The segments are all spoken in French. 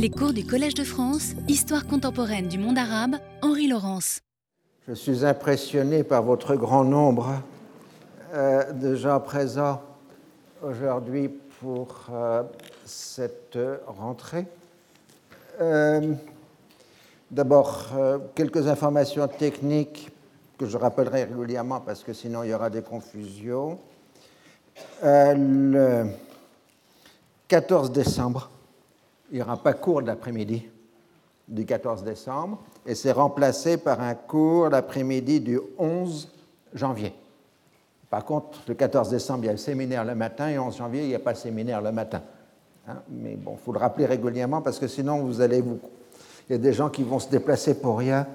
Les cours du Collège de France, Histoire contemporaine du monde arabe, Henri Laurence. Je suis impressionné par votre grand nombre euh, de gens présents aujourd'hui pour euh, cette rentrée. Euh, D'abord, quelques informations techniques que je rappellerai régulièrement parce que sinon il y aura des confusions. Le 14 décembre, il n'y aura pas cours l'après-midi du 14 décembre et c'est remplacé par un cours l'après-midi du 11 janvier. Par contre, le 14 décembre, il y a le séminaire le matin et le 11 janvier, il n'y a pas le séminaire le matin. Hein, mais bon, il faut le rappeler régulièrement parce que sinon, vous allez. Il y a des gens qui vont se déplacer pour rien,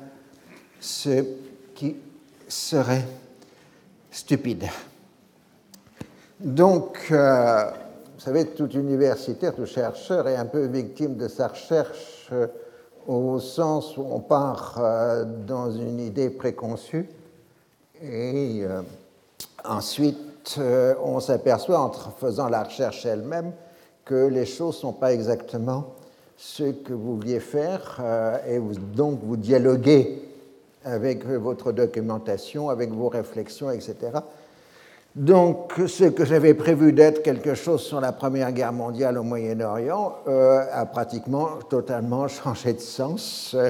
ce qui serait stupide. Donc, euh, savez, tout universitaire, tout chercheur est un peu victime de sa recherche euh, au sens où on part euh, dans une idée préconçue et euh, ensuite on s'aperçoit en faisant la recherche elle-même que les choses ne sont pas exactement ce que vous vouliez faire et vous, donc vous dialoguez avec votre documentation, avec vos réflexions, etc. Donc, ce que j'avais prévu d'être quelque chose sur la Première Guerre mondiale au Moyen-Orient euh, a pratiquement totalement changé de sens. Euh,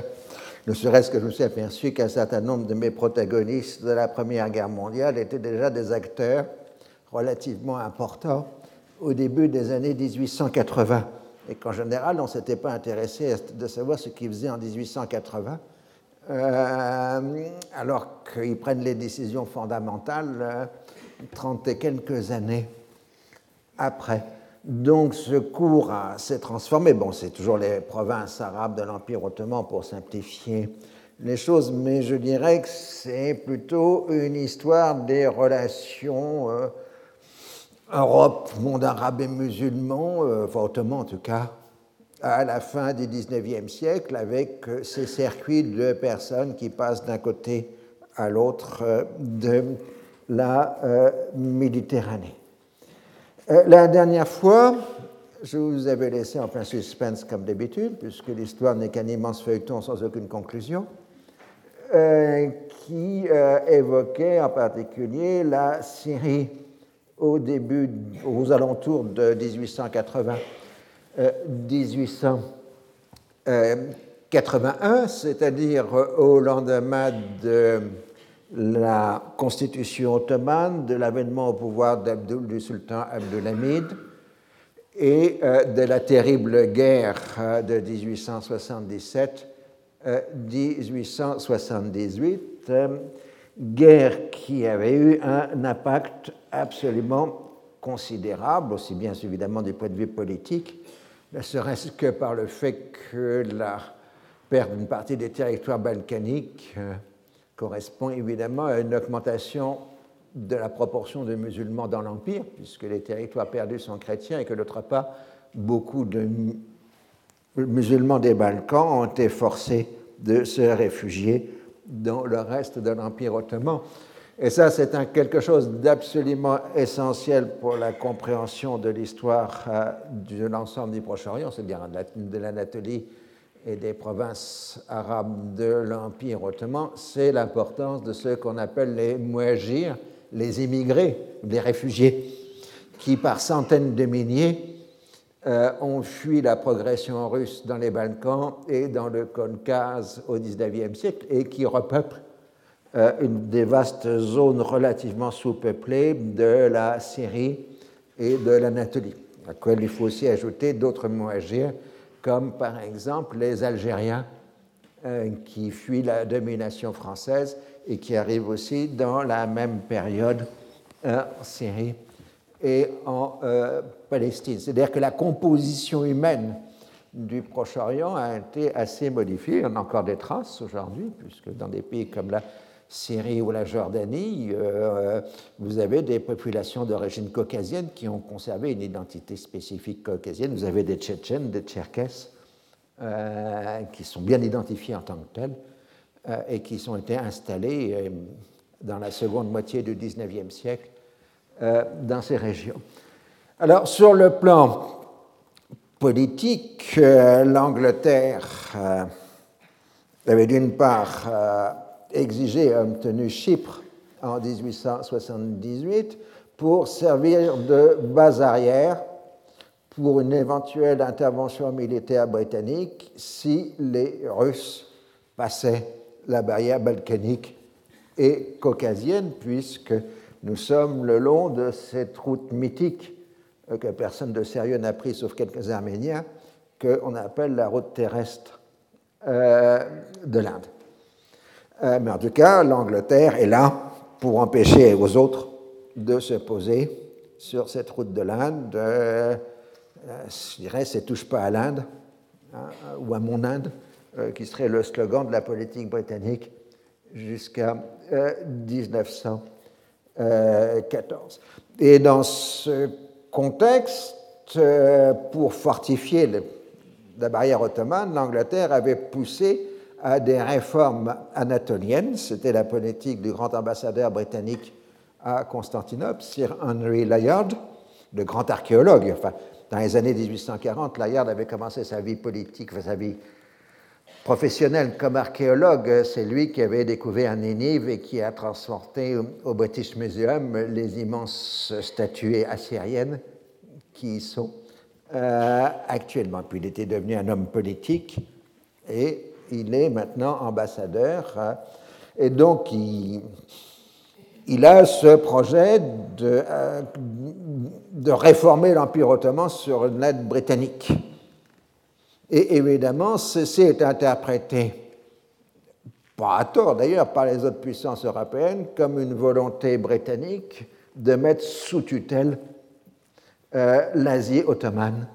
ne serait-ce que je me suis aperçu qu'un certain nombre de mes protagonistes de la Première Guerre mondiale étaient déjà des acteurs relativement importants au début des années 1880. Et qu'en général, on ne s'était pas intéressé de savoir ce qu'ils faisaient en 1880, euh, alors qu'ils prennent les décisions fondamentales. 30 et quelques années après. Donc ce cours s'est transformé. Bon, c'est toujours les provinces arabes de l'Empire ottoman pour simplifier les choses, mais je dirais que c'est plutôt une histoire des relations euh, Europe, monde arabe et musulman, euh, enfin ottoman en tout cas, à la fin du 19e siècle, avec euh, ces circuits de personnes qui passent d'un côté à l'autre euh, de la euh, Méditerranée. Euh, la dernière fois, je vous avais laissé en plein suspense comme d'habitude, puisque l'histoire n'est qu'un immense feuilleton sans aucune conclusion, euh, qui évoquait en particulier la Syrie au début, aux alentours de 1880, 1881, c'est-à-dire au lendemain de la constitution ottomane, de l'avènement au pouvoir du sultan Abdulhamid et euh, de la terrible guerre euh, de 1877-1878, euh, guerre qui avait eu un impact absolument considérable, aussi bien évidemment du point de vue politique, ne serait-ce que par le fait que la perte d'une partie des territoires balkaniques correspond évidemment à une augmentation de la proportion de musulmans dans l'Empire, puisque les territoires perdus sont chrétiens et que d'autre part, beaucoup de musulmans des Balkans ont été forcés de se réfugier dans le reste de l'Empire ottoman. Et ça, c'est quelque chose d'absolument essentiel pour la compréhension de l'histoire euh, de l'ensemble du Proche-Orient, c'est-à-dire de l'Anatolie et des provinces arabes de l'Empire ottoman, c'est l'importance de ce qu'on appelle les muajirs, les immigrés, les réfugiés, qui par centaines de milliers euh, ont fui la progression russe dans les Balkans et dans le Caucase au XIXe siècle et qui repeuplent euh, une des vastes zones relativement sous-peuplées de la Syrie et de l'Anatolie, à laquelle il faut aussi ajouter d'autres muajirs comme par exemple les Algériens euh, qui fuient la domination française et qui arrivent aussi dans la même période euh, en Syrie et en euh, Palestine. C'est-à-dire que la composition humaine du Proche-Orient a été assez modifiée. On a encore des traces aujourd'hui, puisque dans des pays comme la Syrie ou la Jordanie, euh, vous avez des populations d'origine caucasienne qui ont conservé une identité spécifique caucasienne. Vous avez des Tchétchènes, des Tcherkesses, euh, qui sont bien identifiés en tant que tels euh, et qui ont été installés dans la seconde moitié du XIXe siècle dans ces régions. Alors, sur le plan politique, l'Angleterre avait d'une part exigé et obtenu Chypre en 1878 pour servir de base arrière pour une éventuelle intervention militaire britannique si les Russes passaient la barrière balkanique et caucasienne, puisque nous sommes le long de cette route mythique euh, que personne de sérieux n'a pris sauf quelques Arméniens, qu'on appelle la route terrestre euh, de l'Inde. Euh, mais en tout cas, l'Angleterre est là pour empêcher aux autres de se poser sur cette route de l'Inde. Euh, je dirais, c'est touche pas à l'Inde hein, ou à mon Inde, euh, qui serait le slogan de la politique britannique jusqu'à 1914. Et dans ce contexte, pour fortifier la barrière ottomane, l'Angleterre avait poussé à des réformes anatoliennes. C'était la politique du grand ambassadeur britannique à Constantinople, Sir Henry Layard, le grand archéologue. Enfin, dans les années 1840, Layard avait commencé sa vie politique, sa vie professionnelle comme archéologue. C'est lui qui avait découvert Ninive et qui a transporté au British Museum les immenses statues assyriennes qui y sont euh, actuellement. Puis il était devenu un homme politique et il est maintenant ambassadeur. Hein. Et donc, il, a ce projet de, euh, réformer l'Empire ottoman sur une aide britannique. Et évidemment, ceci est interprété, pas à tort d'ailleurs, par les autres puissances européennes, comme une volonté britannique de mettre sous tutelle euh, l'Asie ottomane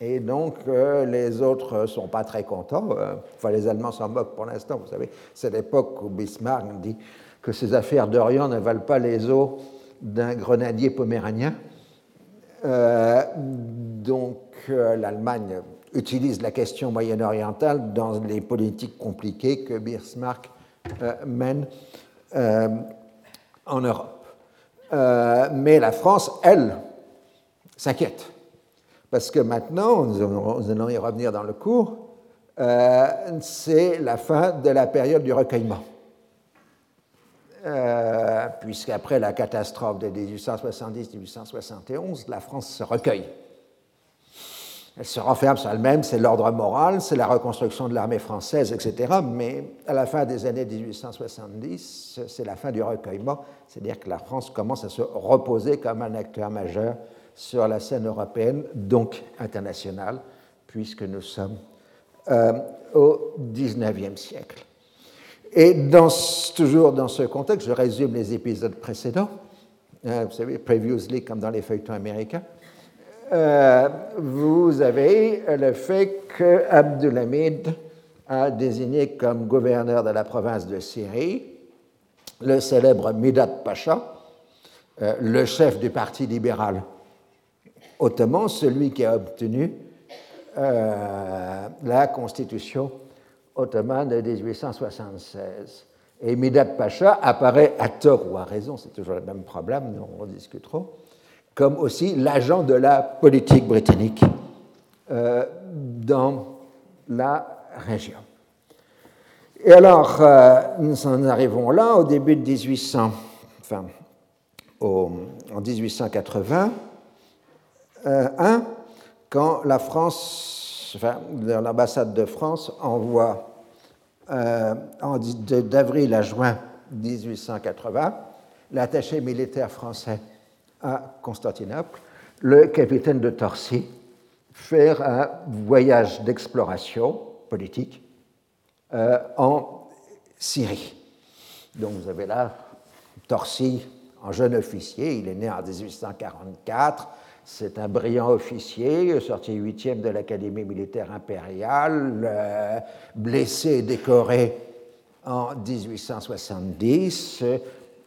et donc, euh, les autres ne sont pas très contents. Euh, enfin, les Allemands s'en moquent pour l'instant, vous savez. C'est l'époque où Bismarck dit que ces affaires d'Orient ne valent pas les eaux d'un grenadier poméranien. Euh, donc, l'Allemagne utilise la question moyen-orientale dans les politiques compliquées que Bismarck mène en Europe. mais la France, elle, s'inquiète parce que maintenant, nous allons y revenir dans le cours, euh, c'est la fin de la période du recueillement. Euh, puisqu'après la catastrophe de 1870-1871, la France se recueille. Elle se renferme sur elle-même, c'est l'ordre moral, c'est la reconstruction de l'armée française, etc. Mais à la fin des années 1870, c'est la fin du recueillement, c'est-à-dire que la France commence à se reposer comme un acteur majeur sur la scène européenne, donc internationale, puisque nous sommes euh, au XIXe siècle. Et toujours dans ce contexte, je résume les épisodes précédents, hein, vous savez, previously comme dans les feuilletons américains, euh, vous avez le fait que Abdulhamid a désigné comme gouverneur de la province de Syrie le célèbre Midat Pacha, euh, le chef du Parti libéral ottoman, celui qui a obtenu euh, la constitution ottomane de 1876. Et Midat Pacha apparaît à tort ou à raison, c'est toujours le même problème, nous en discuterons, comme aussi l'agent de la politique britannique euh, dans la région. Et alors, euh, nous en arrivons là, au début de 1800, enfin, en 1880, euh, un, quand la France, enfin, l'ambassade de France envoie euh, d'avril à juin 1880 l'attaché militaire français à Constantinople, le capitaine de Torcy, faire un voyage d'exploration politique euh, en Syrie. Donc vous avez là Torcy en jeune officier, il est né en 1844, c'est un brillant officier, sorti huitième de l'Académie militaire impériale, euh, blessé et décoré en 1870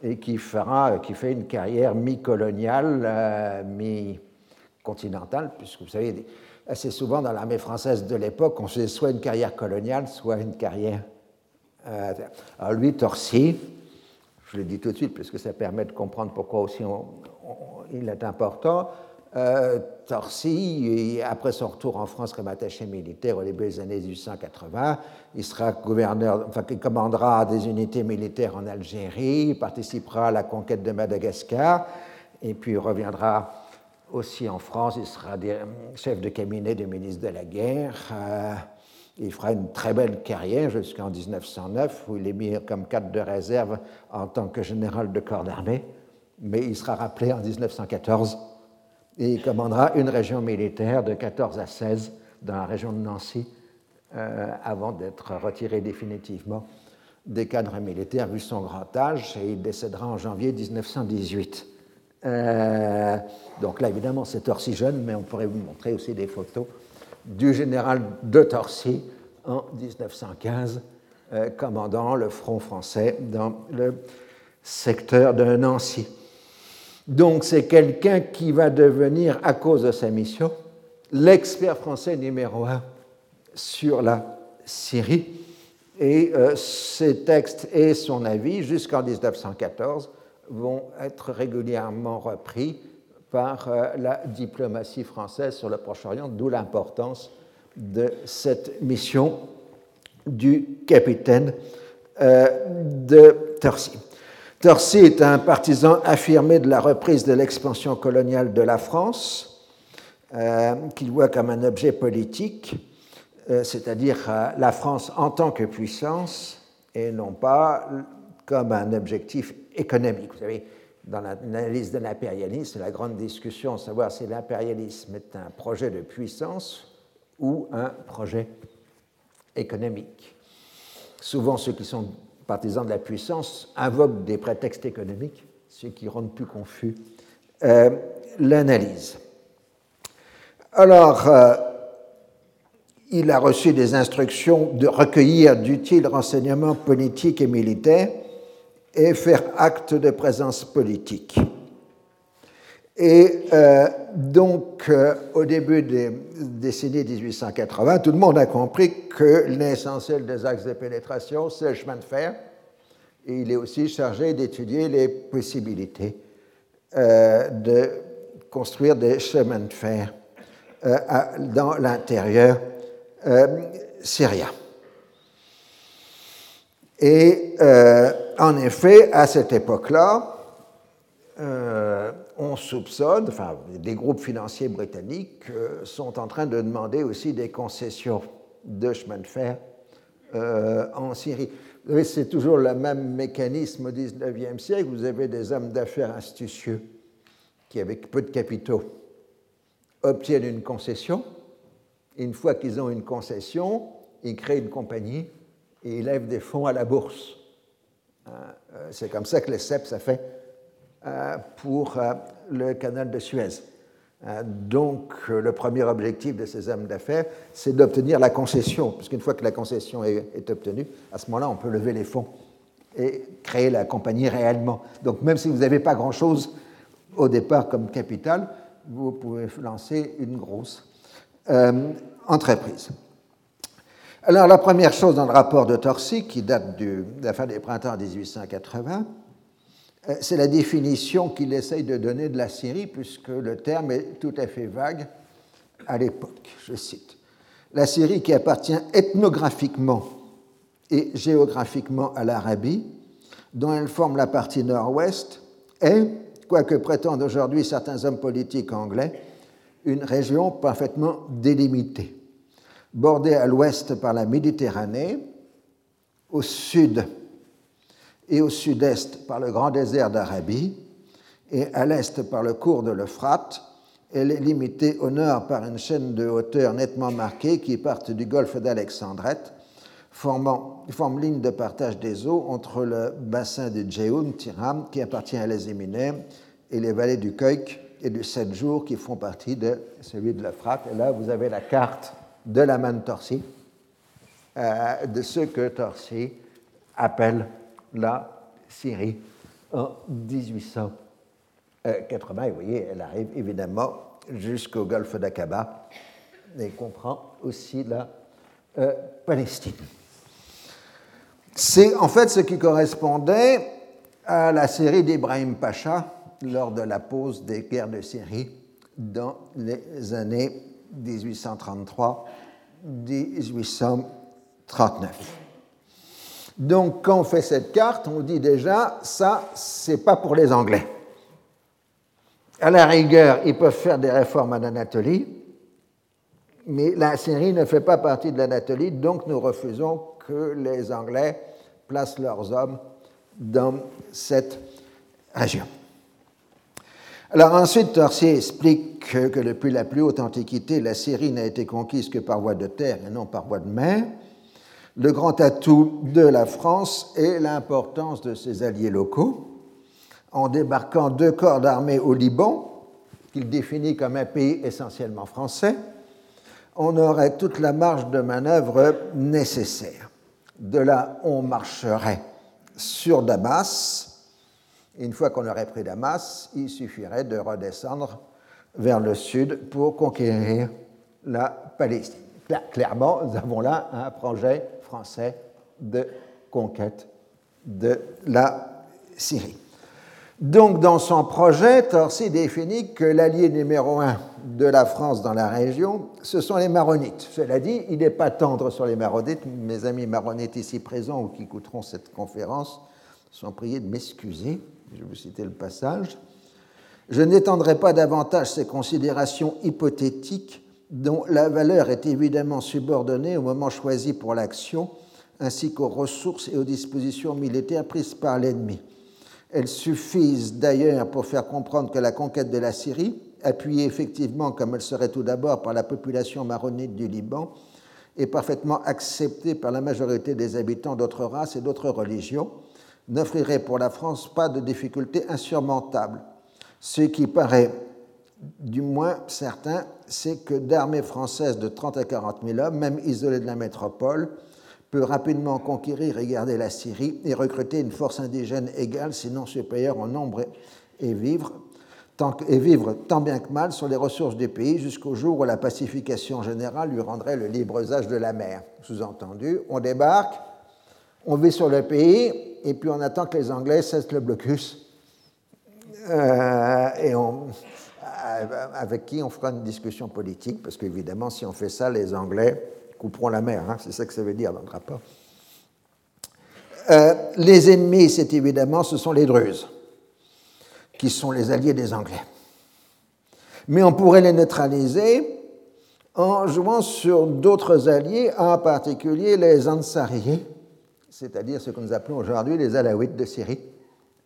et qui, fera, qui fait une carrière mi-coloniale, euh, mi-continentale, puisque vous savez, assez souvent dans l'armée française de l'époque, on faisait soit une carrière coloniale, soit une carrière. Euh, alors lui, Torcy, je le dis tout de suite, puisque ça permet de comprendre pourquoi aussi il est important, euh, après son retour en France comme attaché militaire au début des années 1880, il sera gouverneur, enfin, il commandera des unités militaires en Algérie, il participera à la conquête de Madagascar, et puis il reviendra aussi en France, il sera chef de cabinet du ministre de la Guerre. Euh, il fera une très belle carrière jusqu'en 1909, où il est mis comme cadre de réserve en tant que général de corps d'armée, mais il sera rappelé en 1914 et il commandera une région militaire de 14 à 16 dans la région de Nancy euh, avant d'être retiré définitivement des cadres militaires vu son grand âge et il décédera en janvier 1918. Euh, donc là, évidemment, c'est Torcy jeune, mais on pourrait vous montrer aussi des photos du général de Torcy en 1915, euh, commandant le front français dans le secteur de Nancy. Donc c'est quelqu'un qui va devenir, à cause de sa mission, l'expert français numéro un sur la Syrie. Et euh, ses textes et son avis, jusqu'en 1914, vont être régulièrement repris par euh, la diplomatie française sur le Proche-Orient, d'où l'importance de cette mission du capitaine euh, de Torcy. Torcy est un partisan affirmé de la reprise de l'expansion coloniale de la France, euh, qu'il voit comme un objet politique, euh, c'est-à-dire euh, la France en tant que puissance et non pas comme un objectif économique. Vous savez, dans l'analyse de l'impérialisme, la grande discussion, savoir si l'impérialisme est un projet de puissance ou un projet économique. Souvent, ceux qui sont partisans de la puissance, invoquent des prétextes économiques, ce qui rend plus confus euh, l'analyse. Alors, euh, il a reçu des instructions de recueillir d'utiles renseignements politiques et militaires et faire acte de présence politique. Et euh, donc, au début des décennies 1880, tout le monde a compris que l'essentiel des axes de pénétration, c'est le chemin de fer, et il est aussi chargé d'étudier les possibilités euh, de construire des chemins de fer euh, dans l'intérieur euh, syrien. Et en effet, à cette époque-là, on soupçonne, enfin, des groupes financiers britanniques sont en train de demander aussi des concessions de chemin de fer en Syrie c'est toujours le même mécanisme au XIXe siècle. Vous avez des hommes d'affaires astucieux qui, avec peu de capitaux, obtiennent une concession. une fois qu'ils ont une concession, ils créent une compagnie et ils lèvent des fonds à la bourse. Euh, euh, c'est comme ça que le CEPS a fait euh, pour le canal de Suez. Euh, donc, euh, le premier objectif de ces hommes d'affaires, c'est d'obtenir la concession, puisqu'une fois que la concession est, obtenue, à ce moment-là, on peut lever les fonds et créer la compagnie réellement. Donc, même si vous n'avez pas grand-chose au départ comme capital, vous pouvez lancer une grosse euh, entreprise. Alors, la première chose dans le rapport de Torcy, qui date de la fin des printemps 1880, euh, c'est la définition qu'il essaye de donner de la Syrie, puisque le terme est tout à fait vague à l'époque. Je cite La Syrie qui appartient ethnographiquement et géographiquement à l'Arabie, dont elle forme la partie nord-ouest, est, quoique prétendent aujourd'hui certains hommes politiques anglais, une région parfaitement délimitée, bordée à l'ouest par la Méditerranée, au sud et au sud-est par le grand désert d'Arabie, et à l'est par le cours de l'Euphrate. Elle est limitée au nord par une chaîne de hauteur nettement marquée qui part du golfe d'Alexandrette, formant, forme ligne de partage des eaux entre le bassin du Djehoun, Tiram, qui appartient à l'Ezéminé, et les vallées du Keuk et du Sept-Jours qui font partie de celui de l'Euphrate. Et là, vous avez la carte de la manne Torsi, euh, de ce que Torsi appelle la Syrie en 1880. Et vous voyez, elle arrive évidemment jusqu'au golfe d'Aqaba et comprend aussi la euh, Palestine. C'est en fait ce qui correspondait à la série d'Ibrahim Pacha lors de la pause des guerres de Syrie dans les années 1833-1839. Donc, quand on fait cette carte, on dit déjà, ça, c'est pas pour les Anglais. À la rigueur, ils peuvent faire des réformes en Anatolie, mais la Syrie ne fait pas partie de l'Anatolie, donc nous refusons que les Anglais placent leurs hommes dans cette région. Alors ensuite, Torsier explique que, depuis la plus haute antiquité, la Syrie n'a été conquise que par voie de terre et non par voie de mer. Le grand atout de la France est l'importance de ses alliés locaux. En débarquant deux corps d'armée au Liban, qu'il définit comme un pays essentiellement français, on aurait toute la marge de manœuvre nécessaire. De là, on marcherait sur Damas, une fois qu'on aurait pris Damas, il suffirait de redescendre vers le sud pour conquérir la Palestine. Clairement, nous avons là un projet français de conquête de la Syrie. Donc, dans son projet, Torsi définit que l'allié numéro un de la France dans la région, ce sont les Maronites. Cela dit, il n'est pas tendre sur les Maronites. Mes amis Maronites ici présents ou qui écouteront cette conférence sont priés de m'excuser. Je vous citer le passage. Je n'étendrai pas davantage ces considérations hypothétiques dont la valeur est évidemment subordonnée au moment choisi pour l'action, ainsi qu'aux ressources et aux dispositions militaires prises par l'ennemi. Elles suffisent d'ailleurs pour faire comprendre que la conquête de la Syrie, appuyée effectivement comme elle serait tout d'abord par la population maronite du Liban, est parfaitement acceptée par la majorité des habitants d'autres races et d'autres religions, n'offrirait pour la France pas de difficultés insurmontables. Ce qui paraît du moins certain, c'est que d'armées françaises de 30 à 40 000 hommes, même isolées de la métropole, peut rapidement conquérir et garder la Syrie et recruter une force indigène égale, sinon supérieure en nombre, et vivre, tant, bien que mal sur les ressources du pays jusqu'au jour où la pacification générale lui rendrait le libre usage de la mer. Sous-entendu, on débarque, on vit sur le pays, et puis on attend que les Anglais cessent le blocus, euh, et on, avec qui on fera une discussion politique, parce qu'évidemment, si on fait ça, les Anglais couperont la mer, hein, c'est ça que ça veut dire dans le rapport. Euh, les ennemis, c'est évidemment, ce sont les Druzes, qui sont les alliés des Anglais. Mais on pourrait les neutraliser en jouant sur d'autres alliés, en particulier les Ansariés, c'est-à-dire ce que nous appelons aujourd'hui les Alaouites de Syrie,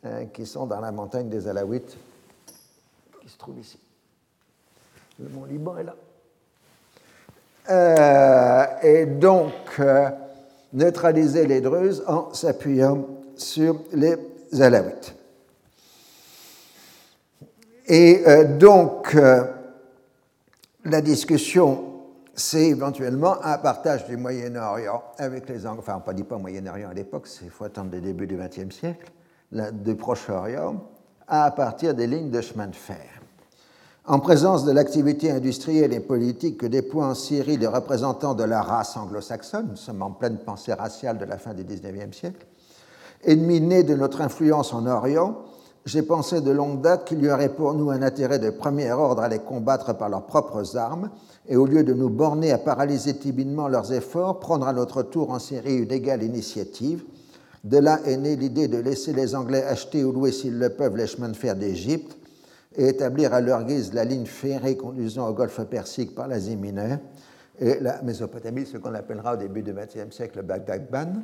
hein, qui sont dans la montagne des Alaouites, qui se trouve ici. Le mont Liban est là. Euh, et donc, euh, neutraliser les Druzes en s'appuyant sur les Alaouites. Et euh, donc, la discussion c'est éventuellement un partage du Moyen-Orient avec les Anglais, enfin, on ne dit pas Moyen-Orient à l'époque, il faut attendre le début du XXe siècle, du Proche-Orient, à partir des lignes de chemin de fer. En présence de l'activité industrielle et politique que déploient en Syrie les représentants de la race anglo-saxonne, nous sommes en pleine pensée raciale de la fin du XIXe siècle, ennemis nés de notre influence en Orient, j'ai pensé de longue date qu'il y aurait pour nous un intérêt de premier ordre à les combattre par leurs propres armes, et au lieu de nous borner à paralyser timidement leurs efforts, prendre à notre tour en Syrie une égale initiative. De là est née l'idée de laisser les Anglais acheter ou louer s'ils le peuvent les chemins de fer d'Égypte et établir à leur guise la ligne ferrée conduisant au golfe Persique par l'Asie mineure et la Mésopotamie, ce qu'on appellera au début du XXe siècle le Bagdad-Ban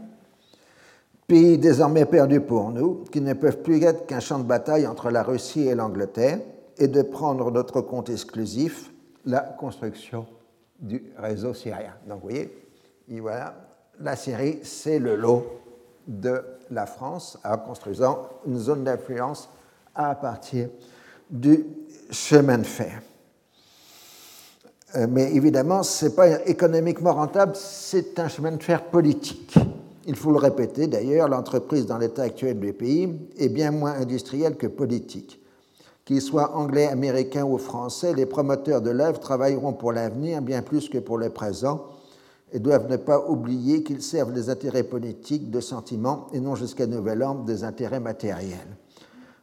pays désormais perdu pour nous, qui ne peuvent plus être qu'un champ de bataille entre la Russie et l'Angleterre, et de prendre notre compte exclusif la construction du réseau syrien. Donc vous voyez, voilà, la Syrie, c'est le lot de la France en construisant une zone d'influence à partir du chemin de fer. Euh, mais évidemment, ce n'est pas économiquement rentable, c'est un chemin de fer politique. Il faut le répéter d'ailleurs, l'entreprise dans l'état actuel du pays est bien moins industrielle que politique. Qu'ils soient anglais, américains ou français, les promoteurs de l'œuvre travailleront pour l'avenir bien plus que pour le présent et doivent ne pas oublier qu'ils servent des intérêts politiques, de sentiments et non jusqu'à nouvel ordre des intérêts matériels.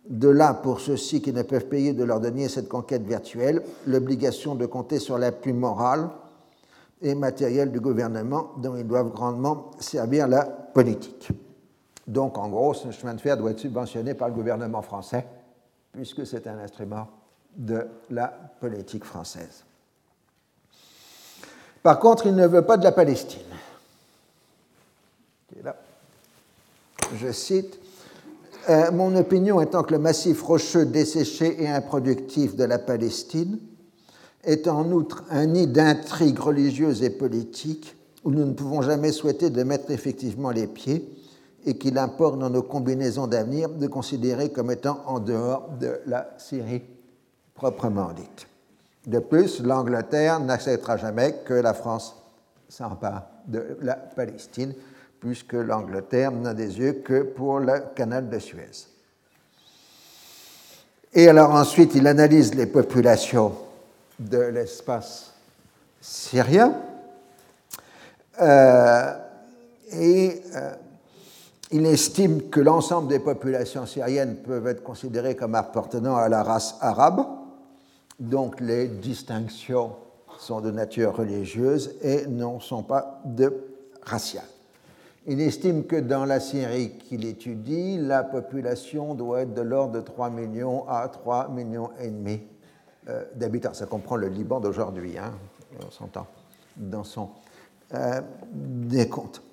De là, pour ceux-ci qui ne peuvent payer de leur denier cette conquête virtuelle, l'obligation de compter sur l'appui moral et matériel du gouvernement dont ils doivent grandement servir la politique. Donc, en gros, ce chemin de fer doit être subventionné par le gouvernement français, puisque c'est un instrument de la politique française. Par contre, il ne veut pas de la Palestine. Je cite euh, Mon opinion étant que le massif rocheux desséché et improductif de la Palestine est en outre un nid d'intrigues religieuses et politiques où nous ne pouvons jamais souhaiter de mettre effectivement les pieds et qu'il importe dans nos combinaisons d'avenir de considérer comme étant en dehors de la Syrie proprement dite. De plus, l'Angleterre n'acceptera jamais que la France s'empare de la Palestine, puisque l'Angleterre n'a des yeux que pour le canal de Suez. Et alors ensuite, il analyse les populations de l'espace syrien euh, et euh, il estime que l'ensemble des populations syriennes peuvent être considérées comme appartenant à la race arabe, donc les distinctions sont de nature religieuse et ne sont pas de raciale. Il estime que dans la Syrie qu'il étudie, la population doit être de l'ordre de 3 millions à 3 millions et demi euh, d'habitants. Ça comprend le Liban d'aujourd'hui, hein, on s'entend, dans son euh, décompte.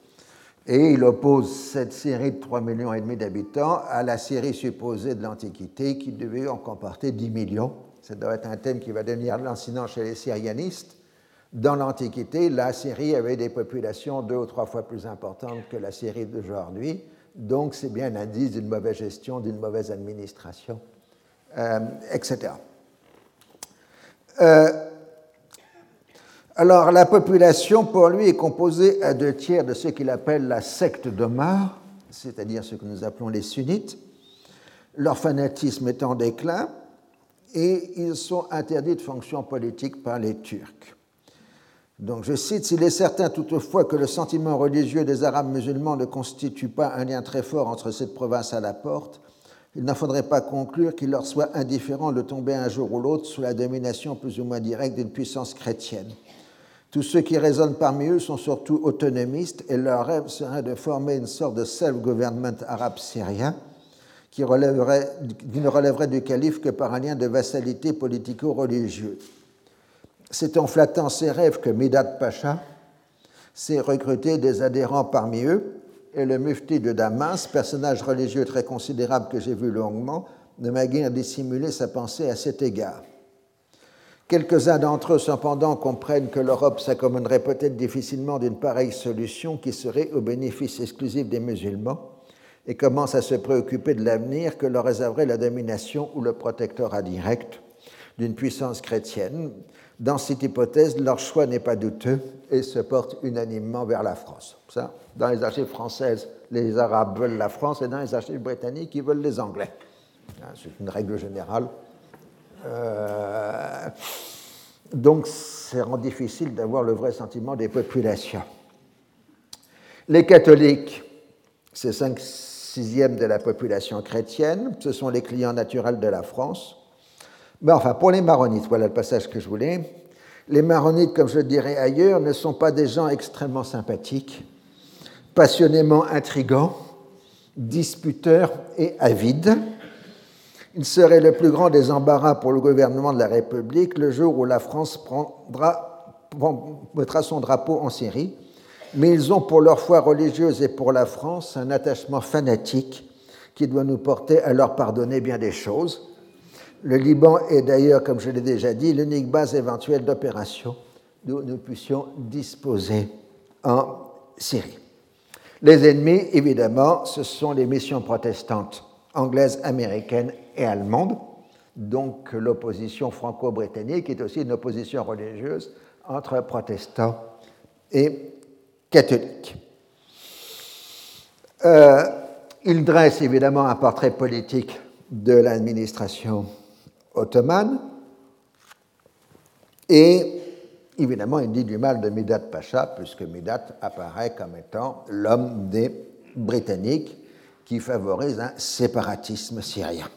Et il oppose cette série de 3 millions et demi d'habitants à la Syrie supposée de l'Antiquité qui devait en comporter 10 millions. Ça doit être un thème qui va devenir lancinant chez les syrianistes. Dans l'Antiquité, la Syrie avait des populations deux ou trois fois plus importantes que la Syrie d'aujourd'hui. Donc c'est bien l'indice d'une mauvaise gestion, d'une mauvaise administration, euh, etc. Euh, alors la population, pour lui, est composée à deux tiers de ce qu'il appelle la secte d'Omar, c'est-à-dire ce que nous appelons les sunnites. Leur fanatisme est en déclin et ils sont interdits de fonction politique par les Turcs. Donc je cite, S'il est certain toutefois que le sentiment religieux des Arabes musulmans ne constitue pas un lien très fort entre cette province à la porte, il n'en faudrait pas conclure qu'il leur soit indifférent de tomber un jour ou l'autre sous la domination plus ou moins directe d'une puissance chrétienne. Tous ceux qui raisonnent parmi eux sont surtout autonomistes et leur rêve serait de former une sorte de self-government arabe syrien qui, qui ne relèverait du calife que par un lien de vassalité politico-religieux. C'est en flattant ces rêves que Midat Pacha s'est recruté des adhérents parmi eux et le mufti de Damas, personnage religieux très considérable que j'ai vu longuement, ne m'a guère dissimulé sa pensée à cet égard. Quelques-uns d'entre eux, cependant, comprennent que l'Europe s'accommoderait peut-être difficilement d'une pareille solution qui serait au bénéfice exclusif des musulmans et commencent à se préoccuper de l'avenir que leur réserverait la domination ou le protectorat direct d'une puissance chrétienne. Dans cette hypothèse, leur choix n'est pas douteux et se porte unanimement vers la France. Ça, dans les archives françaises, les Arabes veulent la France et dans les archives britanniques, ils veulent les Anglais. Hein, c'est une règle générale. Euh, donc, c'est rend difficile d'avoir le vrai sentiment des populations. Les catholiques, c'est 5 sixièmes de la population chrétienne, ce sont les clients naturels de la France. Mais enfin, pour les maronites, voilà le passage que je voulais. Les maronites, comme je le dirais ailleurs, ne sont pas des gens extrêmement sympathiques passionnément intrigants, disputeurs et avides. Il serait le plus grand des embarras pour le gouvernement de la République le jour où la France prendra, mettra son drapeau en Syrie, mais ils ont pour leur foi religieuse et pour la France un attachement fanatique qui doit nous porter à leur pardonner bien des choses. Le Liban est d'ailleurs, comme je l'ai déjà dit, l'unique base éventuelle d'opération d'où nous puissions disposer en Syrie. Les ennemis, évidemment, ce sont les missions protestantes anglaises, américaines et allemandes, donc l'opposition franco-britannique est aussi une opposition religieuse entre protestants et catholiques. Euh, il dresse évidemment un portrait politique de l'administration ottomane et Évidemment, il dit du mal de Midat Pacha, puisque Midat apparaît comme étant l'homme des Britanniques qui favorise un séparatisme syrien.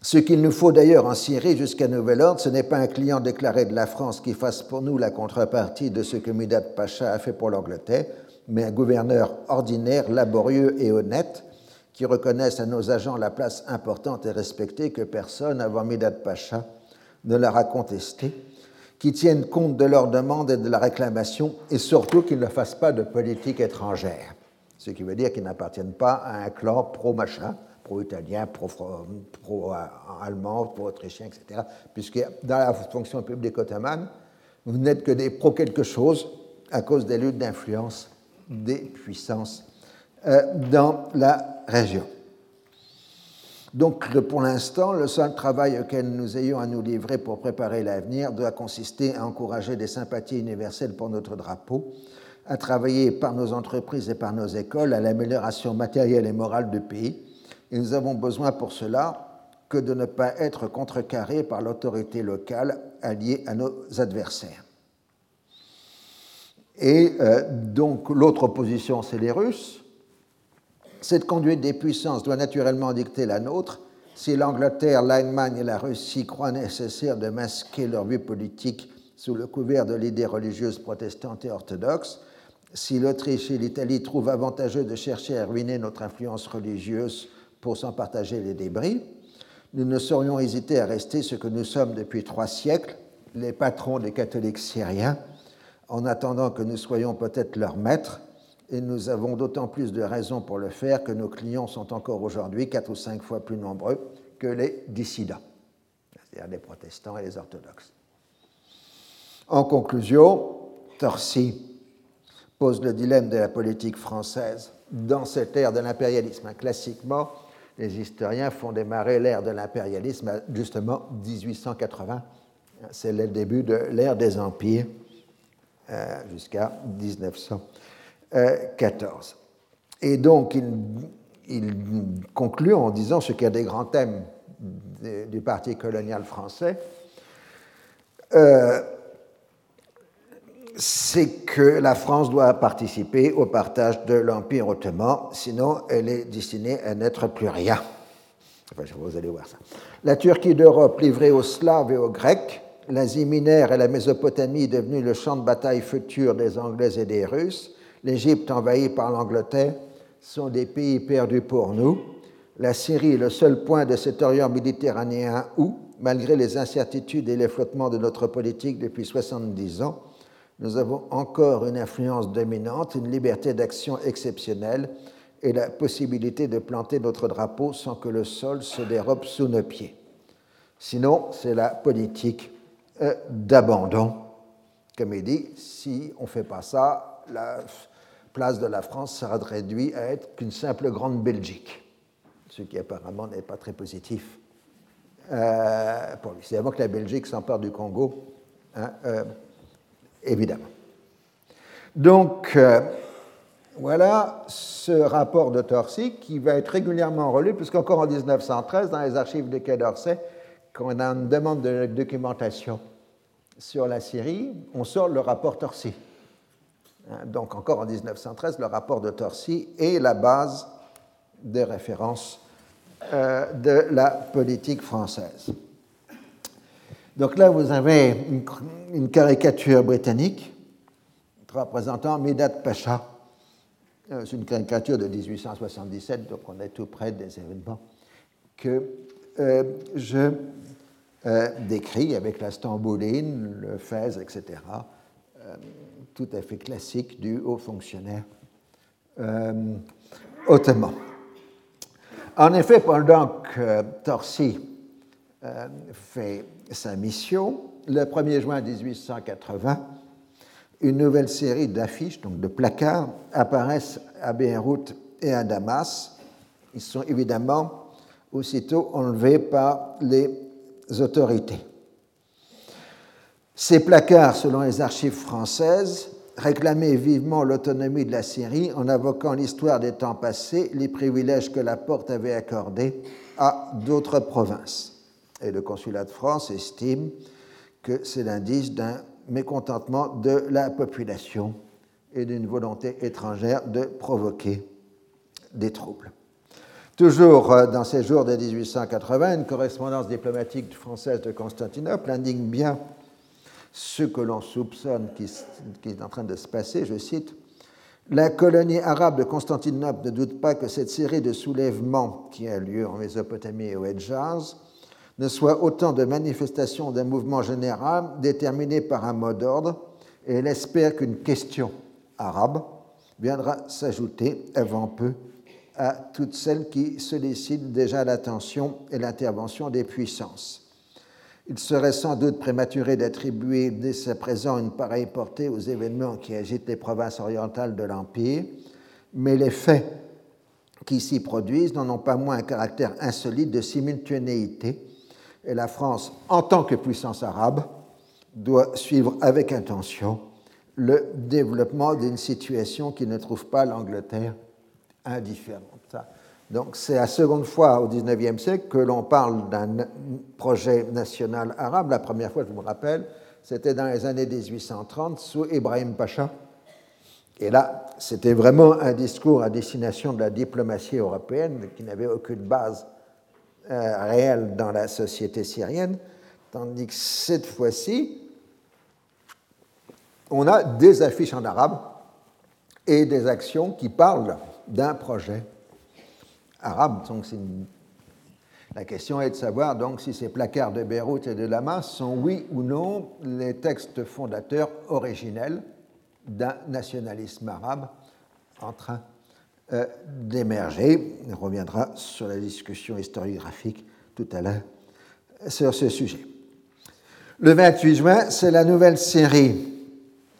Ce qu'il nous faut d'ailleurs en Syrie jusqu'à nouvel ordre, ce n'est pas un client déclaré de la France qui fasse pour nous la contrepartie de ce que Mudat Pacha a fait pour l'Angleterre, mais un gouverneur ordinaire, laborieux et honnête, qui reconnaisse à nos agents la place importante et respectée que personne avant Mudat Pacha ne leur a contestée, qui tiennent compte de leurs demandes et de la réclamation, et surtout qu'ils ne fassent pas de politique étrangère, ce qui veut dire qu'ils n'appartiennent pas à un clan pro-machin, pro-italien, pro-allemand, pro-autrichien, etc. Puisque dans la fonction publique ottomane, vous n'êtes que des pro-quelque chose à cause des luttes d'influence des puissances euh, dans la région. Donc, pour l'instant, le seul travail auquel nous ayons à nous livrer pour préparer l'avenir doit consister à encourager des sympathies universelles pour notre drapeau, à travailler par nos entreprises et par nos écoles à l'amélioration matérielle et morale du pays, et nous avons besoin pour cela que de ne pas être contrecarrés par l'autorité locale alliée à nos adversaires. Et euh, donc l'autre opposition, c'est les Russes. Cette conduite des puissances doit naturellement dicter la nôtre. Si l'Angleterre, l'Allemagne et la Russie croient nécessaire de masquer leur vue politique sous le couvert de l'idée religieuse protestante et orthodoxe, si l'Autriche et l'Italie trouvent avantageux de chercher à ruiner notre influence religieuse pour s'en partager les débris, nous ne saurions hésiter à rester ce que nous sommes depuis trois siècles, les patrons des catholiques syriens, en attendant que nous soyons peut-être leurs maîtres, et nous avons d'autant plus de raisons pour le faire que nos clients sont encore aujourd'hui quatre ou cinq fois plus nombreux que les dissidents, c'est-à-dire les protestants et les orthodoxes. En conclusion, Torsi pose le dilemme de la politique française dans cette ère de l'impérialisme. Classiquement, les historiens font démarrer l'ère de l'impérialisme à justement 1880. C'est le début de l'ère des empires euh, jusqu'à 1914. Et donc, il, conclut en disant ce qu'il y a des grands thèmes du Parti colonial français. Euh, c'est que la France doit participer au partage de l'Empire ottoman, sinon elle est destinée à n'être plus rien. Vous allez voir ça. La Turquie d'Europe livrée aux Slaves et aux Grecs, l'Asie mineure et la Mésopotamie devenue le champ de bataille futur des Anglais et des Russes, l'Égypte envahie par l'Angleterre, sont des pays perdus pour nous. La Syrie est le seul point de cet Orient méditerranéen où, malgré les incertitudes et les flottements de notre politique depuis 70 ans, nous avons encore une influence dominante, une liberté d'action exceptionnelle et la possibilité de planter notre drapeau sans que le sol se dérobe sous nos pieds. Sinon, c'est la politique euh, d'abandon. Comme il dit, si on ne fait pas ça, la place de la France sera réduite à être qu'une simple grande Belgique, ce qui apparemment n'est pas très positif euh, pour lui. C'est avant que la Belgique s'empare du Congo. Hein, euh, évidemment. Donc, euh, voilà ce rapport de Torcy qui va être régulièrement relu, puisqu'encore en 1913, dans les archives du Quai d'Orsay, quand on a une demande de documentation sur la Syrie, on sort le rapport Torcy. Hein, donc, encore en 1913, le rapport de Torcy est la base de référence euh, de la politique française. Donc là, vous avez une, caricature britannique représentant Midat Pacha. Euh, c'est une caricature de 1877, donc on est tout près des événements que euh, je décris avec la Stambouline, le Fès, etc. tout à fait classique du haut fonctionnaire ottoman. En effet, pendant que Torsi fait sa mission. Le 1er juin 1880, une nouvelle série d'affiches, donc de placards, apparaissent à Beyrouth et à Damas. Ils sont évidemment aussitôt enlevés par les autorités. Ces placards, selon les archives françaises, réclamaient vivement l'autonomie de la Syrie en invoquant l'histoire des temps passés, les privilèges que la porte avait accordés à d'autres provinces et le consulat de France estime que c'est l'indice d'un mécontentement de la population et d'une volonté étrangère de provoquer des troubles. Toujours euh, dans ces jours de 1880, une correspondance diplomatique française de Constantinople indique bien ce que l'on soupçonne qui, est en train de se passer, je cite, La colonie arabe de Constantinople ne doute pas que cette série de soulèvements qui a lieu en Mésopotamie et au Hedjaz ne soit autant de manifestations d'un mouvement général déterminé par un mot d'ordre, et elle espère qu'une question arabe viendra s'ajouter avant peu à toutes celles qui sollicitent déjà l'attention et l'intervention des puissances. Il serait sans doute prématuré d'attribuer dès à présent une pareille portée aux événements qui agitent les provinces orientales de l'Empire, mais les faits qui s'y produisent n'en ont pas moins un caractère insolite de simultanéité, et la France, en tant que puissance arabe, doit suivre avec intention le développement d'une situation qui ne trouve pas l'Angleterre indifférente. Donc c'est la seconde fois au XIXe siècle que l'on parle d'un projet national arabe. La première fois, je me rappelle, c'était dans les années 1830 sous Ibrahim Pacha. Et là, c'était vraiment un discours à destination de la diplomatie européenne qui n'avait aucune base euh, réelle dans la société syrienne, tandis que cette fois-ci, on a des affiches en arabe et des actions qui parlent d'un projet arabe. Donc La question est de savoir donc si ces placards de Beyrouth et de Damas sont oui ou non les textes fondateurs originels d'un nationalisme arabe en train euh, d'émerger. On reviendra sur la discussion historiographique tout à l'heure sur ce sujet. Le 28 juin, c'est la nouvelle série,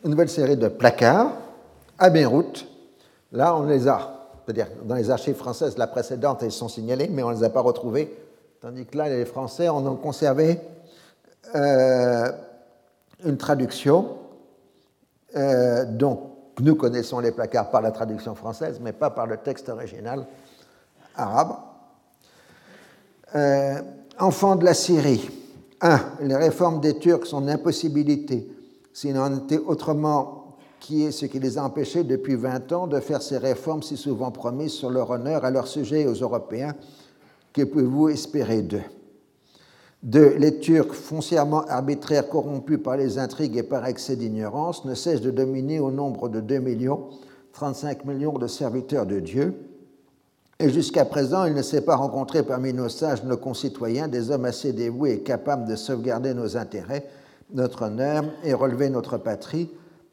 une nouvelle série de placards à Beyrouth. Là, on les a c'est-à-dire dans les archives françaises, la précédente, elles sont signalées, mais on ne les a pas retrouvées, tandis que là, les Français en ont conservé euh, une traduction euh, dont nous connaissons les placards par la traduction française, mais pas par le texte original arabe. Euh, enfant de la Syrie. 1. Les réformes des Turcs sont une impossibilité. S'il en était autrement, qui est ce qui les a empêchés depuis 20 ans de faire ces réformes si souvent promises sur leur honneur à leur sujet et aux Européens? Que pouvez-vous espérer d'eux? Deux, les Turcs, foncièrement arbitraires, corrompus par les intrigues et par excès d'ignorance, ne cessent de dominer au nombre de 2 millions, 35 millions de serviteurs de Dieu. Et jusqu'à présent, il ne s'est pas rencontré parmi nos sages, nos concitoyens, des hommes assez dévoués et capables de sauvegarder nos intérêts, notre honneur et relever notre patrie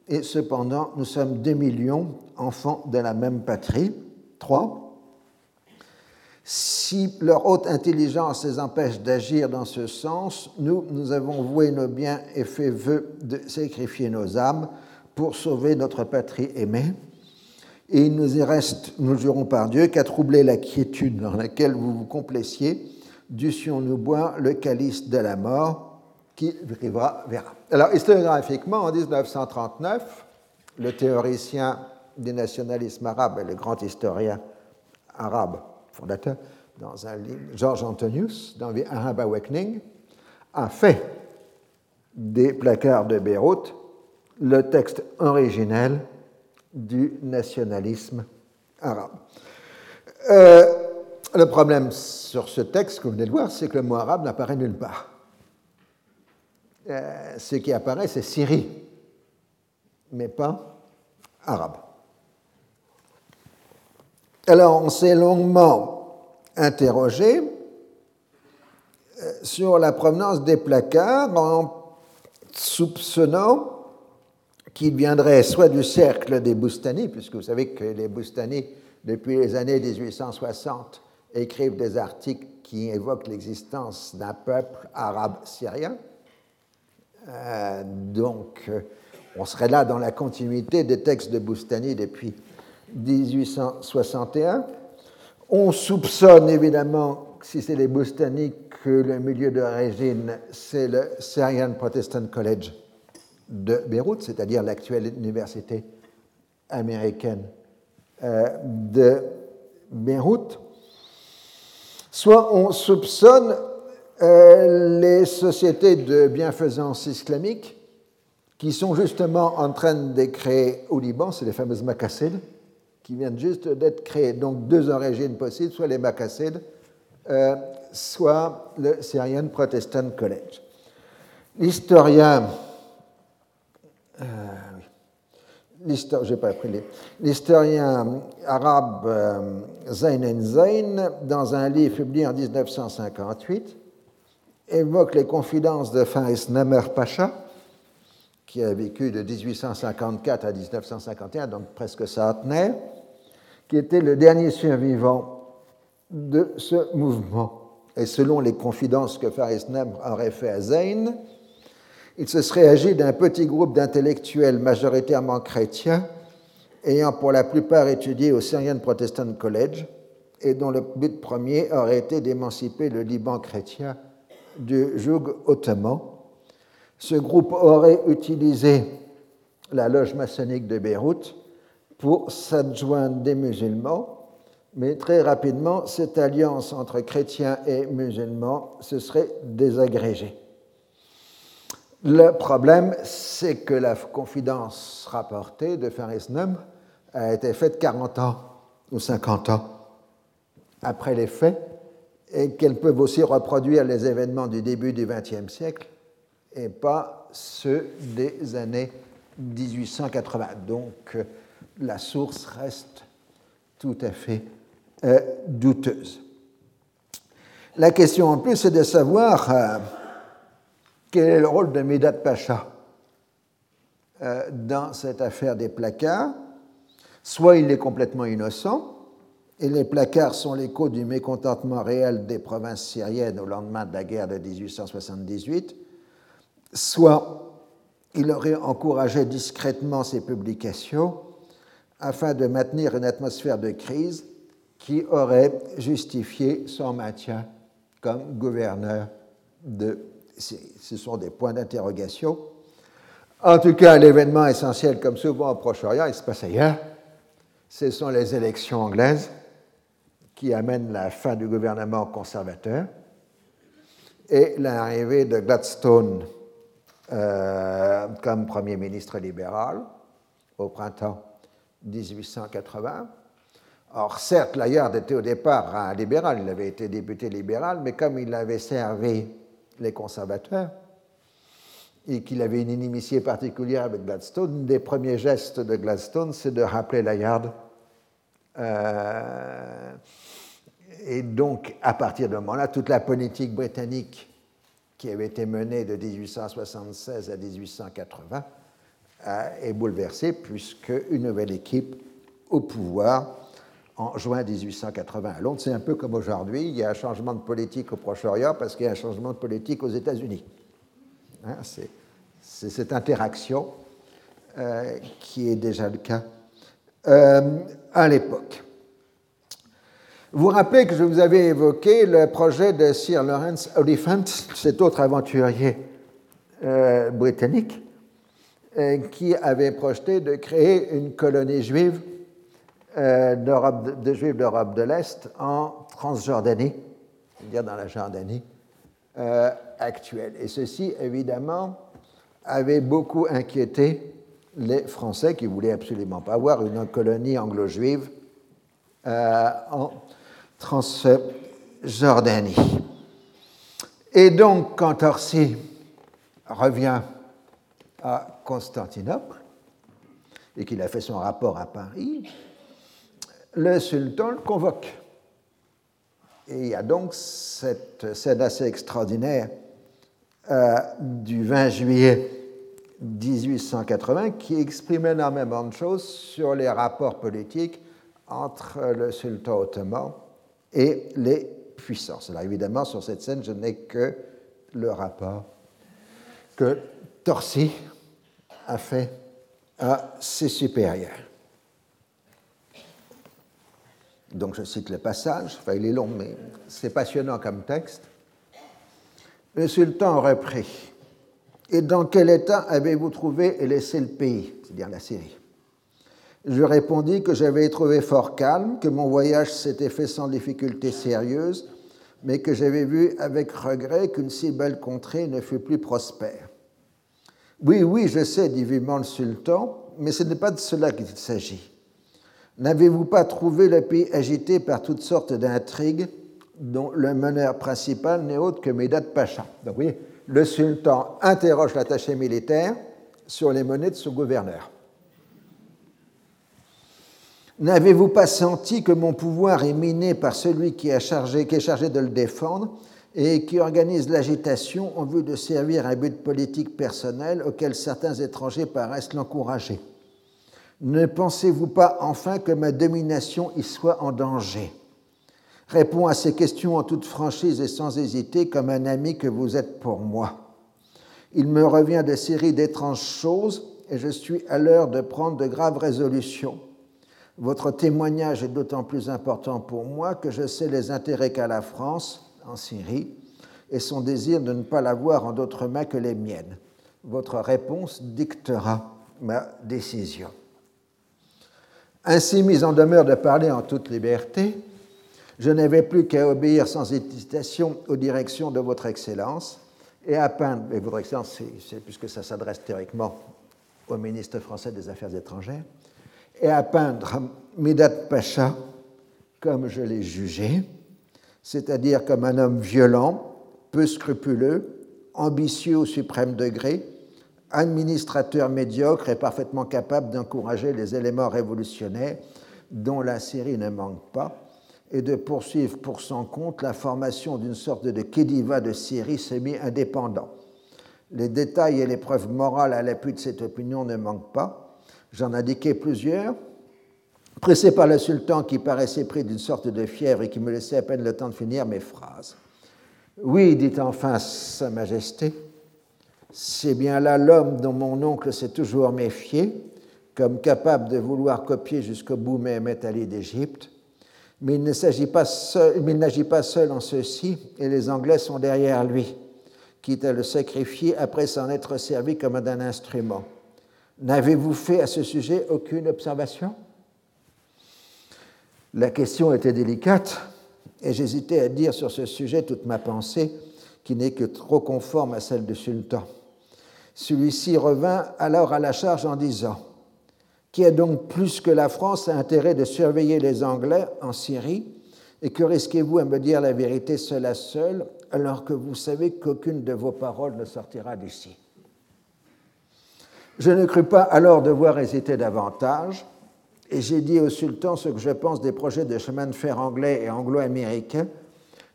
et cependant nous sommes des millions enfants de la même patrie. Trois, si leur haute intelligence les empêche d'agir dans ce sens, nous, nous avons voué nos biens et fait vœu de sacrifier nos âmes pour sauver notre patrie aimée. Et il nous y reste, nous jurons par Dieu, qu'à troubler la quiétude dans laquelle vous vous complaissiez, dussions-nous boire le calice de la mort, qui vivra verra. Alors, historiographiquement, en 1939, le théoricien du nationalisme arabe et le grand historien arabe fondateur, dans un livre, George Antonius, dans The Arab Awakening, a fait des placards de Beyrouth le texte originel du nationalisme arabe. Euh, le problème sur ce texte, que vous venez de voir, c'est que le mot arabe n'apparaît nulle part. Euh, ce qui apparaît, c'est Syrie, mais pas arabe. Alors, on s'est longuement interrogé euh, sur la provenance des placards en soupçonnant qu'ils viendraient soit du cercle des Boustani, puisque vous savez que les Boustani, depuis les années 1860, écrivent des articles qui évoquent l'existence d'un peuple arabe syrien, euh, donc, euh, on serait là dans la continuité des textes de Boustani depuis 1861. On soupçonne évidemment, si c'est les Boustani, que le milieu d'origine, c'est le Syrian Protestant College de Beyrouth, c'est-à-dire l'actuelle université américaine euh, de Beyrouth. Soit on soupçonne euh, les sociétés de bienfaisance islamique qui sont justement en train de créer au Liban, c'est les fameuses macassides, qui viennent juste d'être créés. Donc deux origines possibles, soit les Macassides, euh, soit le Syrian Protestant College. L'historien, euh, arabe euh, Zain Zain, dans un livre publié en 1958, évoque les confidences de Faris Namer Pacha, qui a vécu de 1854 à 1951, donc presque centenaire, qui était le dernier survivant de ce mouvement. Et selon les confidences que Faris Namer aurait fait à Zayn, il se serait agi d'un petit groupe d'intellectuels majoritairement chrétiens, ayant pour la plupart étudié au Syrian Protestant College, et dont le but premier aurait été d'émanciper le Liban chrétien du joug ottoman. Ce groupe aurait utilisé la loge maçonnique de Beyrouth pour s'adjoindre des musulmans, mais très rapidement, cette alliance entre chrétiens et musulmans se serait désagrégée. Le problème, c'est que la confidence rapportée de Faris Num a été faite 40 ans ou 50 ans après les faits et qu'elles peuvent aussi reproduire les événements du début du XXe siècle et pas ceux des années 1880. Donc la source reste tout à fait euh, douteuse. La question en plus, c'est de savoir euh, quel est le rôle de Midat Pacha euh, dans cette affaire des placards. Soit il est complètement innocent, et les placards sont l'écho du mécontentement réel des provinces syriennes au lendemain de la guerre de 1878, soit il aurait encouragé discrètement ces publications afin de maintenir une atmosphère de crise qui aurait justifié son maintien comme gouverneur de. Ce sont des points d'interrogation. En tout cas, l'événement essentiel, comme souvent au Proche-Orient, il se passe ailleurs. Ce sont les élections anglaises qui amène la fin du gouvernement conservateur et l'arrivée de Gladstone euh, comme Premier ministre libéral au printemps 1880. Or, certes, Layard était au départ un libéral, il avait été député libéral, mais comme il avait servi les conservateurs et qu'il avait une inimitié particulière avec Gladstone, des premiers gestes de Gladstone, c'est de rappeler Layard euh, et donc, à partir de ce moment-là, toute la politique britannique qui avait été menée de 1876 à 1880 est bouleversée, puisque une nouvelle équipe au pouvoir en juin 1880 à Londres. C'est un peu comme aujourd'hui, il y a un changement de politique au Proche-Orient parce qu'il y a un changement de politique aux États-Unis. Hein, c'est cette interaction euh, qui est déjà le cas euh, à l'époque. Vous rappelez que je vous avais évoqué le projet de Sir Lawrence Oliphant, cet autre aventurier euh, britannique, euh, qui avait projeté de créer une colonie juive de juifs d'Europe de l'Est en Transjordanie, c'est-à-dire dans la Jordanie actuelle. Et ceci, évidemment, avait beaucoup inquiété les Français qui voulaient absolument pas avoir une colonie anglo-juive euh, en Transjordanie. Et donc, quand Orsi revient à Constantinople et qu'il a fait son rapport à Paris, le sultan le convoque. Et il y a donc cette scène assez extraordinaire euh, du 20 juillet 1880 qui exprime énormément de choses sur les rapports politiques entre le sultan ottoman et les puissances. Alors évidemment, sur cette scène, je n'ai que le rapport que Torsi a fait à ses supérieurs. Donc je cite le passage, il est long, mais c'est passionnant comme texte. Le sultan reprit et dans quel état avez-vous trouvé et laissé le pays? C'est-à-dire la Syrie. Je répondis que j'avais trouvé fort calme, que mon voyage s'était fait sans difficulté sérieuse, mais que j'avais vu avec regret qu'une si belle contrée ne fut plus prospère. Oui, oui, je sais, dit vivement le sultan, mais ce n'est pas de cela qu'il s'agit. N'avez-vous pas trouvé le pays agité par toutes sortes d'intrigues dont le meneur principal n'est autre que Medad Pacha? Donc, voyez, le sultan interroge l'attaché militaire sur les monnaies de son gouverneur. N'avez-vous pas senti que mon pouvoir est miné par celui qui, est chargé de le défendre et qui organise l'agitation en vue de servir un but politique personnel auquel certains étrangers paraissent l'encourager? Ne pensez-vous pas enfin que ma domination y soit en danger? Réponds à ces questions en toute franchise et sans hésiter comme un ami que vous êtes pour moi. Il me revient de séries d'étranges choses et je suis à l'heure de prendre de graves résolutions. Votre témoignage est d'autant plus important pour moi que je sais les intérêts qu'a la France en Syrie et son désir de ne pas l'avoir en d'autres mains que les miennes. Votre réponse dictera ma décision. Ainsi mis en demeure de parler en toute liberté, je n'avais plus qu'à obéir sans hésitation aux directions de votre Excellence et à peindre, et votre Excellence, puisque ça s'adresse théoriquement au ministre français des Affaires étrangères, et à peindre Midat Pacha comme je l'ai jugé, c'est-à-dire comme un homme violent, peu scrupuleux, ambitieux au suprême degré, administrateur médiocre et parfaitement capable d'encourager les éléments révolutionnaires dont la Syrie ne manque pas, et de poursuivre pour son compte la formation d'une sorte de Kédiva de Syrie semi-indépendant. Les détails et les preuves morales à l'appui de cette opinion ne manquent pas. J'en indiquai plusieurs. Pressé par le sultan qui paraissait pris d'une sorte de fièvre et qui me laissait à peine le temps de finir mes phrases. Oui, dit enfin Sa Majesté, c'est bien là l'homme dont mon oncle s'est toujours méfié, comme capable de vouloir copier jusqu'au bout Mehmet Ali d'Égypte, mais il ne s'agit pas n'agit pas seul en ceci, et les Anglais sont derrière lui, quitte à le sacrifier après s'en être servi comme d'un instrument. N'avez-vous fait à ce sujet aucune observation? La question était délicate, et j'hésitais à dire sur ce sujet toute ma pensée, qui n'est que trop conforme à celle du sultan. Celui-ci revint alors à la charge en disant qui a donc plus que la France intérêt de surveiller les Anglais en Syrie Et que risquez-vous à me dire la vérité seule à seule, alors que vous savez qu'aucune de vos paroles ne sortira d'ici? Je ne crus pas alors devoir hésiter davantage, et j'ai dit au sultan ce que je pense des projets de chemin de fer anglais et anglo-américains,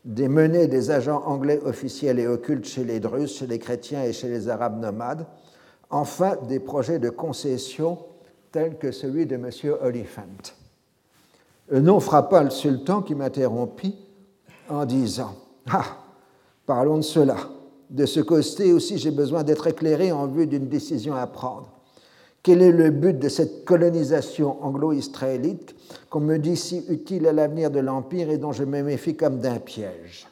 des menées des agents anglais officiels et occultes chez les Druzes, chez les chrétiens et chez les arabes nomades, enfin des projets de concession tel que celui de M. Oliphant. Le nom frappa le sultan qui m'interrompit en disant Ah, parlons de cela. De ce côté aussi, j'ai besoin d'être éclairé en vue d'une décision à prendre. Quel est le but de cette colonisation anglo-israélite qu'on me dit si utile à l'avenir de l'Empire et dont je me méfie comme d'un piège?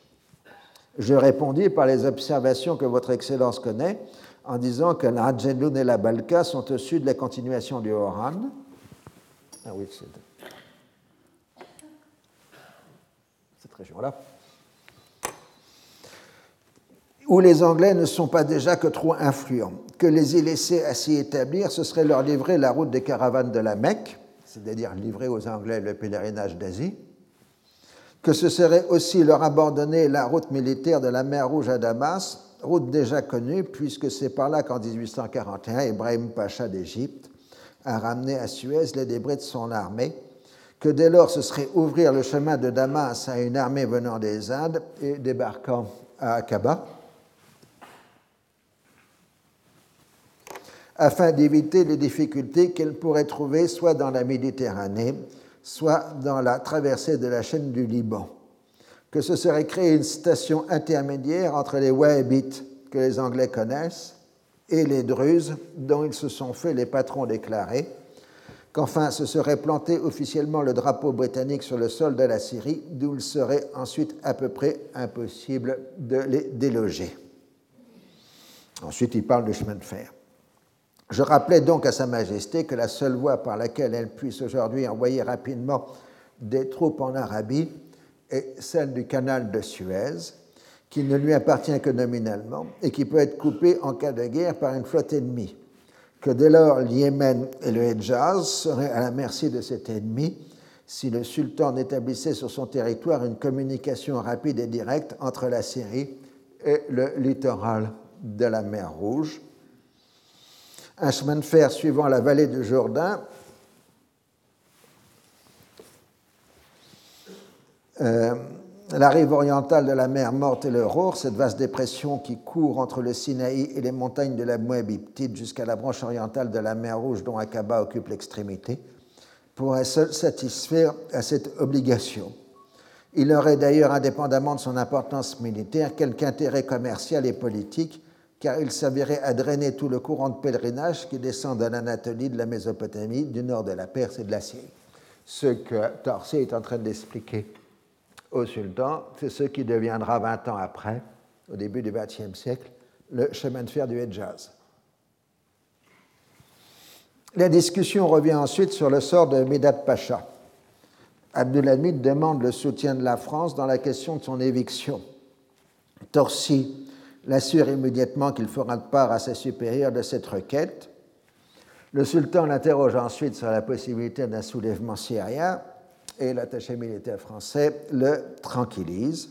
Je répondis par les observations que Votre Excellence connaît en disant que la et la Balka sont au sud de la continuation du Oran. Ah oui, c'est cette région-là. Où les Anglais ne sont pas déjà que trop influents. Que les y laisser à s'y établir, ce serait leur livrer la route des caravanes de la Mecque, c'est-à-dire livrer aux Anglais le pèlerinage d'Asie. Que ce serait aussi leur abandonner la route militaire de la mer Rouge à Damas, route déjà connue, puisque c'est par là qu'en 1841, Ibrahim Pacha d'Égypte a ramené à Suez les débris de son armée, que dès lors ce serait ouvrir le chemin de Damas à une armée venant des Indes et débarquant à Aqaba, afin d'éviter les difficultés qu'elle pourrait trouver soit dans la Méditerranée, soit dans la traversée de la chaîne du Liban que ce serait créer une station intermédiaire entre les Wahhabites que les Anglais connaissent et les Druzes dont ils se sont fait les patrons déclarés, qu'enfin ce serait planter officiellement le drapeau britannique sur le sol de la Syrie, d'où il serait ensuite à peu près impossible de les déloger. Ensuite, il parle du chemin de fer. Je rappelais donc à Sa Majesté que la seule voie par laquelle elle puisse aujourd'hui envoyer rapidement des troupes en Arabie est celle du canal de Suez, qui ne lui appartient que nominalement et qui peut être coupé en cas de guerre par une flotte ennemie. que dès lors le Yémen et le Hejaz seraient à la merci de cet ennemi si le sultan n'établissait sur son territoire une communication rapide et directe entre la Syrie et le littoral de la mer Rouge. Un chemin de fer suivant la vallée du Jourdain euh, la rive orientale de la mer Morte et le Rour, cette vaste dépression qui court entre le Sinaï et les montagnes de la Moabitide jusqu'à la branche orientale de la mer Rouge dont Aqaba occupe l'extrémité, pourrait seul satisfaire à cette obligation. Il aurait d'ailleurs, indépendamment de son importance militaire, quelque intérêt commercial et politique, car il servirait à drainer tout le courant de pèlerinage qui descend de l'Anatolie, de la Mésopotamie, du nord de la Perse et de la Syrie. Ce que Torsi est en train d'expliquer au sultan, c'est ce qui deviendra 20 ans après, au début du XXe siècle, le chemin de fer du Hedjaz. La discussion revient ensuite sur le sort de Midat Pacha. Abdulhamid demande le soutien de la France dans la question de son éviction. Torsi l'assure immédiatement qu'il fera part à ses supérieurs de cette requête. Le sultan l'interroge ensuite sur la possibilité d'un soulèvement syrien et l'attaché militaire français le tranquillise.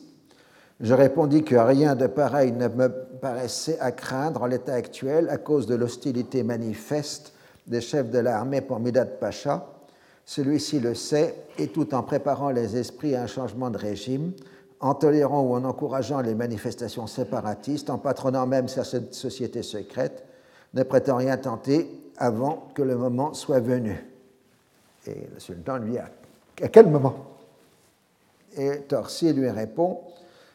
Je répondis que rien de pareil ne me paraissait à craindre en l'état actuel à cause de l'hostilité manifeste des chefs de l'armée pour Midat Pacha. Celui-ci le sait et tout en préparant les esprits à un changement de régime, en tolérant ou en encourageant les manifestations séparatistes, en patronnant même cette société secrète, ne prétend rien tenter avant que le moment soit venu. Et le sultan lui a à quel moment? Et Torsi lui répond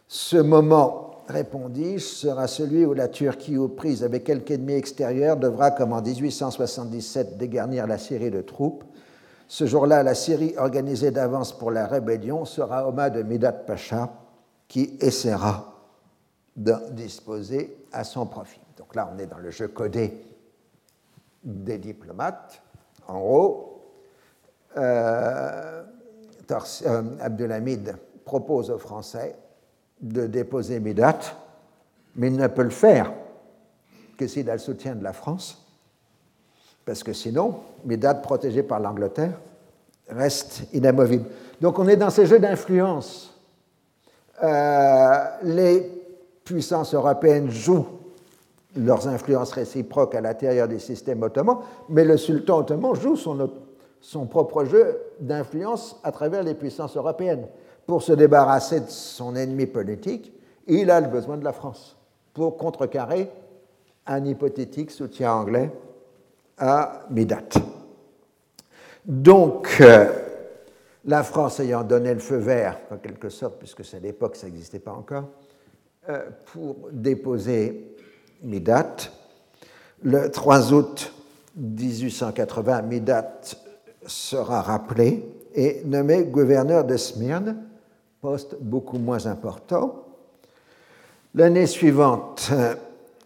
Ce moment, répondis-je, sera celui où la Turquie, aux prises avec quelque ennemi extérieur, devra, comme en 1877, dégarnir la Syrie de troupes. Ce jour-là, la Syrie, organisée d'avance pour la rébellion, sera aux mains de Midat Pacha, qui essaiera de disposer à son profit. Donc là, on est dans le jeu codé des diplomates. En gros, euh, euh, Abdelhamid propose aux Français de déposer Midat, mais il ne peut le faire que s'il a le soutien de la France, parce que sinon, Midat, protégé par l'Angleterre, reste inamovible. Donc on est dans ces jeux d'influence. Euh, les puissances européennes jouent leurs influences réciproques à l'intérieur du système ottoman, mais le sultan ottoman joue son propre jeu d'influence à travers les puissances européennes. Pour se débarrasser de son ennemi politique, il a le besoin de la France pour contrecarrer un hypothétique soutien anglais à Midat. Donc, euh, la France ayant donné le feu vert, en quelque sorte, puisque c'est l'époque, ça n'existait pas encore, euh, pour déposer Midat, le 3 août 1880, Midat sera rappelé et nommé gouverneur de Smyrne, poste beaucoup moins important. L'année suivante,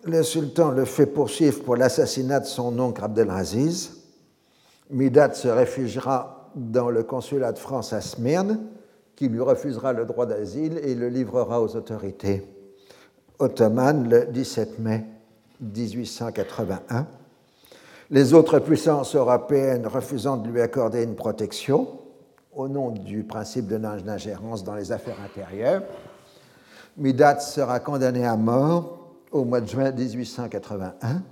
le sultan le fait poursuivre pour l'assassinat de son oncle Abdelaziz. Midat se réfugiera dans le consulat de France à Smyrne, qui lui refusera le droit d'asile et le livrera aux autorités ottomanes le 17 mai 1881 les autres puissances européennes refusant de lui accorder une protection au nom du principe de non-ingérence dans les affaires intérieures. Midat sera condamné à mort au mois de juin 1881.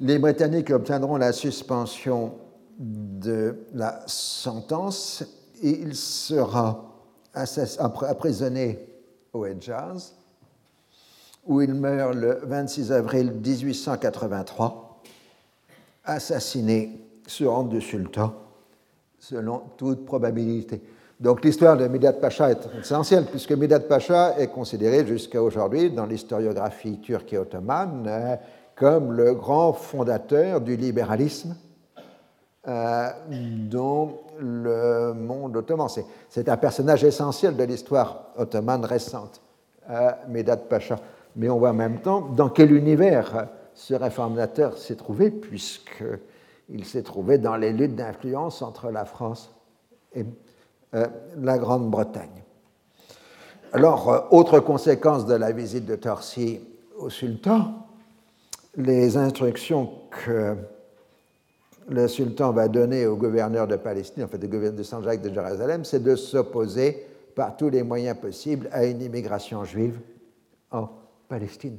Les Britanniques obtiendront la suspension de la sentence et il sera emprisonné au Hedjaz, où il meurt le 26 avril 1883 assassiné sur ordre du sultan, selon toute probabilité. Donc l'histoire de Midat Pacha est essentielle, puisque Midat Pacha est considéré jusqu'à aujourd'hui dans l'historiographie turque et ottomane euh, comme le grand fondateur du libéralisme euh, dans le monde ottoman. C'est un personnage essentiel de l'histoire ottomane récente, euh, Midat Pacha. Mais on voit en même temps dans quel univers ce réformateur s'est trouvé, puisqu'il s'est trouvé dans les luttes d'influence entre la France et la Grande-Bretagne. Alors, euh, autre conséquence de la visite de Torcy au sultan, les instructions que le sultan va donner au gouverneur de Palestine, en fait, au gouverneur de Saint-Jacques de Jérusalem, c'est de s'opposer par tous les moyens possibles à une immigration juive en Palestine.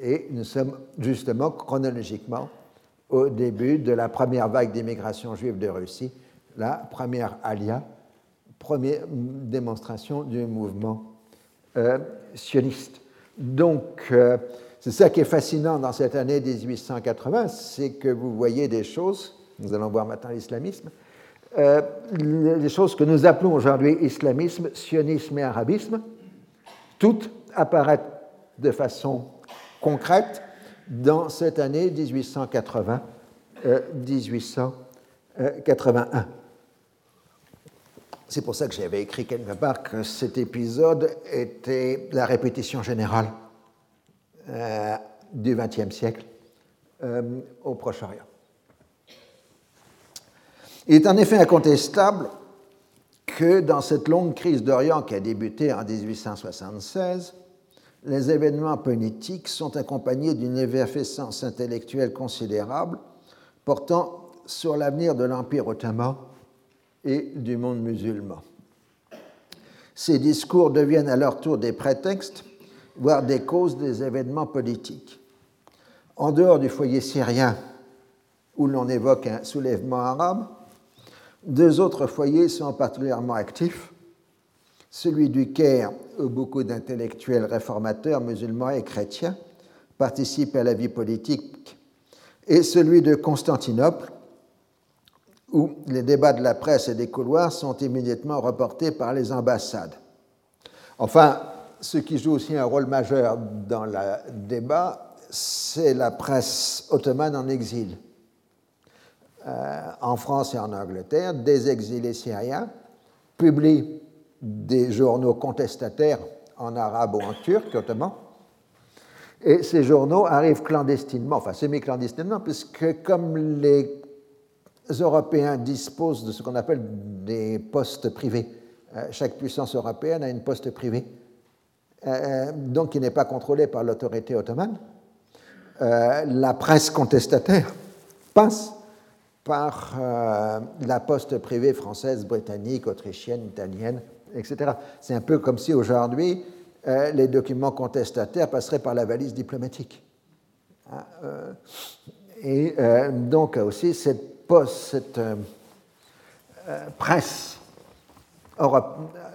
Et nous sommes justement chronologiquement au début de la première vague d'immigration juive de Russie, la première alia, première démonstration du mouvement euh, sioniste. Donc, euh, c'est ça qui est fascinant dans cette année 1880, c'est que vous voyez des choses, nous allons voir maintenant l'islamisme, euh, les choses que nous appelons aujourd'hui islamisme, sionisme et arabisme, toutes apparaissent de façon concrète dans cette année 1880-1881. C'est pour ça que j'avais écrit quelque part que cet épisode était la répétition générale euh, du XXe siècle euh, au Proche-Orient. Il est en effet incontestable que dans cette longue crise d'Orient qui a débuté en 1876, les événements politiques sont accompagnés d'une effervescence intellectuelle considérable portant sur l'avenir de l'Empire ottoman et du monde musulman. Ces discours deviennent à leur tour des prétextes, voire des causes des événements politiques. En dehors du foyer syrien, où l'on évoque un soulèvement arabe, deux autres foyers sont particulièrement actifs, celui du Caire, où beaucoup d'intellectuels réformateurs musulmans et chrétiens participent à la vie politique, et celui de Constantinople, où les débats de la presse et des couloirs sont immédiatement reportés par les ambassades. Enfin, ce qui joue aussi un rôle majeur dans le débat, c'est la presse ottomane en exil. Euh, en France et en Angleterre, des exilés syriens publient des journaux contestataires en arabe ou en turc, ottoman. Et ces journaux arrivent clandestinement, enfin semi-clandestinement, puisque comme les Européens disposent de ce qu'on appelle des postes privés, euh, chaque puissance européenne a une poste privée, euh, donc qui n'est pas contrôlé par l'autorité ottomane, la presse contestataire passe par euh, la poste privée française, britannique, autrichienne, italienne, etc. C'est un peu comme si aujourd'hui euh, les documents contestataires passeraient par la valise diplomatique. Ah, euh, et donc aussi cette, cette presse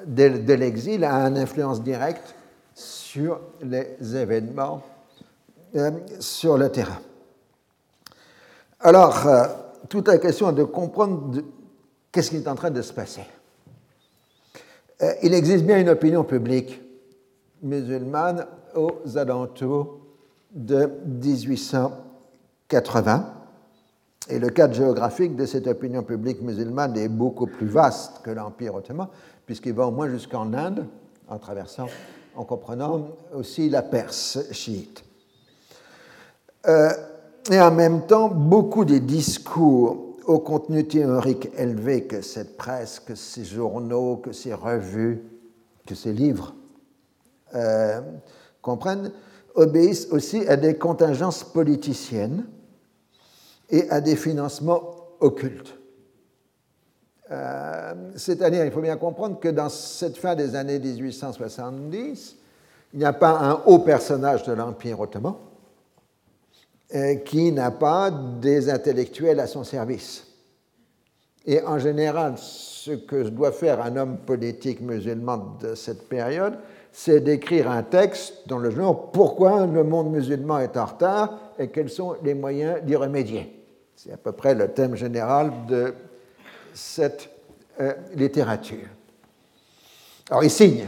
de, l'exil a une influence directe sur les événements sur le terrain. Alors, toute la question est de comprendre qu'est-ce qui est en train de se passer. Euh, il existe bien une opinion publique musulmane aux alentours de 1880. Et le cadre géographique de cette opinion publique musulmane est beaucoup plus vaste que l'Empire ottoman, puisqu'il va au moins jusqu'en Inde, en traversant, en comprenant aussi la Perse chiite. Euh, et en même temps, beaucoup des discours au contenu théorique élevé que cette presse, que ces journaux, que ces revues, que ces livres euh, comprennent, obéissent aussi à des contingences politiciennes et à des financements occultes. Euh, C'est-à-dire, il faut bien comprendre que dans cette fin des années 1870, il n'y a pas un haut personnage de l'Empire ottoman, euh, qui n'a pas des intellectuels à son service. Et en général, ce que doit faire un homme politique musulman de cette période, c'est d'écrire un texte dans le genre Pourquoi le monde musulman est en retard et quels sont les moyens d'y remédier? C'est à peu près le thème général de cette euh, littérature. Alors il signe,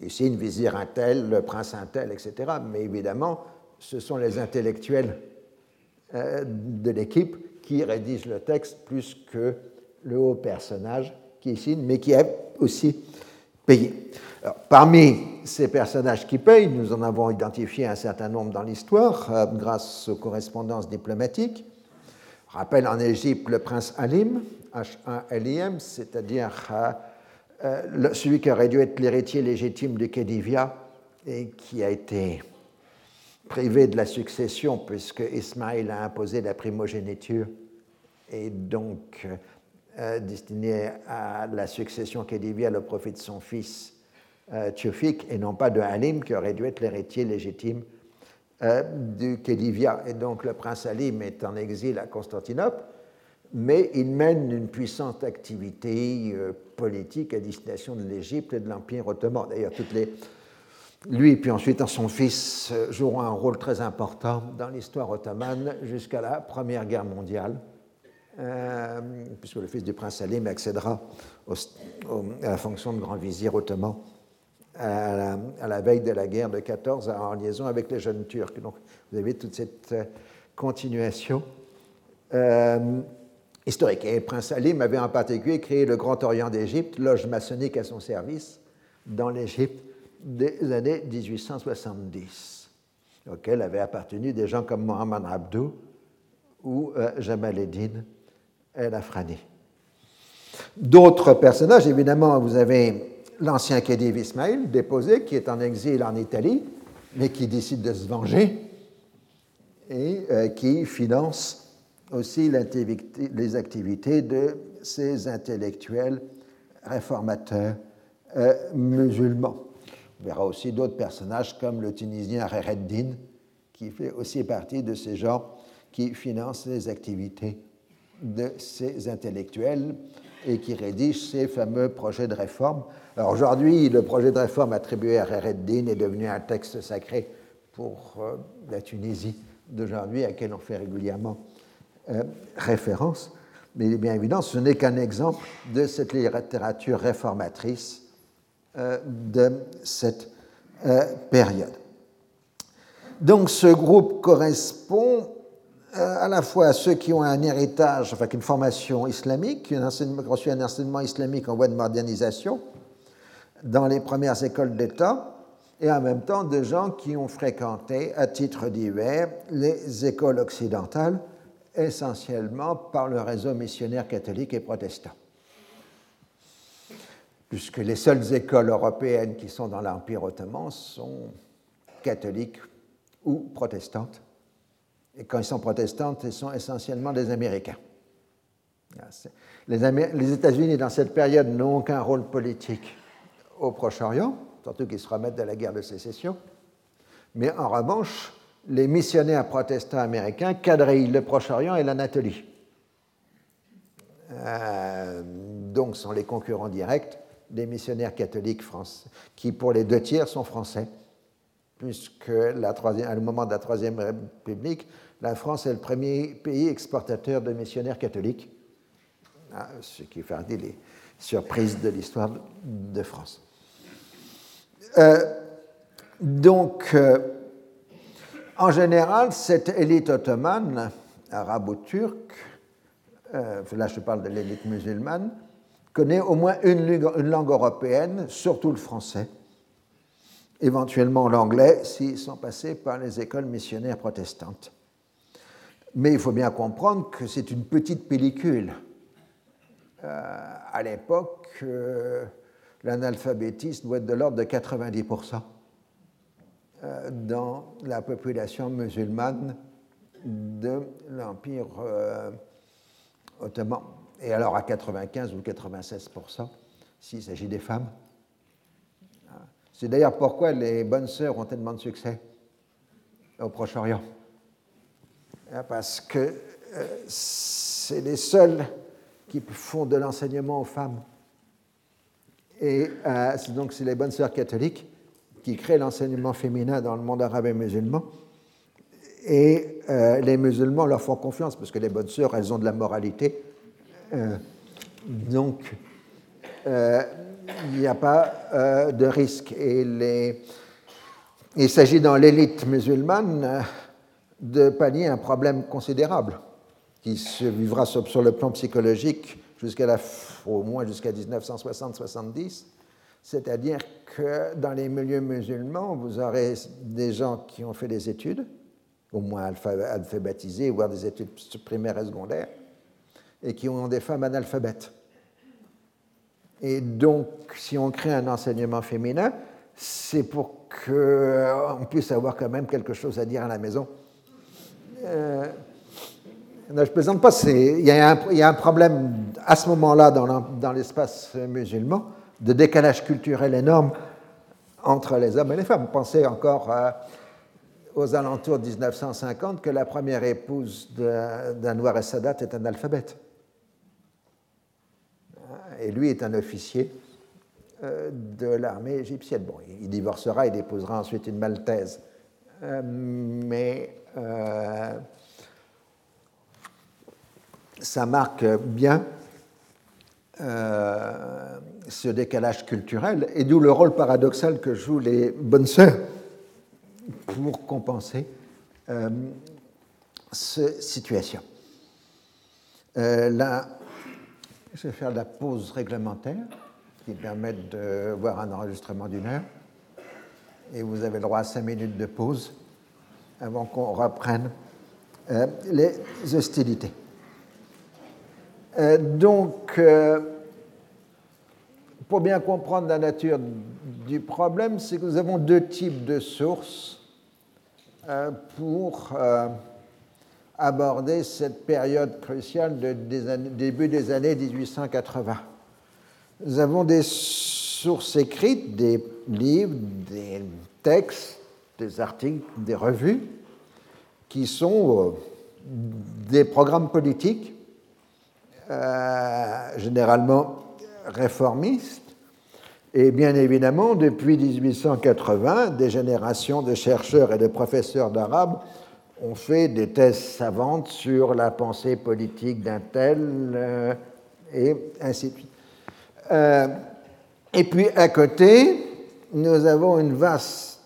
il signe vizir un tel, le prince un tel, etc. Mais évidemment, ce sont les intellectuels euh, de l'équipe qui rédige le texte plus que le haut personnage qui signe, mais qui est aussi payé. Parmi ces personnages qui payent, nous en avons identifié un certain nombre dans l'histoire euh, grâce aux correspondances diplomatiques. rappelle en Égypte le prince Halim, H1LIM, c'est-à-dire euh, celui qui aurait dû être l'héritier légitime de Khedivia et qui a été privé de la succession puisque Ismaël a imposé la primogéniture et donc euh, destiné à la succession khediviale au profit de son fils euh, et non pas de Halim qui aurait dû être l'héritier légitime euh, du Khedivia. Et donc le prince Halim est en exil à Constantinople, mais il mène une puissante activité euh, politique à destination de l'Égypte et de l'Empire ottoman. D'ailleurs, lui et puis ensuite son fils euh, joueront un rôle très important dans l'histoire ottomane jusqu'à la Première Guerre mondiale, puisque le fils du prince Salim accédera à la fonction de grand vizir ottoman à la, veille de la guerre de 14 en liaison avec les jeunes Turcs. Donc vous avez toute cette euh, continuation historique. Et prince Salim avait en particulier créé le Grand Orient d'Égypte, loge maçonnique à son service dans l'Égypte des années 1870, auxquelles avaient appartenu des gens comme Mohamed Abdou ou euh, Jamal Eddin El Afrani. D'autres personnages, évidemment, vous avez l'ancien Khedive Ismail, déposé, qui est en exil en Italie, mais qui décide de se venger et euh, qui finance aussi les activités de ces intellectuels réformateurs euh, musulmans. On verra aussi d'autres personnages comme le Tunisien Rereddin, qui fait aussi partie de ces gens qui financent les activités de ces intellectuels et qui rédigent ces fameux projets de réforme. Aujourd'hui, le projet de réforme attribué à Rereddin est devenu un texte sacré pour euh, la Tunisie d'aujourd'hui, à laquelle on fait régulièrement euh, référence. Mais il est bien évident, ce n'est qu'un exemple de cette littérature réformatrice euh, de cette période. Donc ce groupe correspond à la fois à ceux qui ont un héritage, enfin une formation islamique, qui ont reçu un enseignement islamique en voie de modernisation dans les premières écoles d'État, et en même temps de gens qui ont fréquenté à titre divers les écoles occidentales, essentiellement par le réseau missionnaire catholique et protestant puisque les seules écoles européennes qui sont dans l'Empire ottoman sont catholiques ou protestantes. Et quand ils sont protestantes, ils sont essentiellement des Américains. Ah, les, États-Unis, dans cette période, n'ont aucun rôle politique au Proche-Orient, surtout qu'ils se remettent de la guerre de sécession. Mais en revanche, les missionnaires protestants américains quadrillent le Proche-Orient et l'Anatolie. Euh, donc, sont les concurrents directs des missionnaires catholiques français, qui pour les deux tiers sont français, puisque la à le moment de la Troisième République, la France est le premier pays exportateur de missionnaires catholiques, ah, ce qui fait des surprises de l'histoire de France. Euh, donc, euh, en général, cette élite ottomane, arabo-turque, euh, là je parle de l'élite musulmane, connaît au moins une langue, européenne, surtout le français, éventuellement l'anglais s'ils sont passés par les écoles missionnaires protestantes. Mais il faut bien comprendre que c'est une petite pellicule. Euh, à l'époque, l'analphabétisme doit être de l'ordre de 90% euh, dans la population musulmane de l'Empire ottoman et alors à 95 ou 96% s'il s'agit des femmes. C'est d'ailleurs pourquoi les bonnes sœurs ont tellement de succès au Proche-Orient. Parce que euh, c'est les seuls qui font de l'enseignement aux femmes. Et euh, donc c'est les bonnes sœurs catholiques qui créent l'enseignement féminin dans le monde arabe et musulman. Et euh, les musulmans leur font confiance parce que les bonnes sœurs, elles ont de la moralité euh, donc, il n'y a pas de risque. Et il s'agit dans l'élite musulmane de pallier un problème considérable qui se vivra sur, le plan psychologique jusqu'à la, au moins jusqu'à 1960-70. C'est-à-dire que dans les milieux musulmans, vous aurez des gens qui ont fait des études, au moins alphabétisés, voire des études primaires et secondaires, et qui ont des femmes analphabètes. Et donc, si on crée un enseignement féminin, c'est pour qu'on puisse avoir quand même quelque chose à dire à la maison. Euh, non, je ne plaisante pas, il y, a un problème à ce moment-là dans l'espace musulman de décalage culturel énorme entre les hommes et les femmes. Pensez encore aux alentours de 1950 que la première épouse d'Anwar el-Sadat est un alphabète. Et lui est un officier euh, de l'armée égyptienne. Bon, il divorcera, il épousera ensuite une Maltaise. Euh, mais euh, ça marque bien ce décalage culturel, et d'où le rôle paradoxal que jouent les bonnes sœurs pour compenser cette situation. là, je vais faire la pause réglementaire qui permet de voir un enregistrement d'une heure. Et vous avez le droit à cinq minutes de pause avant qu'on reprenne euh, les hostilités. Euh, donc, euh, pour bien comprendre la nature du problème, c'est que nous avons deux types de sources pour aborder cette période cruciale de début des années 1880. Nous avons des sources écrites, des livres, des textes, des articles, des revues, qui sont euh, des programmes politiques, euh, généralement réformistes, et bien évidemment, depuis 1880, des générations de chercheurs et de professeurs d'arabe ont fait des thèses savantes sur la pensée politique d'un tel, euh, et ainsi de suite. Euh, et puis à côté, nous avons une vaste,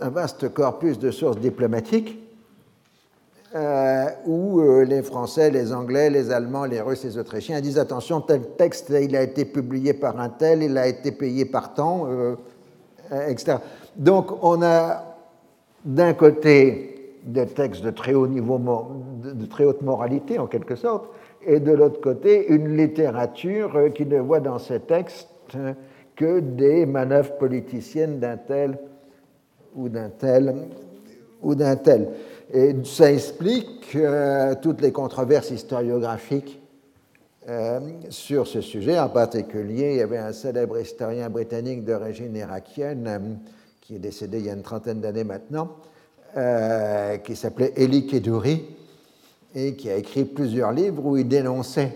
un vaste corpus de sources diplomatiques euh, où les Français, les Anglais, les Allemands, les Russes, les Autrichiens disent attention, tel texte, il a été publié par un tel, il a été payé par tant, etc. Donc on a d'un côté des textes de très haut niveau, de très haute moralité en quelque sorte, et de l'autre côté une littérature euh, qui ne voit dans ces textes euh, que des manœuvres politiciennes d'un tel ou d'un tel ou d'un tel. Et ça explique euh, toutes les controverses historiographiques sur ce sujet. En particulier, il y avait un célèbre historien britannique d'origine irakienne qui est décédé il y a une trentaine d'années maintenant, euh, qui s'appelait Elie Kedouri et qui a écrit plusieurs livres où il dénonçait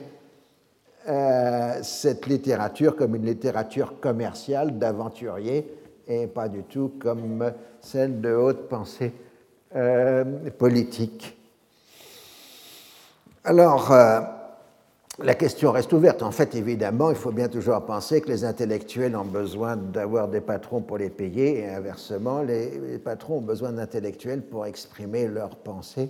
euh, cette littérature comme une littérature commerciale d'aventuriers et pas du tout comme celle de haute pensée euh, politique. Alors, la question reste ouverte. En fait, évidemment, il faut bien toujours penser que les intellectuels ont besoin d'avoir des patrons pour les payer et inversement, les, patrons ont besoin d'intellectuels pour exprimer leurs pensées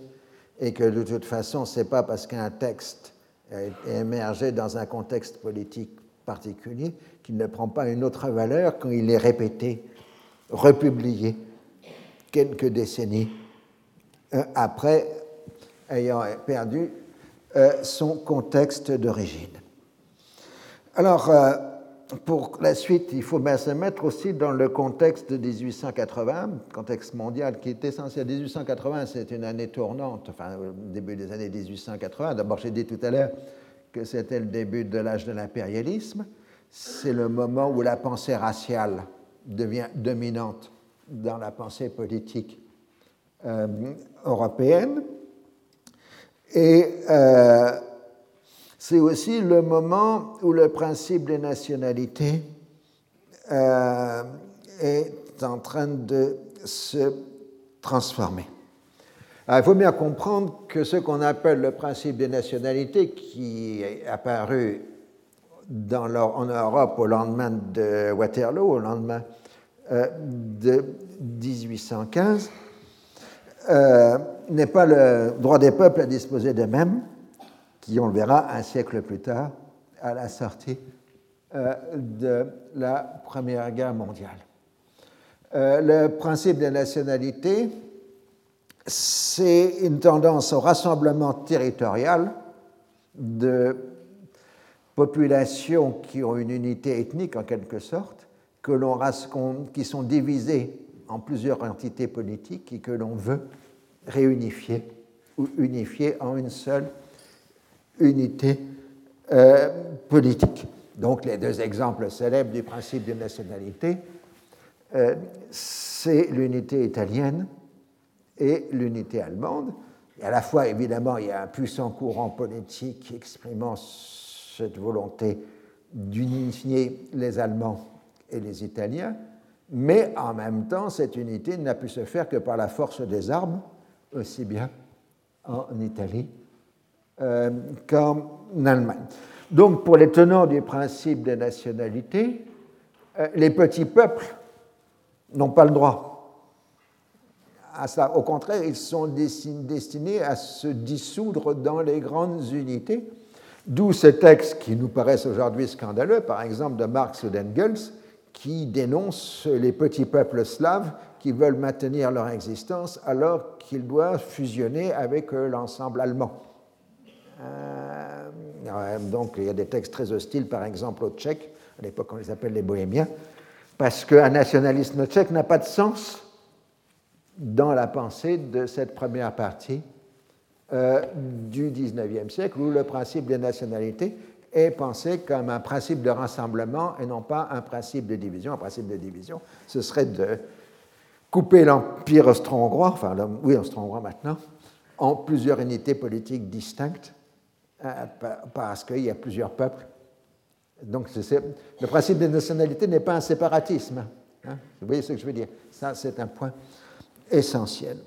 et que de toute façon, ce n'est pas parce qu'un texte est émergé dans un contexte politique particulier qu'il ne prend pas une autre valeur quand il est répété, republié quelques décennies euh, après ayant perdu euh, son contexte d'origine. Alors, euh, pour la suite, il faut bien se mettre aussi dans le contexte de 1880, contexte mondial qui est essentiel. 1880, c'est une année tournante, enfin, début des années 1880. D'abord, j'ai dit tout à l'heure que c'était le début de l'âge de l'impérialisme. C'est le moment où la pensée raciale devient dominante dans la pensée politique euh, européenne. Et euh, c'est aussi le moment où le principe des nationalités euh, est en train de se transformer. il faut bien comprendre que ce qu'on appelle le principe des nationalités, qui est apparu en Europe au lendemain de Waterloo, au lendemain euh, de 1815, euh, n'est pas le droit des peuples à disposer d'eux-mêmes, qui, on le verra, un siècle plus tard, à la sortie euh, de la Première Guerre mondiale. Euh, le principe de nationalité, c'est une tendance au rassemblement territorial de populations qui ont une unité ethnique en quelque sorte que qui sont divisées en plusieurs entités politiques et que l'on veut réunifier ou unifier en une seule unité euh, politique. Donc les deux exemples célèbres du principe de nationalité, euh, c'est l'unité italienne et l'unité allemande. Et à la fois, évidemment, il y a un puissant courant politique exprimant cette volonté d'unifier les Allemands et les Italiens, mais en même temps, cette unité n'a pu se faire que par la force des armes, aussi bien en Italie euh, qu'en Allemagne. Donc, pour les tenants du principe des nationalités, euh, les petits peuples n'ont pas le droit à ça. Au contraire, ils sont destinés à se dissoudre dans les grandes unités, d'où ces textes qui nous paraissent aujourd'hui scandaleux, par exemple de Marx ou d'Engels, qui dénoncent les petits peuples slaves qui veulent maintenir leur existence alors qu'ils doivent fusionner avec euh, l'ensemble allemand. Euh, donc il y a des textes très hostiles, par exemple aux Tchèques, à l'époque on les appelle les Bohémiens, parce qu'un nationalisme tchèque n'a pas de sens dans la pensée de cette première partie euh, du XIXe siècle, où le principe des nationalités est pensé comme un principe de rassemblement et non pas un principe de division. Un principe de division, ce serait de couper l'Empire austro-hongrois, enfin oui, austro-hongrois maintenant, en plusieurs unités politiques distinctes, euh, parce qu'il y a plusieurs peuples. Donc le principe des nationalités n'est pas un séparatisme. Hein. Vous voyez ce que je veux dire? Ça, c'est un point essentiel.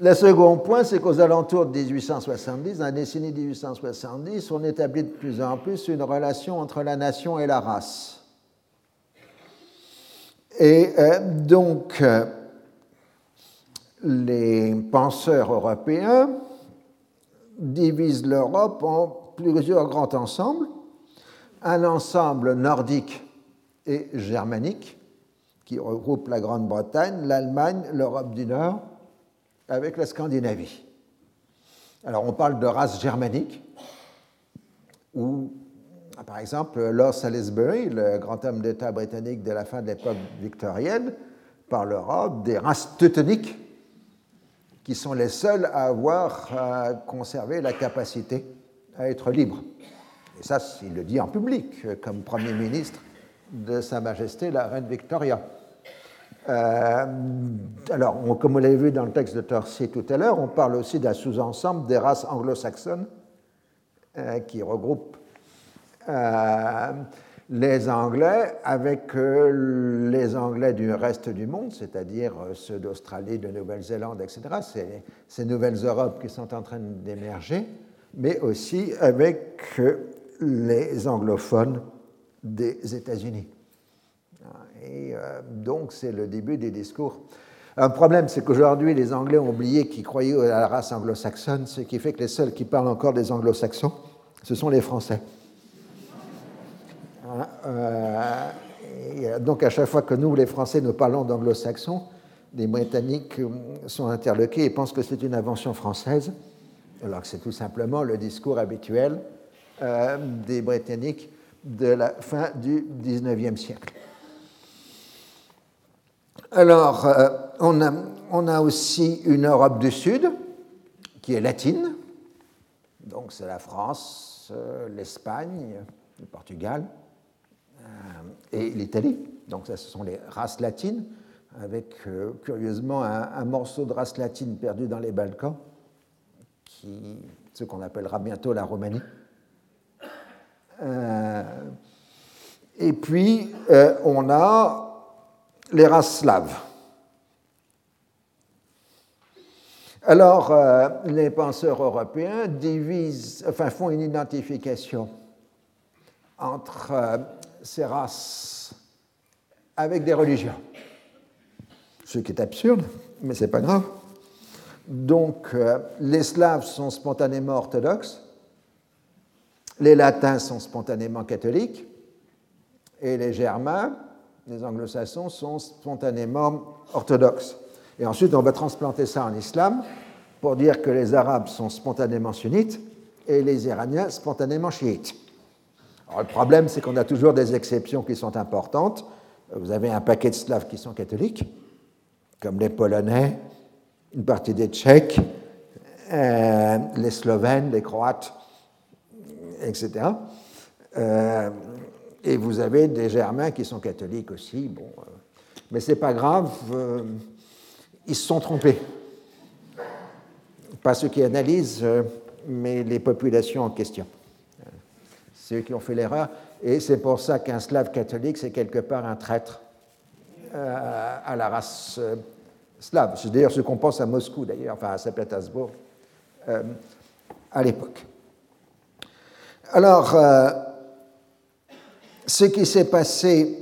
Le second point, c'est qu'aux alentours de 1870, dans la décennie 1870, on établit de plus en plus une relation entre la nation et la race. Et euh, donc, euh, les penseurs européens divisent l'Europe en plusieurs grands ensembles. Un ensemble nordique et germanique, qui regroupe la Grande-Bretagne, l'Allemagne, l'Europe du Nord avec la Scandinavie. Alors on parle de race germanique, où, par exemple, Lord Salisbury, le grand homme d'État britannique de la fin de l'époque victorienne, parlera des races teutoniques, qui sont les seules à avoir conservé la capacité à être libres. Et ça, il le dit en public, comme Premier ministre de Sa Majesté la Reine Victoria. Euh, alors, comme vous l'avez vu dans le texte de Torcy tout à l'heure, on parle aussi d'un sous-ensemble des races anglo-saxonnes euh, qui regroupent euh, les Anglais avec les Anglais du reste du monde, c'est-à-dire ceux d'Australie, de Nouvelle-Zélande, etc. C'est ces nouvelles Europes qui sont en train d'émerger, mais aussi avec les anglophones des États-Unis. Et euh, donc, c'est le début des discours. Un problème, c'est qu'aujourd'hui, les Anglais ont oublié qu'ils croyaient à la race anglo-saxonne, ce qui fait que les seuls qui parlent encore des anglo-saxons, ce sont les Français. Hein, euh, donc, à chaque fois que nous, les Français, nous parlons d'anglo-saxons, les Britanniques euh, sont interloqués et pensent que c'est une invention française, alors que c'est tout simplement le discours habituel des Britanniques de la fin du XIXe siècle. Alors, euh, on, a, aussi une Europe du Sud qui est latine, donc c'est la France, euh, l'Espagne, le Portugal euh, et l'Italie. Donc, ce sont les races latines, avec curieusement un, morceau de race latine perdu dans les Balkans, qui, ce qu'on appellera bientôt la Roumanie. et puis, on a les races slaves. Alors, euh, les penseurs européens divisent, enfin, font une identification entre euh, ces races avec des religions. Ce qui est absurde, mais ce n'est pas grave. Donc, euh, les Slaves sont spontanément orthodoxes, les Latins sont spontanément catholiques, et les Germains les anglo-saxons sont spontanément orthodoxes. Et ensuite, on va transplanter ça en islam pour dire que les Arabes sont spontanément sunnites et les Iraniens spontanément chiites. Le problème, c'est qu'on a toujours des exceptions qui sont importantes. Vous avez un paquet de Slaves qui sont catholiques, comme les Polonais, une partie des Tchèques, euh, les Slovènes, les Croates, etc. et vous avez des Germains qui sont catholiques aussi. Bon, euh, mais ce n'est pas grave, ils se sont trompés. Pas ceux qui analysent, mais les populations en question. C'est eux qui ont fait l'erreur. Et c'est pour ça qu'un slave catholique, c'est quelque part un traître à la race slave. C'est d'ailleurs ce qu'on pense à Moscou, d'ailleurs, enfin à Saint-Pétersbourg, euh, à l'époque. Alors, euh, ce qui s'est passé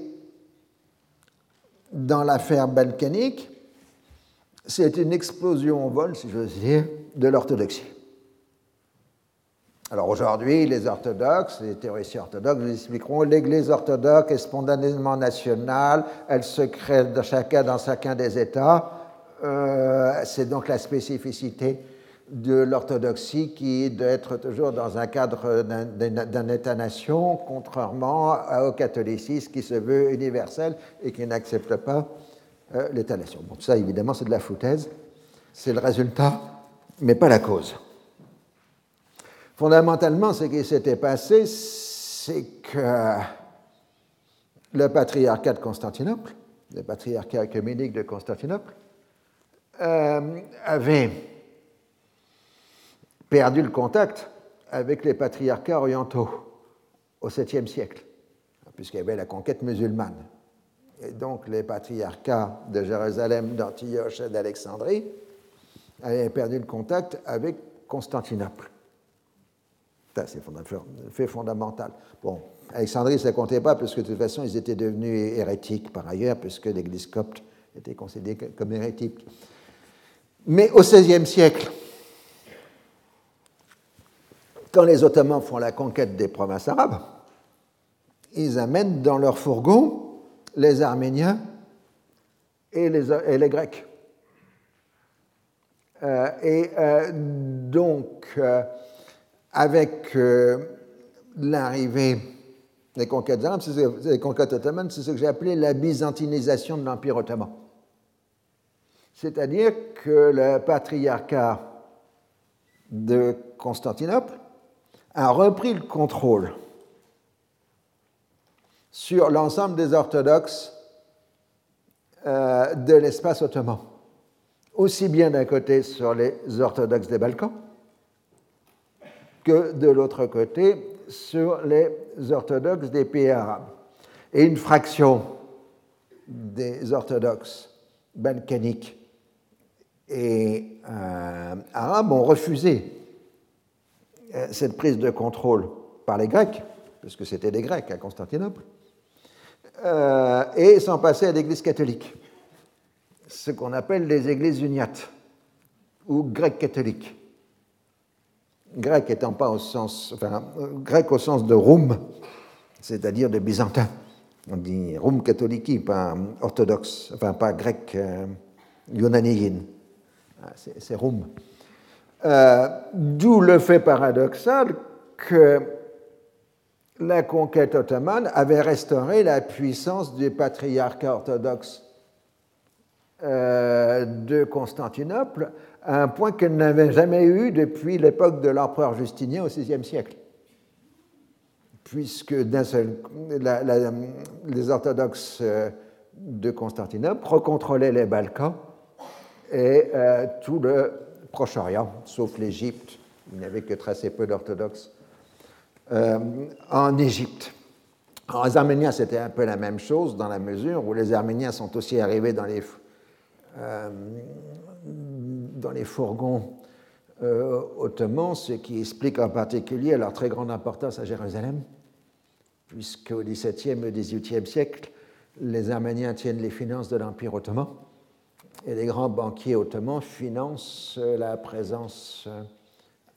dans l'affaire balkanique, c'est une explosion au vol, si j'ose dire, de l'orthodoxie. Alors aujourd'hui, les orthodoxes, les théoriciens orthodoxes vous expliqueront l'Église orthodoxe est spontanément nationale, elle se crée dans chacun, dans chacun des États, euh, c'est donc la spécificité de l'orthodoxie qui est d'être toujours dans un cadre d'un État-nation, contrairement au catholicisme qui se veut universel et qui n'accepte pas euh, l'État-nation. Bon, ça, évidemment, c'est de la foutaise. C'est le résultat, mais pas la cause. Fondamentalement, ce qui s'était passé, c'est que le patriarcat de Constantinople, le patriarcat œcuménique de Constantinople, euh, avait perdu le contact avec les patriarcats orientaux au 7e siècle, puisqu'il y avait la conquête musulmane. Et donc les patriarcats de Jérusalem, d'Antioche et d'Alexandrie avaient perdu le contact avec Constantinople. C'est un fait fondamental. Bon, Alexandrie, ça ne comptait pas, parce que de toute façon, ils étaient devenus hérétiques par ailleurs, puisque l'Église copte était considérée comme hérétique. Mais au XVIe siècle, quand les Ottomans font la conquête des provinces arabes, ils amènent dans leur fourgon les Arméniens et les, Grecs. Euh, et euh, donc, euh, avec l'arrivée des conquêtes arabes, des conquêtes ottomanes, c'est ce que j'ai appelé la byzantinisation de l'Empire ottoman. C'est-à-dire que le patriarcat de Constantinople a repris le contrôle sur l'ensemble des orthodoxes euh, de l'espace ottoman, aussi bien d'un côté sur les orthodoxes des Balkans que de l'autre côté sur les orthodoxes des pays arabes. Et une fraction des orthodoxes balkaniques et euh, arabes ont refusé cette prise de contrôle par les Grecs, parce que c'était des Grecs à Constantinople, euh, et sont passés à l'Église catholique, ce qu'on appelle les églises uniates ou grecs catholiques. Grec étant pas au sens, enfin, grec au sens de Roum, c'est-à-dire de byzantin. On dit Roum catholique, pas orthodoxe, enfin pas grec euh, ah, c'est Roum. Euh, d'où le fait paradoxal que la conquête ottomane avait restauré la puissance du patriarcat orthodoxe euh, de Constantinople à un point qu'elle n'avait jamais eu depuis l'époque de l'empereur Justinien au VIe siècle. Puisque les orthodoxes euh, de Constantinople recontrôlaient les Balkans et tout le Proche-Orient, sauf l'Égypte. Il n'y avait que très peu d'orthodoxes euh, en Égypte. les Arméniens, c'était un peu la même chose dans la mesure où les Arméniens sont aussi arrivés dans les, euh, dans les fourgons ottomans, ce qui explique en particulier leur très grande importance à Jérusalem, puisqu'au XVIIe et XVIIIe siècle, les Arméniens tiennent les finances de l'Empire ottoman et les grands banquiers ottomans financent la présence euh,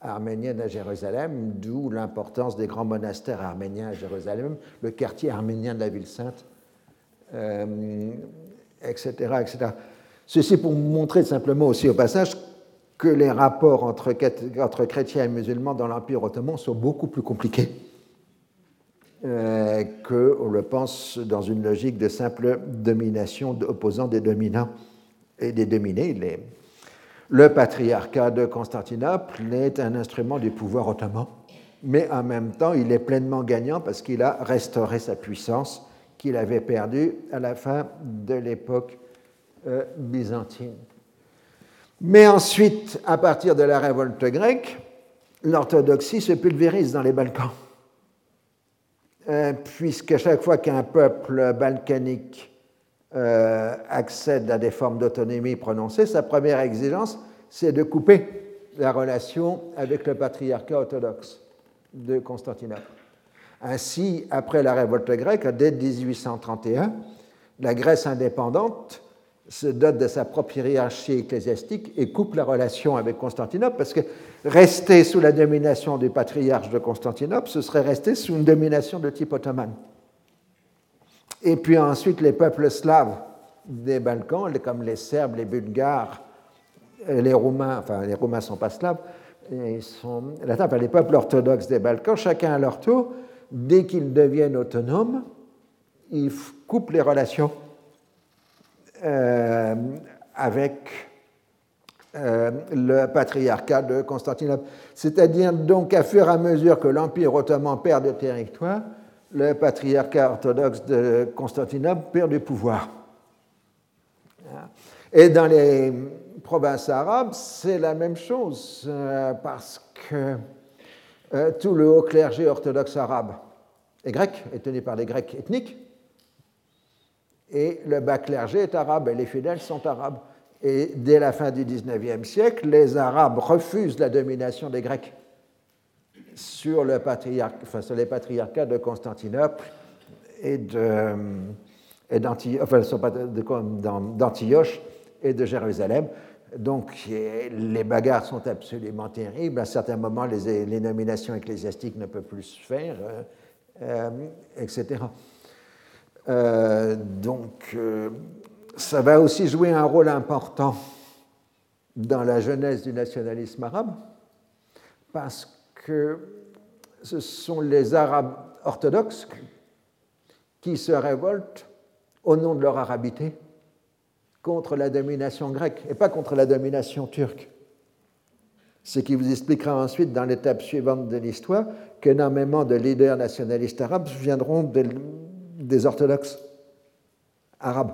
arménienne à Jérusalem, d'où l'importance des grands monastères arméniens à Jérusalem, le quartier arménien de la ville sainte, etc., euh, etc. Ceci pour montrer simplement aussi au passage que les rapports entre, chrétiens et musulmans dans l'Empire ottoman sont beaucoup plus compliqués euh, qu'on le pense dans une logique de simple domination opposant des dominants et des dominés. Le patriarcat de Constantinople est un instrument du pouvoir ottoman, mais en même temps, il est pleinement gagnant parce qu'il a restauré sa puissance qu'il avait perdue à la fin de l'époque euh, byzantine. Mais ensuite, à partir de la révolte grecque, l'orthodoxie se pulvérise dans les Balkans. Euh, puisque chaque fois qu'un peuple balkanique euh, accède à des formes d'autonomie prononcées, sa première exigence, c'est de couper la relation avec le patriarcat orthodoxe de Constantinople. Ainsi, après la révolte grecque, dès 1831, la Grèce indépendante se dote de sa propre hiérarchie ecclésiastique et coupe la relation avec Constantinople, parce que rester sous la domination du patriarche de Constantinople, ce serait rester sous une domination de type ottoman. Et puis ensuite, les peuples slaves des Balkans, comme les Serbes, les Bulgares, les Roumains, enfin les Roumains ne sont pas slaves, ils sont enfin, les peuples orthodoxes des Balkans, chacun à leur tour, dès qu'ils deviennent autonomes, ils coupent les relations euh, avec euh, le patriarcat de Constantinople. C'est-à-dire donc à fur et à mesure que l'Empire ottoman perd de territoire, le patriarcat orthodoxe de Constantinople perd du pouvoir. Et dans les provinces arabes, c'est la même chose, euh, parce que tout le haut clergé orthodoxe arabe est grec, est tenu par les Grecs ethniques, et le bas clergé est arabe et les fidèles sont arabes. Et dès la fin du XIXe siècle, les Arabes refusent la domination des Grecs sur, les patriarcats de Constantinople et d'Antioche et de Jérusalem. Donc les bagarres sont absolument terribles. À certains moments, les, nominations ecclésiastiques ne peuvent plus se faire, euh, euh, etc. Euh, donc, euh, ça va aussi jouer un rôle important dans la jeunesse du nationalisme arabe, parce ce sont les Arabes orthodoxes qui se révoltent au nom de leur arabité contre la domination grecque et pas contre la domination turque. Ce qui vous expliquera ensuite dans l'étape suivante de l'histoire qu'énormément de leaders nationalistes arabes viendront de, des orthodoxes arabes.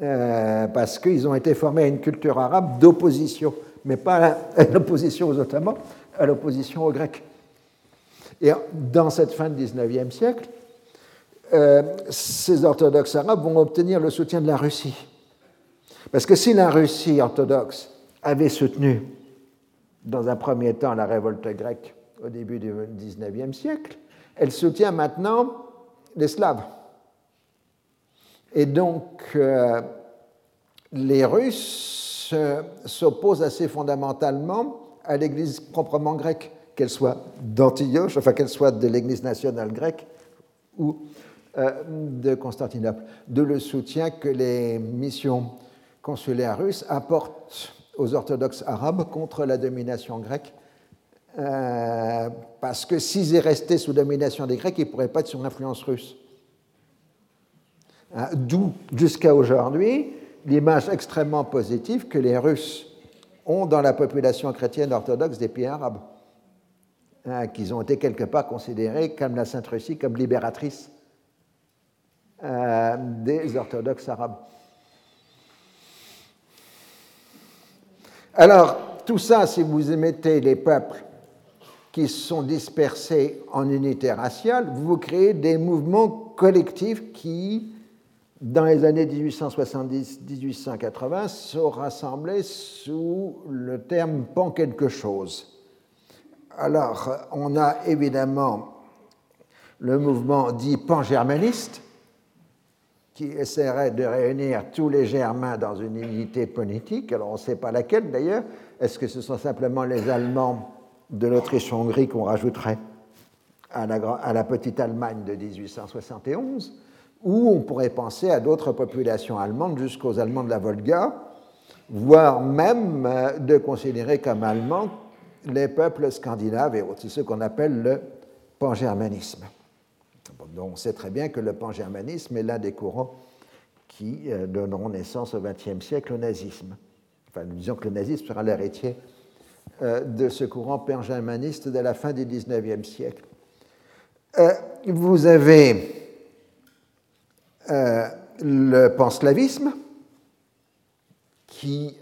Euh, parce qu'ils ont été formés à une culture arabe d'opposition, mais pas à l'opposition aux Ottomans, à l'opposition aux Grecs. Et dans cette fin du XIXe siècle, euh, ces orthodoxes arabes vont obtenir le soutien de la Russie. Parce que si la Russie orthodoxe avait soutenu, dans un premier temps, la révolte grecque au début du XIXe siècle, elle soutient maintenant les Slaves. Et donc, euh, les Russes euh, s'opposent assez fondamentalement à l'Église proprement grecque, qu'elle soit d'Antioche, enfin qu'elle soit de l'Église nationale grecque ou euh, de Constantinople. De le soutien que les missions consulaires russes apportent aux orthodoxes arabes contre la domination grecque euh, parce que s'ils restés sous domination des Grecs, ils ne pourraient pas être sous influence russe. Hein, d'où, jusqu'à aujourd'hui, l'image extrêmement positive que les Russes ont dans la population chrétienne orthodoxe des pays arabes, hein, qu'ils ont été quelque part considérés comme la Sainte Russie, comme libératrice euh, des orthodoxes arabes. Alors, tout ça, si vous mettez les peuples qui sont dispersés en unités raciales, vous créez des mouvements collectifs qui, dans les années 1870-1880, sont rassemblés sous le terme pan quelque chose. Alors, on a évidemment le mouvement dit pan-germaniste, qui essaierait de réunir tous les Germains dans une unité politique. Alors, on ne sait pas laquelle d'ailleurs. Est-ce que ce sont simplement les Allemands de l'Autriche-Hongrie qu'on rajouterait à la, petite Allemagne de 1871, ou on pourrait penser à d'autres populations allemandes jusqu'aux Allemands de la Volga, voire même euh, de considérer comme allemands les peuples scandinaves et autres, c'est ce qu'on appelle le pangermanisme. dont on sait très bien que le pan-germanisme est l'un des courants qui euh, donneront naissance au XXe siècle au nazisme. Enfin, nous disons que le nazisme sera l'héritier euh, de ce courant pan-germaniste de la fin du XIXe siècle. Vous avez le panslavisme qui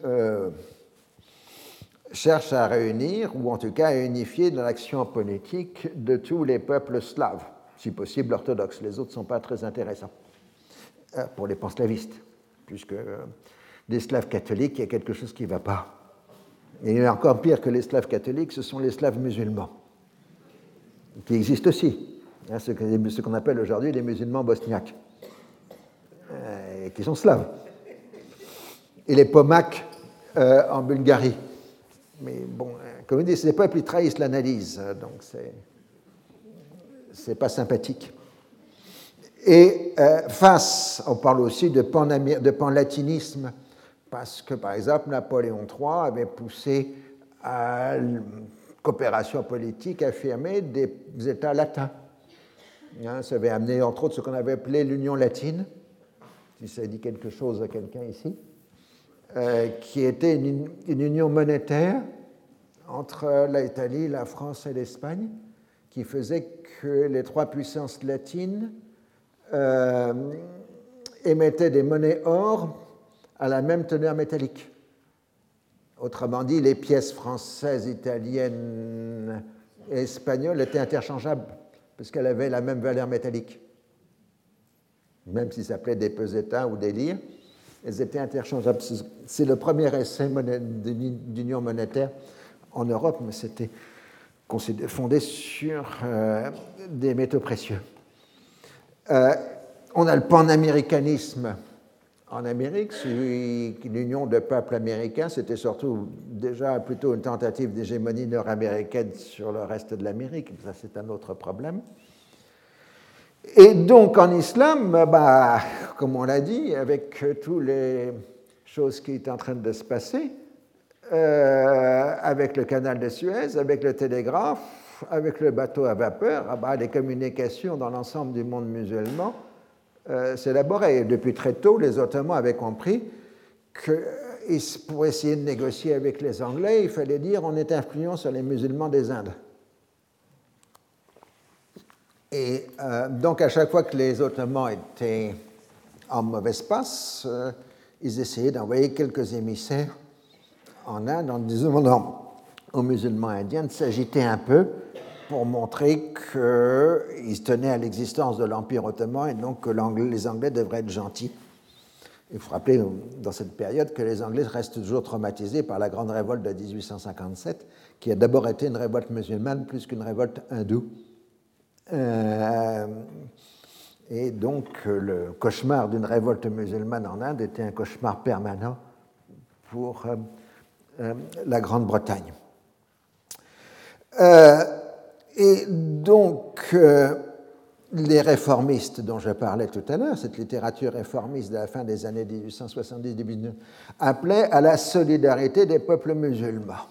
cherche à réunir, ou en tout cas à unifier dans l'action politique de tous les peuples slaves, si possible orthodoxes. Les autres ne sont pas très intéressants euh, pour les panslavistes, puisque euh, des slaves catholiques, il y a quelque chose qui ne va pas. Et encore pire que les slaves catholiques, ce sont les slaves musulmans, qui existent aussi, hein, ce qu'on appelle aujourd'hui les musulmans bosniaques, euh, qui sont slaves. Et les pomaks en Bulgarie mais bon, euh, comme on dit, ces peuples, ils trahissent l'analyse, hein, donc c'est, c'est pas sympathique. Et euh, face, on parle aussi de, pan de panlatinisme, parce que par exemple, Napoléon III avait poussé à la coopération politique affirmée des États latins. Hein, ça avait amené entre autres ce qu'on avait appelé l'Union latine, si ça dit quelque chose à quelqu'un ici. Euh, qui était une, union monétaire entre l'Italie, la France et l'Espagne, qui faisait que les trois puissances latines euh, émettaient des monnaies or à la même teneur métallique. Autrement dit, les pièces françaises, italiennes et espagnoles étaient interchangeables, parce qu'elles avaient la même valeur métallique. Même s'ils s'appelaient des pesetas ou des lires, elles étaient interchangeables. C'est le premier essai d'union monétaire en Europe, mais c'était fondé sur euh, des métaux précieux. Euh, on a le panaméricanisme en Amérique, l'union de peuples américains, c'était surtout déjà plutôt une tentative d'hégémonie nord-américaine sur le reste de l'Amérique, ça c'est un autre problème. Et donc en islam, bah, comme on l'a dit, avec toutes les choses qui sont en train de se passer, euh, avec le canal de Suez, avec le télégraphe, avec le bateau à vapeur, ah bah, les communications dans l'ensemble du monde musulman euh, s'élaboraient. Depuis très tôt, les Ottomans avaient compris que pour essayer de négocier avec les Anglais, il fallait dire on est influent sur les musulmans des Indes. Et euh, donc, à chaque fois que les Ottomans étaient en mauvaise passe, euh, ils essayaient d'envoyer quelques émissaires en Inde en disant aux musulmans indiens de s'agiter un peu pour montrer qu'ils tenaient à l'existence de l'Empire ottoman et donc que les Anglais devraient être gentils. Il faut rappeler dans cette période que les Anglais restent toujours traumatisés par la grande révolte de 1857, qui a d'abord été une révolte musulmane plus qu'une révolte hindoue. Euh, et donc le cauchemar d'une révolte musulmane en Inde était un cauchemar permanent pour euh, euh, la Grande-Bretagne. et donc les réformistes dont je parlais tout à l'heure, cette littérature réformiste de la fin des années 1870-1900, appelait à la solidarité des peuples musulmans.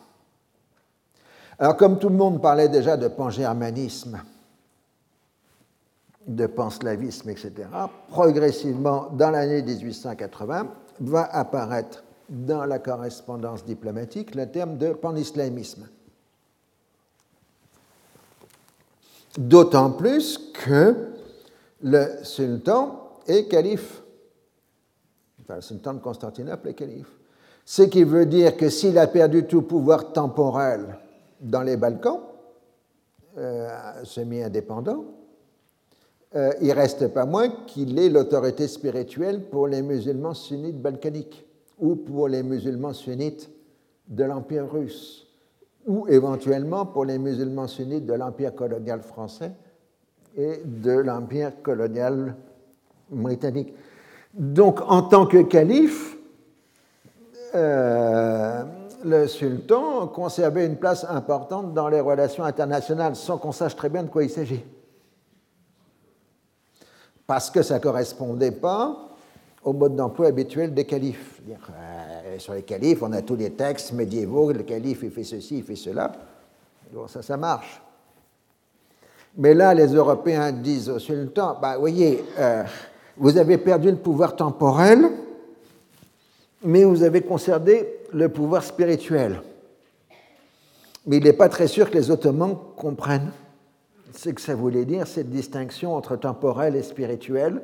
Alors comme tout le monde parlait déjà de pan-germanisme, de panslavisme, etc., progressivement, dans l'année 1880, va apparaître dans la correspondance diplomatique le terme de panislamisme. D'autant plus que le sultan est calife. Enfin, le sultan de Constantinople est calife. Ce qui veut dire que s'il a perdu tout pouvoir temporel dans les Balkans, euh, semi-indépendants, euh, il reste pas moins qu'il est l'autorité spirituelle pour les musulmans sunnites balkaniques ou pour les musulmans sunnites de l'Empire russe ou éventuellement pour les musulmans sunnites de l'Empire colonial français et de l'Empire colonial britannique. Donc en tant que calife, euh, le sultan conservait une place importante dans les relations internationales sans qu'on sache très bien de quoi il s'agit parce que ça ne correspondait pas au mode d'emploi habituel des califes. Euh, sur les califes, on a tous les textes médiévaux, le calife il fait ceci, il fait cela. Bon, ça, ça marche. Mais là, les Européens disent au sultan, bah, voyez, euh, vous avez perdu le pouvoir temporel, mais vous avez conservé le pouvoir spirituel. Mais il n'est pas très sûr que les Ottomans comprennent ce que ça voulait dire, cette distinction entre temporel et spirituel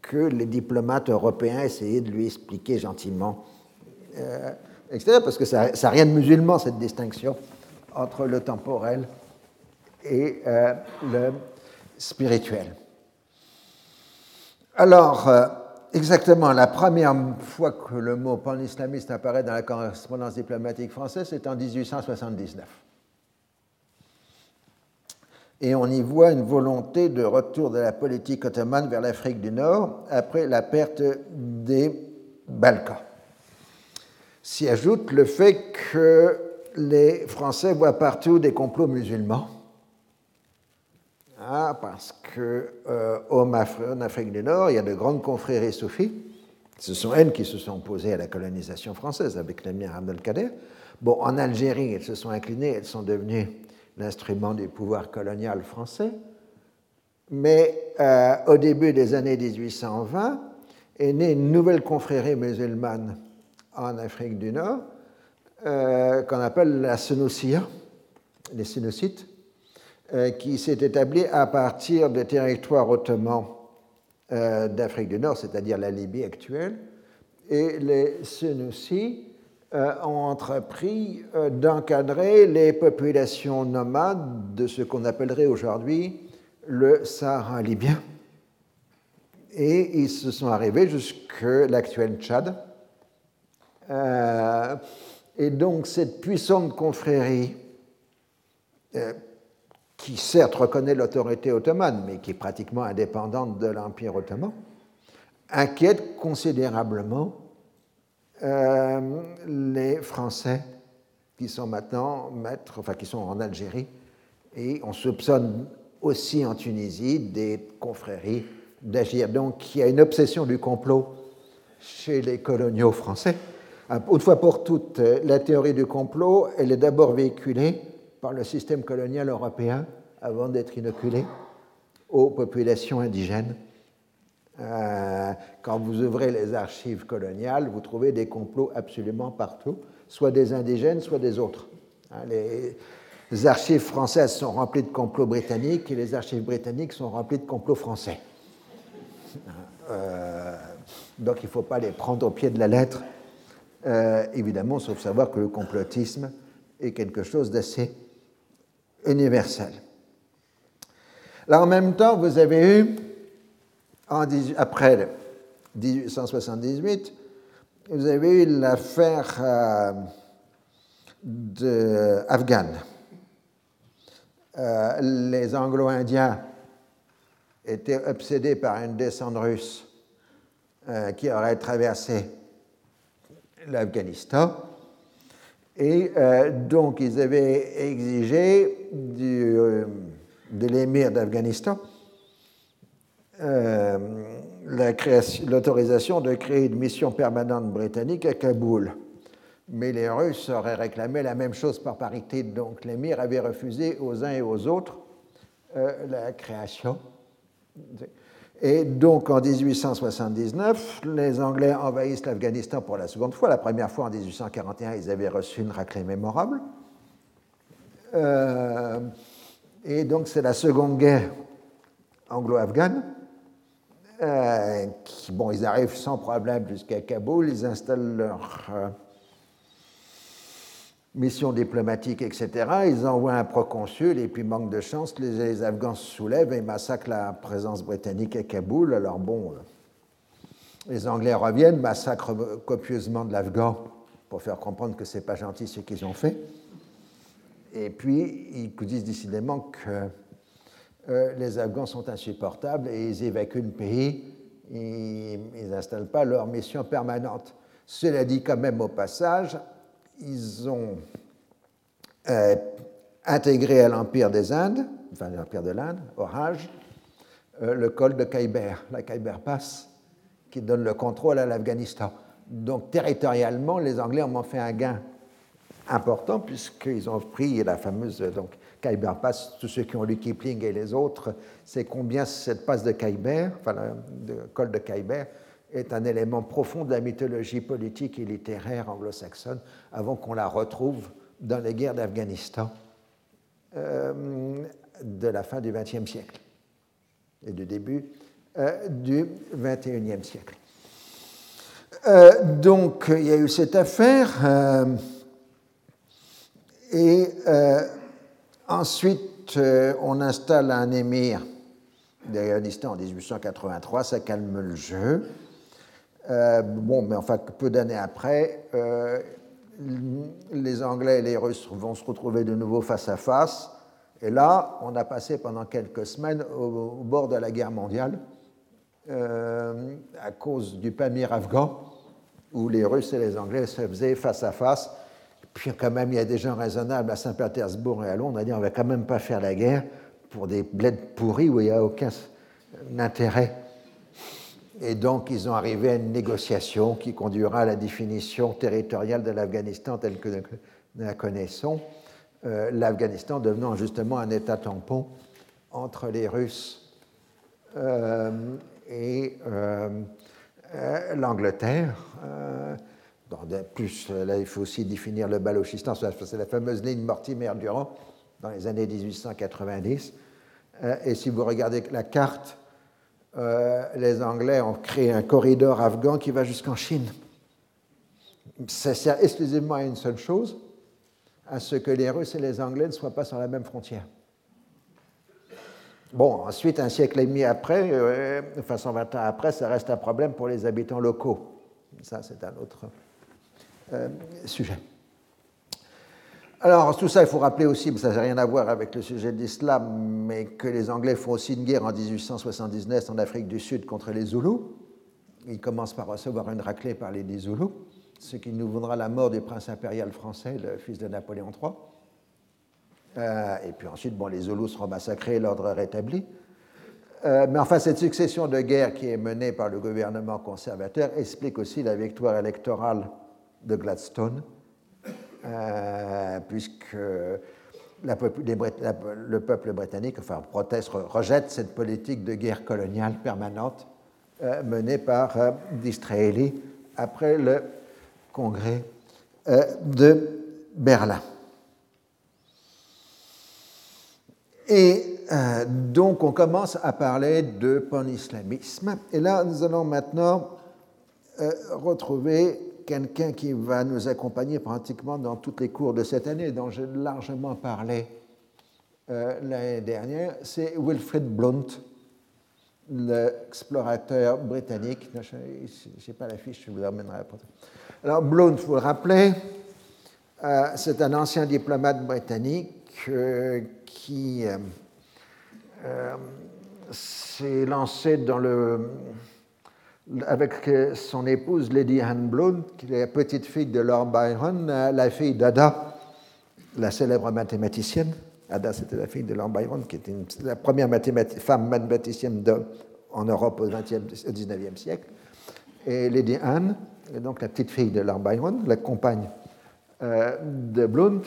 que les diplomates européens essayaient de lui expliquer gentiment, euh, etc. Parce que ça n'a rien de musulman, cette distinction entre le temporel et euh, le spirituel. Alors, euh, exactement, la première fois que le mot pan-islamiste apparaît dans la correspondance diplomatique française, c'est en 1879. Et on y voit une volonté de retour de la politique ottomane vers l'Afrique du Nord après la perte des Balkans. S'y ajoute le fait que les Français voient partout des complots musulmans ah, parce que euh, en Afrique du Nord, il y a de grandes confréries soufis. Ce sont elles qui se sont opposées à la colonisation française avec l'émir Abdelkader. Bon, en Algérie, elles se sont inclinées, elles sont devenues l'instrument du pouvoir colonial français. Mais euh, au début des années 1820, est née une nouvelle confrérie musulmane en Afrique du Nord, euh, qu'on appelle la Senoussia, les Sénocites, euh, qui s'est établi à partir des territoires ottomans d'Afrique du Nord, c'est-à-dire la Libye actuelle, et les euh, ont entrepris d'encadrer les populations nomades de ce qu'on appellerait aujourd'hui le Sahara libyen. Et ils se sont arrivés jusque l'actuel Tchad. et donc cette puissante confrérie qui certes reconnaît l'autorité ottomane, mais qui est pratiquement indépendante de l'Empire ottoman, inquiète considérablement euh, les Français qui sont maintenant maîtres, enfin qui sont en Algérie, et on soupçonne aussi en Tunisie des confréries d'agir. Donc il y a une obsession du complot chez les coloniaux français. Une fois pour toutes, la théorie du complot, elle est d'abord véhiculée par le système colonial européen avant d'être inoculé aux populations indigènes. Euh, quand vous ouvrez les archives coloniales, vous trouvez des complots absolument partout, soit des indigènes, soit des autres. Hein, les archives françaises sont remplies de complots britanniques et les archives britanniques sont remplies de complots français. Euh, donc il ne faut pas les prendre au pied de la lettre, euh, évidemment, sauf savoir que le complotisme est quelque chose d'assez universel. Là, en même temps, vous avez eu, après 1878, vous avez eu l'affaire euh, afghane. Euh, les Anglo-Indiens étaient obsédés par une descente russe euh, qui aurait traversé l'Afghanistan et euh, donc, ils avaient exigé de l'émir d'Afghanistan euh, l'autorisation de créer une mission permanente britannique à Kaboul. Mais les Russes auraient réclamé la même chose par parité, donc l'émir avait refusé aux uns et aux autres la création. Et donc en 1879, les Anglais envahissent l'Afghanistan pour la seconde fois. La première fois en 1841, ils avaient reçu une raclée mémorable. Euh, et donc c'est la seconde guerre anglo-afghane. Euh, bon, ils arrivent sans problème jusqu'à Kaboul, ils installent leur euh, mission diplomatique, etc. Ils envoient un proconsul et puis, manque de chance, les, Afghans se soulèvent et massacrent la présence britannique à Kaboul. Alors bon, les Anglais reviennent, massacrent copieusement de l'Afghan pour faire comprendre que c'est pas gentil ce qu'ils ont fait. Et puis, ils disent décidément que euh, les Afghans sont insupportables et ils évacuent le pays. ils n'installent pas leur mission permanente. Cela dit quand même au passage, ils ont euh, intégré à l'Empire des Indes, enfin l'Empire de l'Inde, au Raj, euh, le col de Khyber, la Khyber Pass, qui donne le contrôle à l'Afghanistan. Donc territorialement, les Anglais ont fait un gain important puisqu'ils ont pris la fameuse donc, Khyber Pass, tous ceux qui ont lu Kipling et les autres, c'est combien cette passe de Khyber, enfin le col de Khyber, est un élément profond de la mythologie politique et littéraire anglo-saxonne avant qu'on la retrouve dans les guerres d'Afghanistan euh, de la fin du XXe siècle et du début euh, du XXIe siècle. Euh, donc, il y a eu cette affaire. et ensuite, on installe un émir d'Afghanistan en 1883. Ça calme le jeu. bon, mais enfin, peu d'années après, les Anglais et les Russes vont se retrouver de nouveau face à face. Et là, on a passé pendant quelques semaines au, bord de la guerre mondiale euh, à cause du Pamir afghan, où les Russes et les Anglais se faisaient face à face. Puis quand même, il y a des gens raisonnables à Saint-Pétersbourg et à Londres. On a dit on ne va quand même pas faire la guerre pour des bleds pourris où il n'y a aucun intérêt et donc, ils ont arrivé à une négociation qui conduira à la définition territoriale de l'Afghanistan telle que nous la connaissons, euh, l'Afghanistan devenant justement un État tampon entre les Russes euh, et euh, l'Angleterre. Plus, là, il faut aussi définir le Balochistan, c'est la fameuse ligne Mortimer-Durand dans les années 1890. et si vous regardez la carte euh, les Anglais ont créé un corridor afghan qui va jusqu'en Chine. Ça sert exclusivement à une seule chose, à ce que les Russes et les Anglais ne soient pas sur la même frontière. Bon, ensuite, un siècle et demi après, euh, enfin 120 ans après, ça reste un problème pour les habitants locaux. Ça, c'est un autre euh, sujet. Alors, tout ça, il faut rappeler aussi, mais ça n'a rien à voir avec le sujet de l'islam, mais que les Anglais font aussi une guerre en 1879 en Afrique du Sud contre les Zoulous. Ils commencent par recevoir une raclée par les Zoulous, ce qui nous vaudra la mort du prince impérial français, le fils de Napoléon III. Euh, et puis ensuite, bon, les Zoulous seront massacrés, l'ordre rétabli. Euh, mais enfin, cette succession de guerres qui est menée par le gouvernement conservateur explique aussi la victoire électorale de Gladstone euh, puisque le peuple britannique, enfin, proteste, rejette cette politique de guerre coloniale permanente euh, menée par euh, Disraeli après le congrès de Berlin. Et donc, on commence à parler de pan-islamisme. Et là, nous allons maintenant retrouver quelqu'un qui va nous accompagner pratiquement dans toutes les cours de cette année, dont j'ai largement parlé euh, l'année dernière, c'est Wilfrid Blunt, l'explorateur britannique. Je n'ai pas la fiche, je vous l'emmènerai après. Alors, Blunt, vous le rappelez, euh, c'est un ancien diplomate britannique euh, qui s'est lancé dans le avec son épouse Lady Anne Blount, qui est la petite fille de Lord Byron, la fille d'Ada, la célèbre mathématicienne. Ada, c'était la fille de Lord Byron, qui était la première femme mathématicienne en Europe au, 20e, 19e siècle. Et Lady Anne, donc la petite fille de Lord Byron, la compagne euh, de Blount.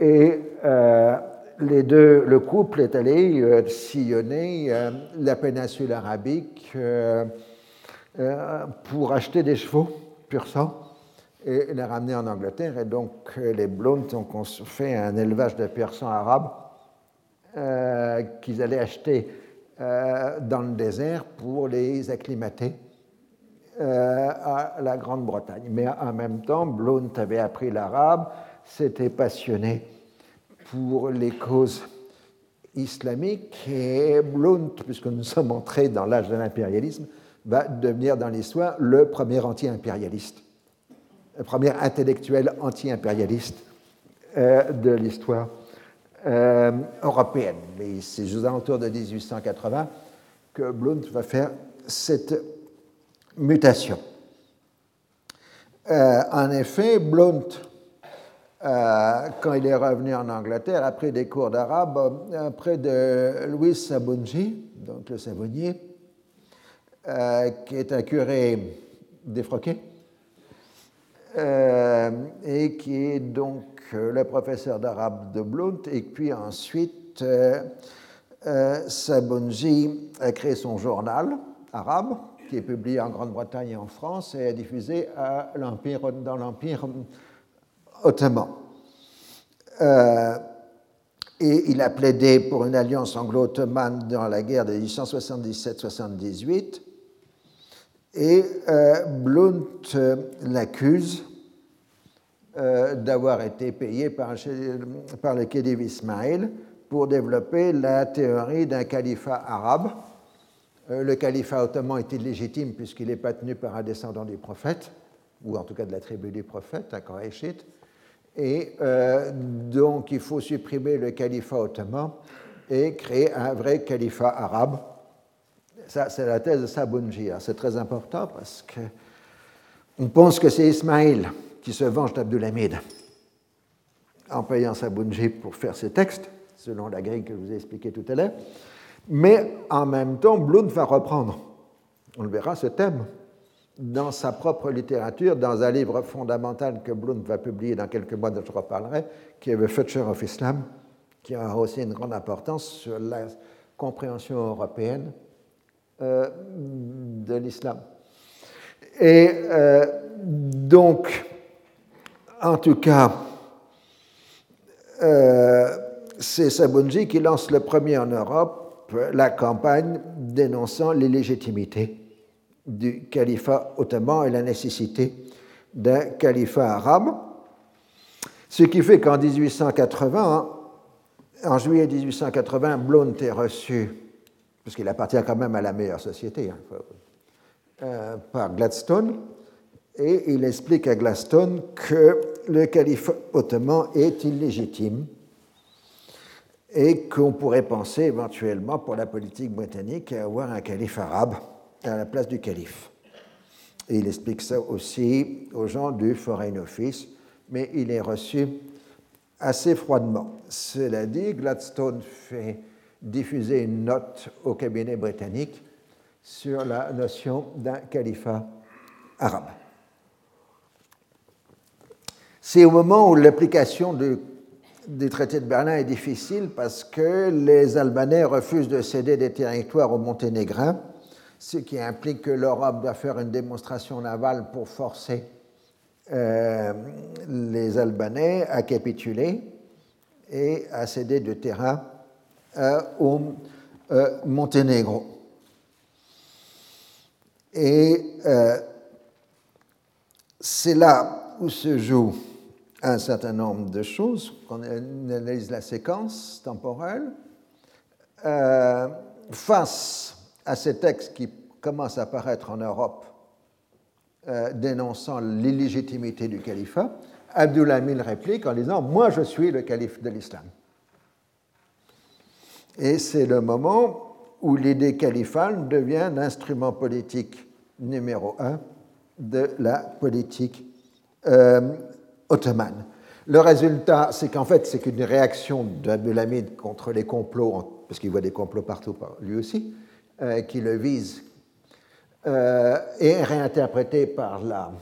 Et euh, les deux, le couple est allé euh, sillonner la péninsule arabique euh, pour acheter des chevaux pur sang et les ramener en Angleterre. Et donc les Blondes ont fait un élevage de persans arabes euh, qu'ils allaient acheter euh, dans le désert pour les acclimater à la Grande-Bretagne. Mais en même temps, Blount avait appris l'arabe, s'était passionné pour les causes islamiques et Blount, puisque nous sommes entrés dans l'âge de l'impérialisme, va devenir dans l'histoire le premier anti-impérialiste, le premier intellectuel anti-impérialiste euh, de l'histoire euh, européenne. Mais c'est aux alentours de 1880 que Blount va faire cette mutation. Euh, en effet, Blount, quand il est revenu en Angleterre, après des cours d'arabe, après de Louis Sabunji, donc le savonnier, euh, qui est un curé défroqué, euh, et qui est donc le professeur d'arabe de Blount, et puis ensuite, euh, euh, Sabunji a créé son journal arabe, qui est publié en Grande-Bretagne et en France, et est diffusé dans l'Empire ottoman. Euh, et il a plaidé pour une alliance anglo-ottomane dans la guerre de 1877-78. Et euh, Blount euh, l'accuse euh, d'avoir été payé par, par le Khedive Ismail pour développer la théorie d'un califat arabe. le califat ottoman est illégitime puisqu'il n'est pas tenu par un descendant du prophète, ou en tout cas de la tribu du prophète, un Koréchite. Et donc il faut supprimer le califat ottoman et créer un vrai califat arabe ça, c'est la thèse de Sabunji. C'est très important parce qu'on pense que c'est Ismaïl qui se venge d'Abdulhamid en payant Sabunji pour faire ses textes, selon la grille que je vous ai expliquée tout à l'heure. Mais en même temps, Blount va reprendre, on le verra, ce thème dans sa propre littérature, dans un livre fondamental que Blount va publier dans quelques mois, dont je reparlerai, qui est The Future of Islam, qui a aussi une grande importance sur la compréhension européenne de l'islam. Et euh, donc, en tout cas, euh, c'est Sabunji qui lance le premier en Europe la campagne dénonçant l'illégitimité du califat ottoman et la nécessité d'un califat arabe. Ce qui fait qu'en 1880, en juillet 1880, Blount est reçu parce qu'il appartient quand même à la meilleure société, hein, euh, par Gladstone, et il explique à Gladstone que le califat ottoman est illégitime et qu'on pourrait penser éventuellement pour la politique britannique à avoir un calife arabe à la place du calife. Et il explique ça aussi aux gens du Foreign Office, mais il est reçu assez froidement. Cela dit, Gladstone fait diffuser une note au cabinet britannique sur la notion d'un califat arabe. C'est au moment où l'application du traité de Berlin est difficile parce que les Albanais refusent de céder des territoires aux Monténégrins, ce qui implique que l'Europe doit faire une démonstration navale pour forcer euh, les Albanais à capituler et à céder de terrain au euh, Monténégro. Et euh, c'est là où se joue un certain nombre de choses. On analyse la séquence temporelle. face à ces textes qui commencent à apparaître en Europe dénonçant l'illégitimité du califat, Abdulhamid réplique en disant Moi, je suis le calife de l'islam. Et c'est le moment où l'idée califale devient l'instrument politique numéro un de la politique euh, ottomane. Le résultat, c'est qu'en fait, c'est qu'une réaction d'Abdelhamid contre les complots, parce qu'il voit des complots partout lui aussi, euh, qui le euh, est réinterprétée par la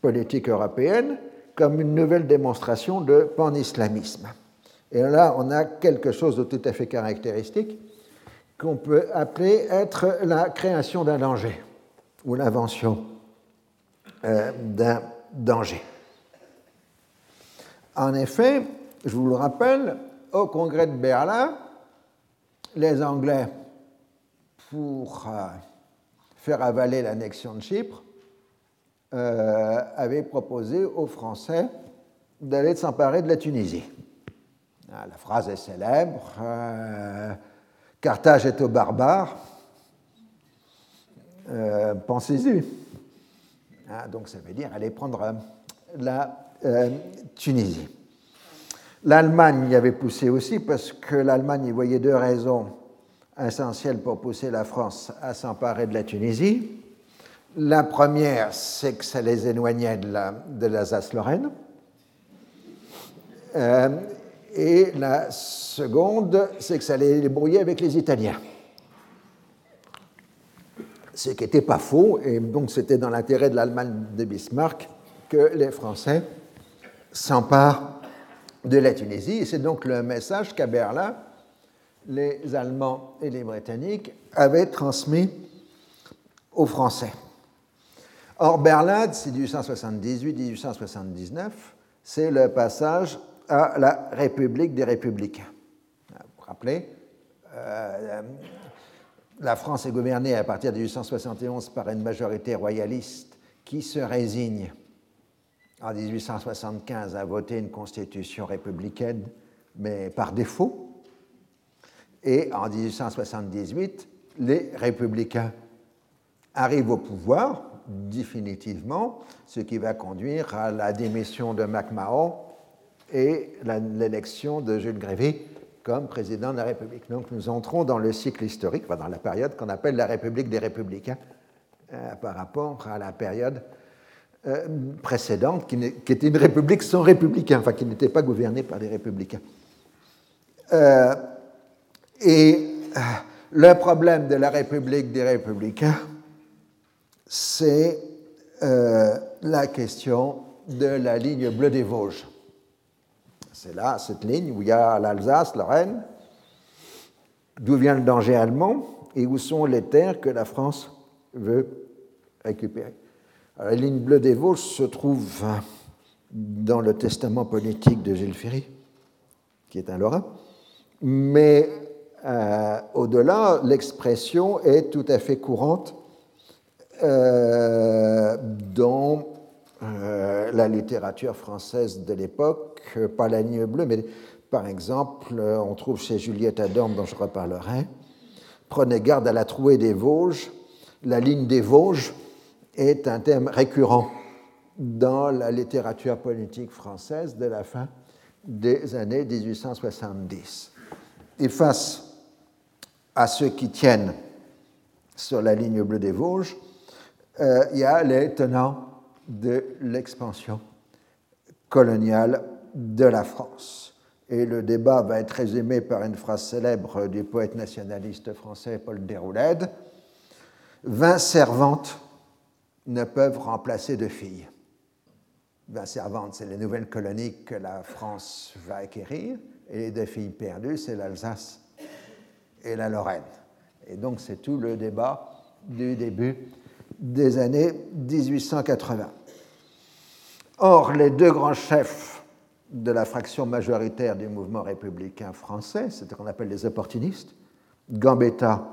politique européenne comme une nouvelle démonstration de pan-islamisme. Et là, on a quelque chose de tout à fait caractéristique qu'on peut appeler être la création d'un danger ou l'invention euh, d'un danger. En effet, je vous le rappelle, au congrès de Berlin, les Anglais, pour euh, faire avaler l'annexion de Chypre, euh, avaient proposé aux Français d'aller s'emparer de la Tunisie. Ah, la phrase est célèbre. Euh, Carthage est aux barbares. Euh, pensez-y. Ah, donc ça veut dire aller prendre euh, la Tunisie. L'Allemagne y avait poussé aussi parce que l'Allemagne y voyait deux raisons essentielles pour pousser la France à s'emparer de la Tunisie. La première, c'est que ça les éloignait de l'Alsace-Lorraine. Et la seconde, c'est que ça allait les brouiller avec les Italiens. Ce qui n'était pas faux, et donc c'était dans l'intérêt de l'Allemagne de Bismarck que les Français s'emparent de la Tunisie. Et c'est donc le message qu'à Berlin, les Allemands et les Britanniques avaient transmis aux Français. Or, Berlin, c'est 1878-1879, c'est le passage à la République des Républicains. Vous vous rappelez, euh, la France est gouvernée à partir de 1871 par une majorité royaliste qui se résigne en 1875 à voter une constitution républicaine, mais par défaut. Et en 1878, les républicains arrivent au pouvoir définitivement, ce qui va conduire à la démission de MacMahon et l'élection de Jules Grévy comme président de la République. Donc nous entrons dans le cycle historique, dans la période qu'on appelle la République des républicains, euh, par rapport à la période euh, précédente, qui, était une république sans républicains, enfin qui n'était pas gouvernée par des républicains. Euh, et le problème de la République des républicains, c'est la question de la ligne bleue des Vosges. C'est là, cette ligne où il y a l'Alsace, Lorraine, d'où vient le danger allemand et où sont les terres que la France veut récupérer. la ligne bleue des Vosges se trouve dans le testament politique de Gilles Ferry, qui est un Lorrain, mais euh, au-delà, l'expression est tout à fait courante euh, dans euh, la littérature française de l'époque, pas la ligne bleue, mais par exemple, on trouve chez Juliette Adam, dont je reparlerai, Prenez garde à la trouée des Vosges. La ligne des Vosges est un thème récurrent dans la littérature politique française de la fin des années 1870. Et face à ceux qui tiennent sur la ligne bleue des Vosges, euh, il y a les tenants de l'expansion coloniale de la France. Et le débat va être résumé par une phrase célèbre du poète nationaliste français Paul Déroulède Vingt servantes ne peuvent remplacer de filles. Vingt servantes, c'est les nouvelles colonies que la France va acquérir, et les deux filles perdues, c'est l'Alsace et la Lorraine. Et donc, c'est tout le débat du début des années 1880. Or, les deux grands chefs de la fraction majoritaire du mouvement républicain français, c'est ce qu'on appelle les opportunistes, Gambetta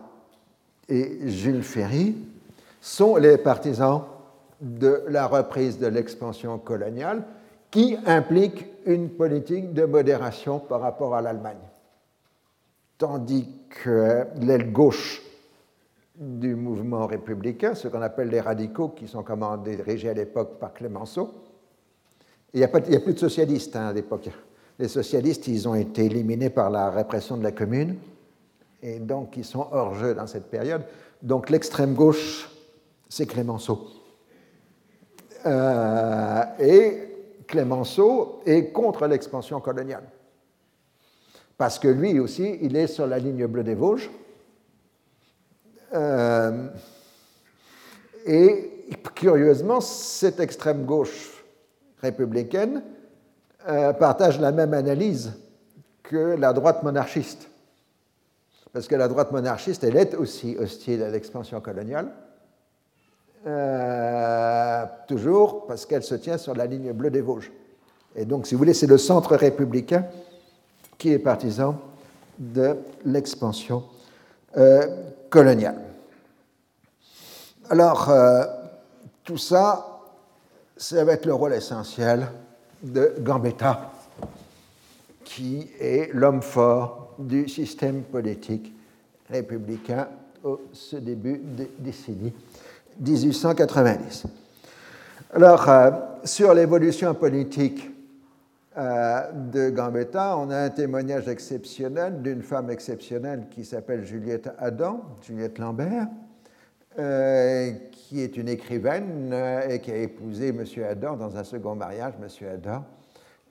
et Jules Ferry, sont les partisans de la reprise de l'expansion coloniale qui implique une politique de modération par rapport à l'Allemagne. Tandis que l'aile gauche du mouvement républicain, ce qu'on appelle les radicaux, qui sont comment dirigés à l'époque par Clémenceau. Il n'y a, plus de socialistes hein, à l'époque. Les socialistes, ils ont été éliminés par la répression de la commune, et donc ils sont hors jeu dans cette période. Donc l'extrême gauche, c'est Clémenceau. Euh, et Clémenceau est contre l'expansion coloniale. Parce que lui aussi, il est sur la ligne bleue des Vosges, euh, et curieusement, cette extrême gauche républicaine euh, partage la même analyse que la droite monarchiste. Parce que la droite monarchiste, elle est aussi hostile à l'expansion coloniale, euh, toujours parce qu'elle se tient sur la ligne bleue des Vosges. Et donc, si vous voulez, c'est le centre républicain qui est partisan de l'expansion coloniale. Alors, euh, tout ça, ça va être le rôle essentiel de Gambetta, qui est l'homme fort du système politique républicain au ce début des décennies 1890. Alors, euh, sur l'évolution politique de Gambetta, on a un témoignage exceptionnel d'une femme exceptionnelle qui s'appelle Juliette Adam, Juliette Lambert, euh, qui est une écrivaine euh, et qui a épousé M. Adam dans un second mariage, M. Adam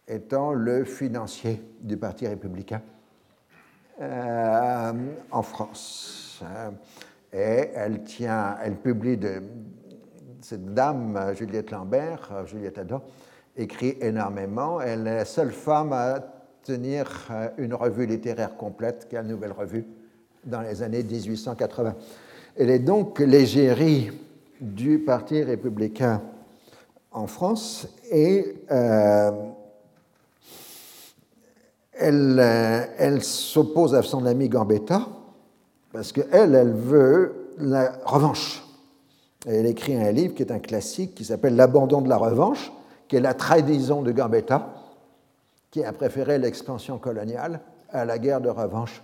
étant le financier du Parti républicain en France. Et elle elle publie de, cette dame, Juliette Lambert, Juliette Adam, écrit énormément. Elle est la seule femme à tenir euh, une revue littéraire complète, qui est la Nouvelle Revue, dans les années 1880. Elle est donc l'égérie du Parti républicain en France et euh, elle, euh, elle s'oppose à son ami Gambetta parce qu'elle, elle veut la revanche. Elle écrit un livre qui est un classique qui s'appelle L'abandon de la revanche, qui est la trahison de Gambetta, qui a préféré l'expansion coloniale à la guerre de revanche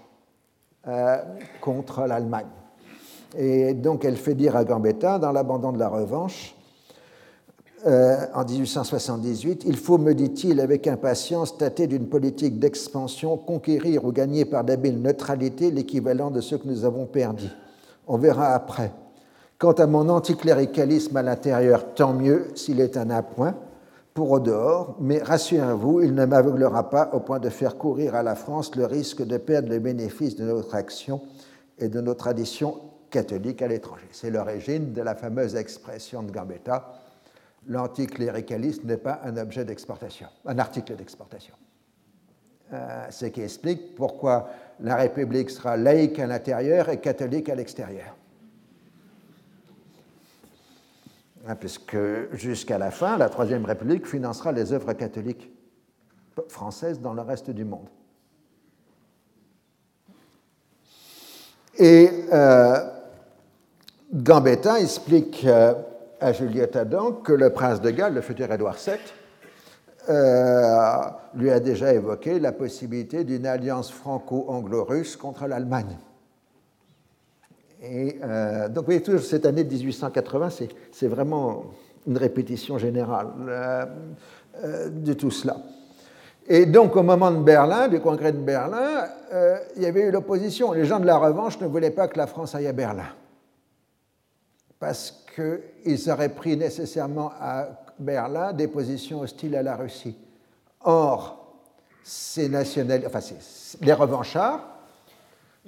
euh, contre l'Allemagne. Et donc elle fait dire à Gambetta, dans l'abandon de la revanche, euh, en 1878, il faut, me dit-il avec impatience, tâter d'une politique d'expansion, conquérir ou gagner par d'habile neutralité l'équivalent de ce que nous avons perdu. On verra après. Quant à mon anticléricalisme à l'intérieur, tant mieux s'il est un appoint pour au dehors, mais rassurez-vous, il ne m'aveuglera pas au point de faire courir à la France le risque de perdre le bénéfice de notre action et de nos traditions catholiques à l'étranger. C'est l'origine de la fameuse expression de Gambetta l'anticléricalisme n'est pas un objet d'exportation, un article d'exportation. Euh, ce qui explique pourquoi la République sera laïque à l'intérieur et catholique à l'extérieur. Hein, puisque jusqu'à la fin, la Troisième République financera les œuvres catholiques françaises dans le reste du monde. Et euh, Gambetta explique euh, à Juliette Adam que le prince de Galles, le futur Édouard VII, euh, lui a déjà évoqué la possibilité d'une alliance franco-anglo-russe contre l'Allemagne. Euh, donc, vous voyez, toujours cette année de 1880, c'est vraiment une répétition générale euh, de tout cela. Et donc, au moment de Berlin, du congrès de Berlin, il y avait eu l'opposition. Les gens de la revanche ne voulaient pas que la France aille à Berlin. Parce qu'ils auraient pris nécessairement à Berlin des positions hostiles à la Russie. Or, ces nationalistes, enfin, les revanchards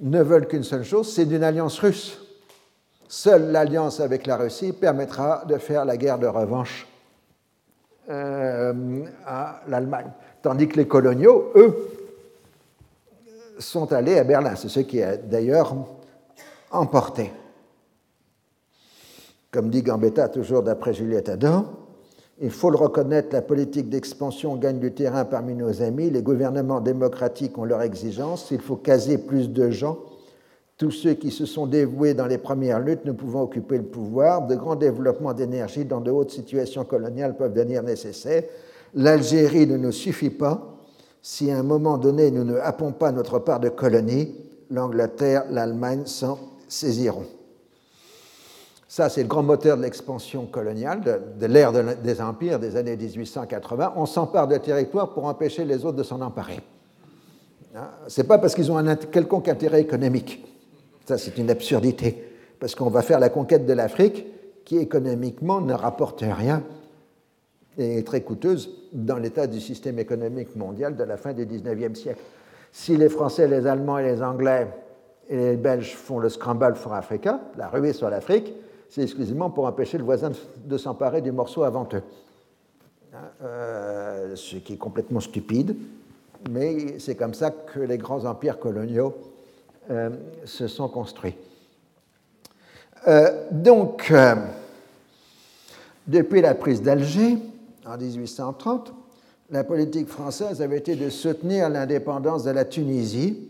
ne veulent qu'une seule chose, c'est d'une alliance russe. Seule l'alliance avec la Russie permettra de faire la guerre de revanche euh, à l'Allemagne. Tandis que les coloniaux, eux, sont allés à Berlin. C'est ce qui a d'ailleurs emporté. Comme dit Gambetta, toujours d'après Juliette Adam, il faut le reconnaître, la politique d'expansion gagne du terrain parmi nos amis, les gouvernements démocratiques ont leurs exigences, il faut caser plus de gens. Tous ceux qui se sont dévoués dans les premières luttes ne pouvant occuper le pouvoir, de grands développements d'énergie dans de hautes situations coloniales peuvent devenir nécessaires. L'Algérie ne nous suffit pas. Si à un moment donné nous ne happons pas notre part de colonie, l'Angleterre, l'Allemagne s'en saisiront. Ça, c'est le grand moteur de l'expansion coloniale, de, l'ère des empires des années 1880. On s'empare de territoire pour empêcher les autres de s'en emparer. Hein? Ce n'est pas parce qu'ils ont un quelconque intérêt économique. Ça, c'est une absurdité. Parce qu'on va faire la conquête de l'Afrique qui, économiquement, ne rapporte rien et est très coûteuse dans l'état du système économique mondial de la fin du 19e siècle. Si les Français, les Allemands et les Anglais et les Belges font le scramble for Africa, la ruée sur l'Afrique, c'est exclusivement pour empêcher le voisin de s'emparer du morceau avant eux. Hein, euh, ce qui est complètement stupide, mais c'est comme ça que les grands empires coloniaux euh, se sont construits. Euh, donc, depuis la prise d'Alger en 1830, la politique française avait été de soutenir l'indépendance de la Tunisie,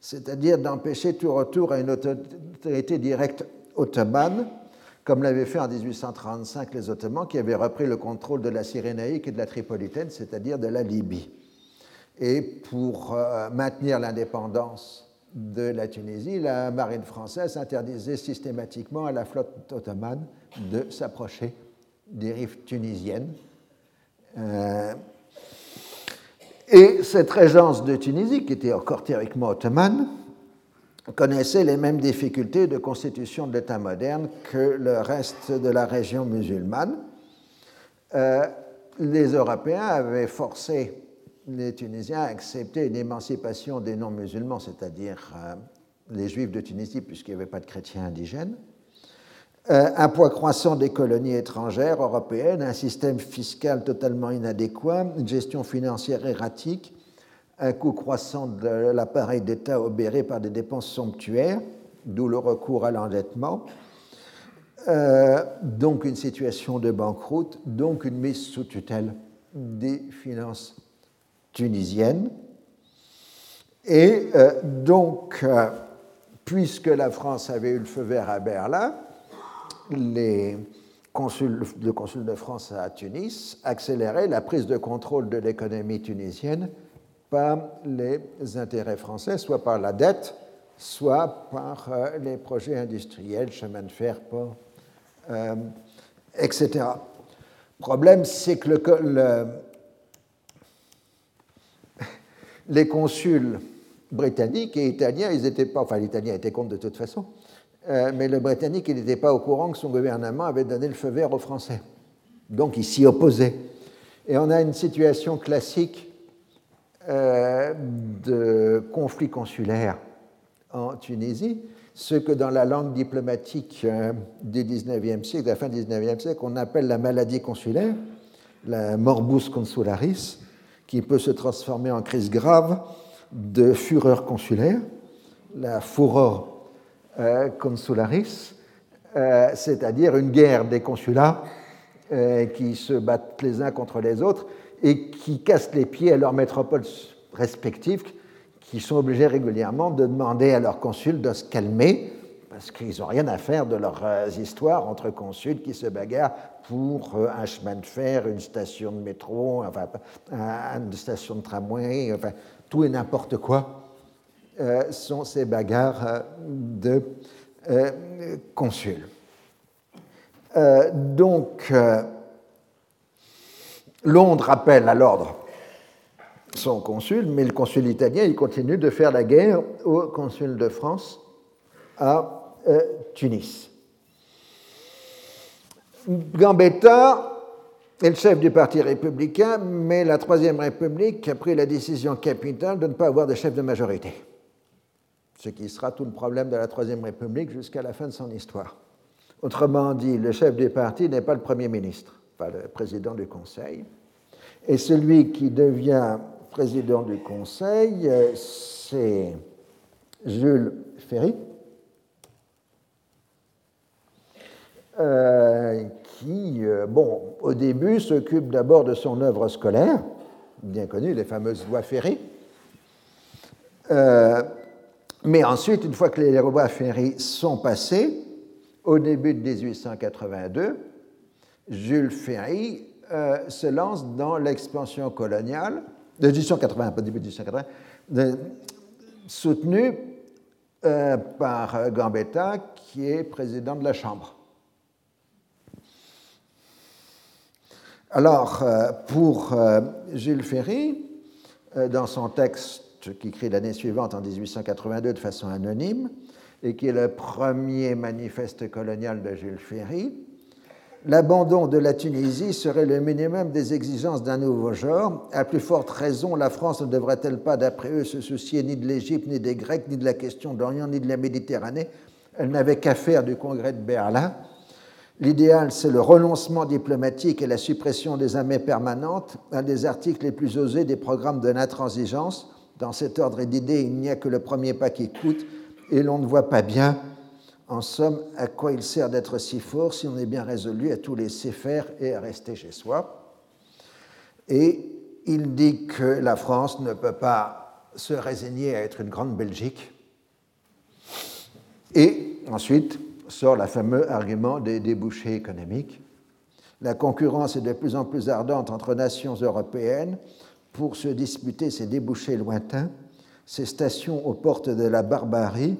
c'est-à-dire d'empêcher tout retour à une autorité directe ottomane comme l'avaient fait en 1835 les Ottomans qui avaient repris le contrôle de la Cyrénaïque et de la Tripolitaine, c'est-à-dire de la Libye. Et pour euh, maintenir l'indépendance de la Tunisie, la marine française interdisait systématiquement à la flotte ottomane de s'approcher des rives tunisiennes. Euh, et cette régence de Tunisie, qui était encore théoriquement ottomane, connaissait les mêmes difficultés de constitution de l'État moderne que le reste de la région musulmane. Euh, les Européens avaient forcé les Tunisiens à accepter une émancipation des non-musulmans, c'est-à-dire euh, les Juifs de Tunisie, puisqu'il n'y avait pas de chrétiens indigènes. Euh, un poids croissant des colonies étrangères européennes, un système fiscal totalement inadéquat, une gestion financière erratique, un coût croissant de l'appareil d'État obéré par des dépenses somptuaires, d'où le recours à l'endettement, euh, donc une situation de banqueroute, donc une mise sous tutelle des finances tunisiennes. Et euh, donc, euh, puisque la France avait eu le feu vert à Berlin, les le consul de France à Tunis accélérait la prise de contrôle de l'économie tunisienne par les intérêts français, soit par la dette, soit par les projets industriels, chemin de fer, port, euh, etc. Le problème, c'est que le, les consuls britanniques et italiens, ils étaient pas, enfin l'italien était contre de toute façon, euh, mais le britannique, il n'était pas au courant que son gouvernement avait donné le feu vert aux Français. Donc il s'y opposait. Et on a une situation classique euh, de conflit consulaire en Tunisie, ce que dans la langue diplomatique euh, du 19e siècle, de la fin du 19e siècle, on appelle la maladie consulaire, la morbus consularis, qui peut se transformer en crise grave de fureur consulaire, la furor euh, consularis, euh, c'est-à-dire une guerre des consulats qui se battent les uns contre les autres et qui cassent les pieds à leurs métropoles respectives qui sont obligés régulièrement de demander à leurs consuls de se calmer, parce qu'ils n'ont rien à faire de leurs euh, histoires entre consuls qui se bagarrent pour euh, un chemin de fer, une station de métro, enfin, une station de tramway, enfin, tout et n'importe quoi euh, sont ces bagarres de consuls. donc, Londres appelle à l'ordre son consul, mais le consul italien, continue de faire la guerre au consul de France à euh, Tunis. Gambetta est le chef du Parti républicain, mais la Troisième République a pris la décision capitale de ne pas avoir de chef de majorité, ce qui sera tout le problème de la Troisième République jusqu'à la fin de son histoire. Autrement dit, le chef du parti n'est pas le Premier ministre, pas le président du Conseil, et celui qui devient président du Conseil, euh, c'est Jules Ferry, euh, qui, euh, bon, au début, s'occupe d'abord de son œuvre scolaire, bien connue, les fameuses lois Ferry. mais ensuite, une fois que les lois Ferry sont passées, au début de 1882, Jules Ferry se lance dans l'expansion coloniale de 1880, pas début de 1880, soutenu euh, par Gambetta, qui est président de la Chambre. Alors, euh, pour euh, Jules Ferry, dans son texte qui écrit l'année suivante, en 1882, de façon anonyme, et qui est le premier manifeste colonial de Jules Ferry, L'abandon de la Tunisie serait le minimum des exigences d'un nouveau genre. À plus forte raison, la France ne devrait-elle pas, d'après eux, se soucier ni de l'Égypte, ni des Grecs, ni de la question d'Orient, ni de la Méditerranée? Elle n'avait qu'à faire du congrès de Berlin. L'idéal, c'est le renoncement diplomatique et la suppression des armées permanentes, un des articles les plus osés des programmes de l'intransigeance. Dans cet ordre d'idées, il n'y a que le premier pas qui coûte, et l'on ne voit pas bien en somme, à quoi il sert d'être si fort si on est bien résolu à tout laisser faire et à rester chez soi? Et il dit que la France ne peut pas se résigner à être une grande Belgique. Et ensuite sort le fameux argument des débouchés économiques. La concurrence est de plus en plus ardente entre nations européennes pour se disputer ces débouchés lointains, ces stations aux portes de la barbarie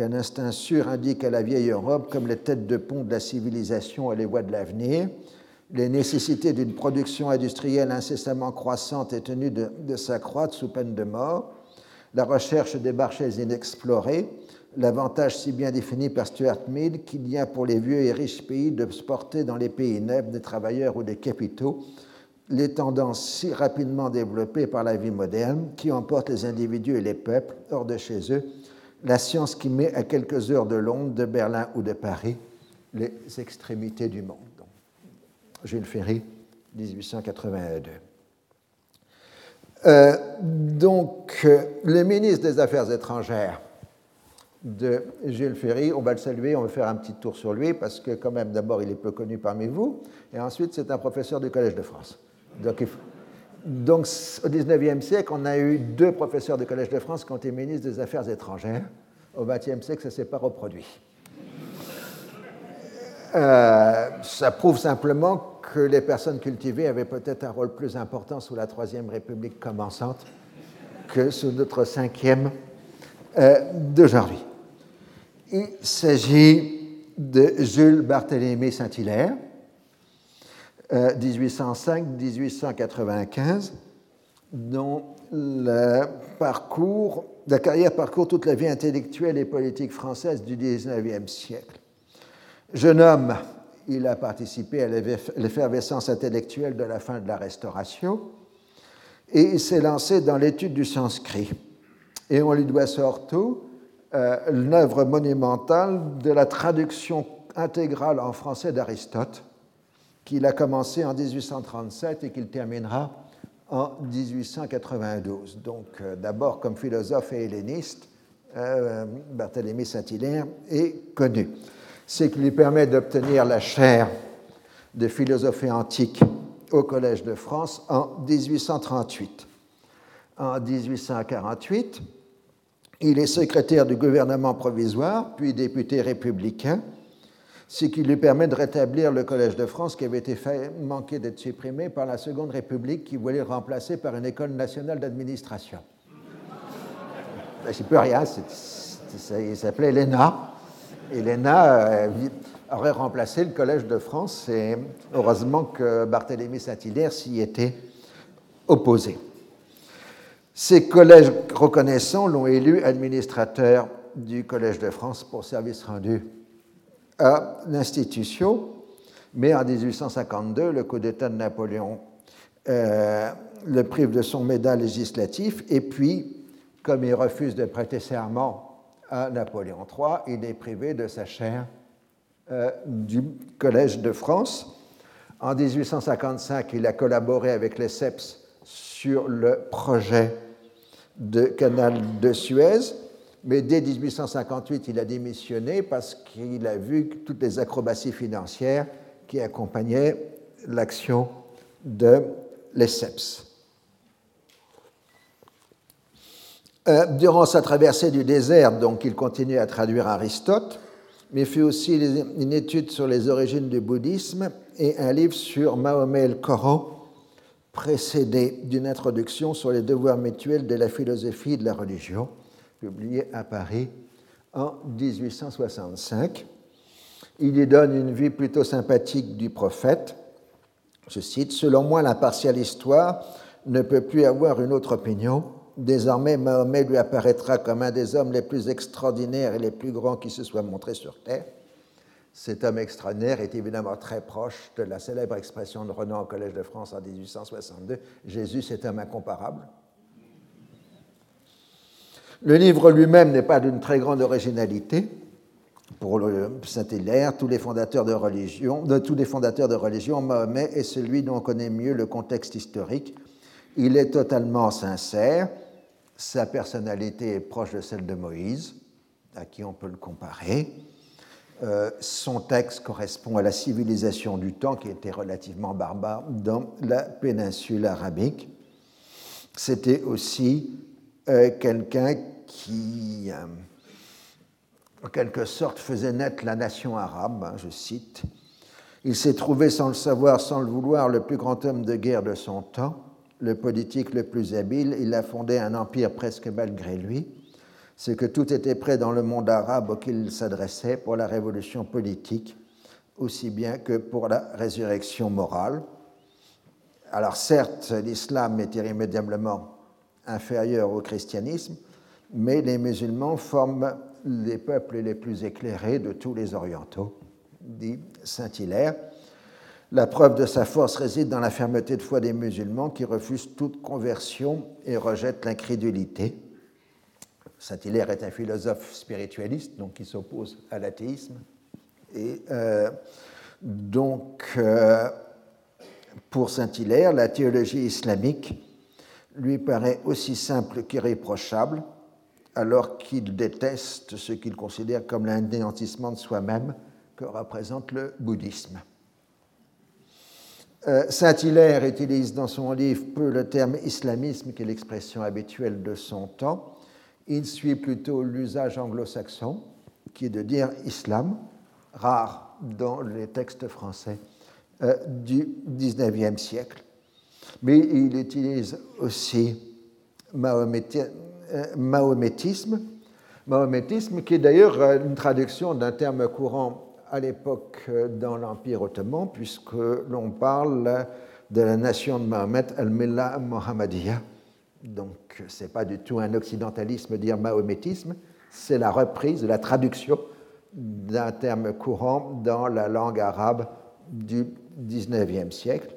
qu'un instinct sûr indique à la vieille Europe comme les têtes de pont de la civilisation et les voies de l'avenir, les nécessités d'une production industrielle incessamment croissante et tenue de, de s'accroître sous peine de mort, la recherche des marchés inexplorés, l'avantage si bien défini par Stuart Mill qu'il y a pour les vieux et riches pays de porter dans les pays neufs des travailleurs ou des capitaux, les tendances si rapidement développées par la vie moderne qui emportent les individus et les peuples hors de chez eux la science qui met à quelques heures de Londres, de Berlin ou de Paris les extrémités du monde. Jules Ferry, 1882. Euh, donc, euh, le ministre des Affaires étrangères de Jules Ferry, on va le saluer, on va faire un petit tour sur lui, parce que quand même, d'abord, il est peu connu parmi vous, et ensuite, c'est un professeur du Collège de France. Donc, donc, au XIXe siècle, on a eu deux professeurs du Collège de France qui ont été ministres des Affaires étrangères. Au XXe siècle, ça ne s'est pas reproduit. Euh, ça prouve simplement que les personnes cultivées avaient peut-être un rôle plus important sous la Troisième République commençante que sous notre cinquième euh, d'aujourd'hui. Il s'agit de Jules Barthélemy Saint-Hilaire, 1805-1895, euh, dont parcours, la carrière parcourt toute la vie intellectuelle et politique française du XIXe siècle. Jeune homme, il a participé à l'effervescence intellectuelle de la fin de la Restauration et il s'est lancé dans l'étude du sanskrit. Et on lui doit surtout euh, l'œuvre monumentale de la traduction intégrale en français d'Aristote, qu'il a commencé en 1837 et qu'il terminera en 1892. Donc euh, d'abord comme philosophe et helléniste, euh, Barthélemy Saint-Hilaire est connu c'est qu'il lui permet d'obtenir la chaire de philosophie antique au Collège de France en 1838. En 1848, il est secrétaire du gouvernement provisoire, puis député républicain, ce qui lui permet de rétablir le Collège de France qui avait été manqué d'être supprimé par la Seconde République qui voulait le remplacer par une école nationale d'administration. Il ne peut rien, il s'appelait l'ENA. Et l'ENA euh, aurait remplacé le Collège de France et heureusement que Barthélemy Saint-Hilaire s'y était opposé. Ces collèges reconnaissants l'ont élu administrateur du Collège de France pour service rendu à l'institution, mais en 1852, le coup d'État de Napoléon euh, le prive de son médaille législatif, et puis, comme il refuse de prêter serment à Napoléon III. Il est privé de sa chaire euh, du Collège de France. En 1855, il a collaboré avec les CEPS sur le projet de canal de Suez, mais dès 1858, il a démissionné parce qu'il a vu toutes les acrobaties financières qui accompagnaient l'action de l'ESSEPS. Euh, durant sa traversée du désert, donc, il continue à traduire Aristote, mais fait aussi une étude sur les origines du bouddhisme et un livre sur Mahomet et le Coran, précédé d'une introduction sur les devoirs mutuels de la philosophie et de la religion, publié à Paris en 1865. Il y donne une vue plutôt sympathique du prophète. Je cite Selon moi, l'impartiale histoire ne peut plus avoir une autre opinion Désormais, Mahomet lui apparaîtra comme un des hommes les plus extraordinaires et les plus grands qui se soient montrés sur Terre. Cet homme extraordinaire est évidemment très proche de la célèbre expression de Renan au Collège de France en 1862 Jésus, c'est un incomparable. Le livre lui-même n'est pas d'une très grande originalité. Pour Saint-Hilaire, tous les fondateurs de religion, de tous les fondateurs de religion, Mahomet est celui dont on connaît mieux le contexte historique. Il est totalement sincère, sa personnalité est proche de celle de Moïse, à qui on peut le comparer. Euh, son texte correspond à la civilisation du temps qui était relativement barbare dans la péninsule arabique. C'était aussi euh, quelqu'un qui, euh, en quelque sorte, faisait naître la nation arabe, hein, je cite. Il s'est trouvé, sans le savoir, sans le vouloir, le plus grand homme de guerre de son temps le politique le plus habile, il a fondé un empire presque malgré lui. C'est que tout était prêt dans le monde arabe auquel il s'adressait pour la révolution politique, aussi bien que pour la résurrection morale. Alors certes, l'islam est irrémédiablement inférieur au christianisme, mais les musulmans forment les peuples les plus éclairés de tous les orientaux, dit Saint-Hilaire. La preuve de sa force réside dans la fermeté de foi des musulmans qui refusent toute conversion et rejettent l'incrédulité. Saint-Hilaire est un philosophe spiritualiste, donc qui s'oppose à l'athéisme, Et donc, pour Saint-Hilaire, la théologie islamique lui paraît aussi simple qu'irréprochable, alors qu'il déteste ce qu'il considère comme l'anéantissement de soi-même que représente le bouddhisme. Euh, Saint-Hilaire utilise dans son livre peu le terme islamisme, qui est l'expression habituelle de son temps. Il suit plutôt l'usage anglo-saxon, qui est de dire islam, rare dans les textes français euh, du XIXe siècle. Mais il utilise aussi mahométisme, euh, mahométisme, qui est d'ailleurs une traduction d'un terme courant à l'époque euh, dans l'Empire ottoman, puisque l'on parle de la nation de Mahomet, al-Millah Mohammadiyya. Donc, ce n'est pas du tout un occidentalisme dire mahométisme, c'est la reprise, la traduction d'un terme courant dans la langue arabe du XIXe siècle.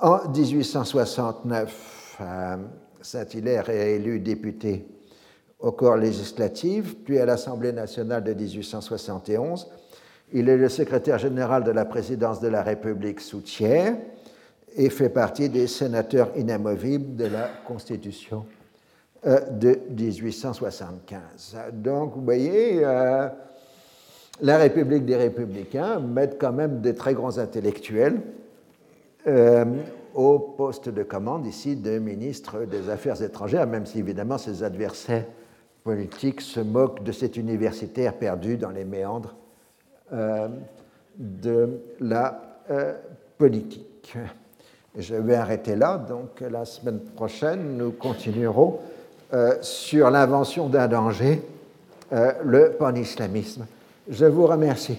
En 1869, euh, Saint-Hilaire est élu député au corps législatif, puis à l'Assemblée nationale de 1871 il est le secrétaire général de la présidence de la République sous Thiers et fait partie des sénateurs inamovibles de la Constitution euh, de 1875. Donc, vous voyez, euh, la République des Républicains met quand même des très grands intellectuels euh, au poste de commande ici de ministre des Affaires étrangères, même si évidemment ses adversaires politiques se moquent de cet universitaire perdu dans les méandres euh, de la euh, politique. Je vais arrêter là, donc la semaine prochaine, nous continuerons sur l'invention d'un danger, le pan-islamisme. Je vous remercie.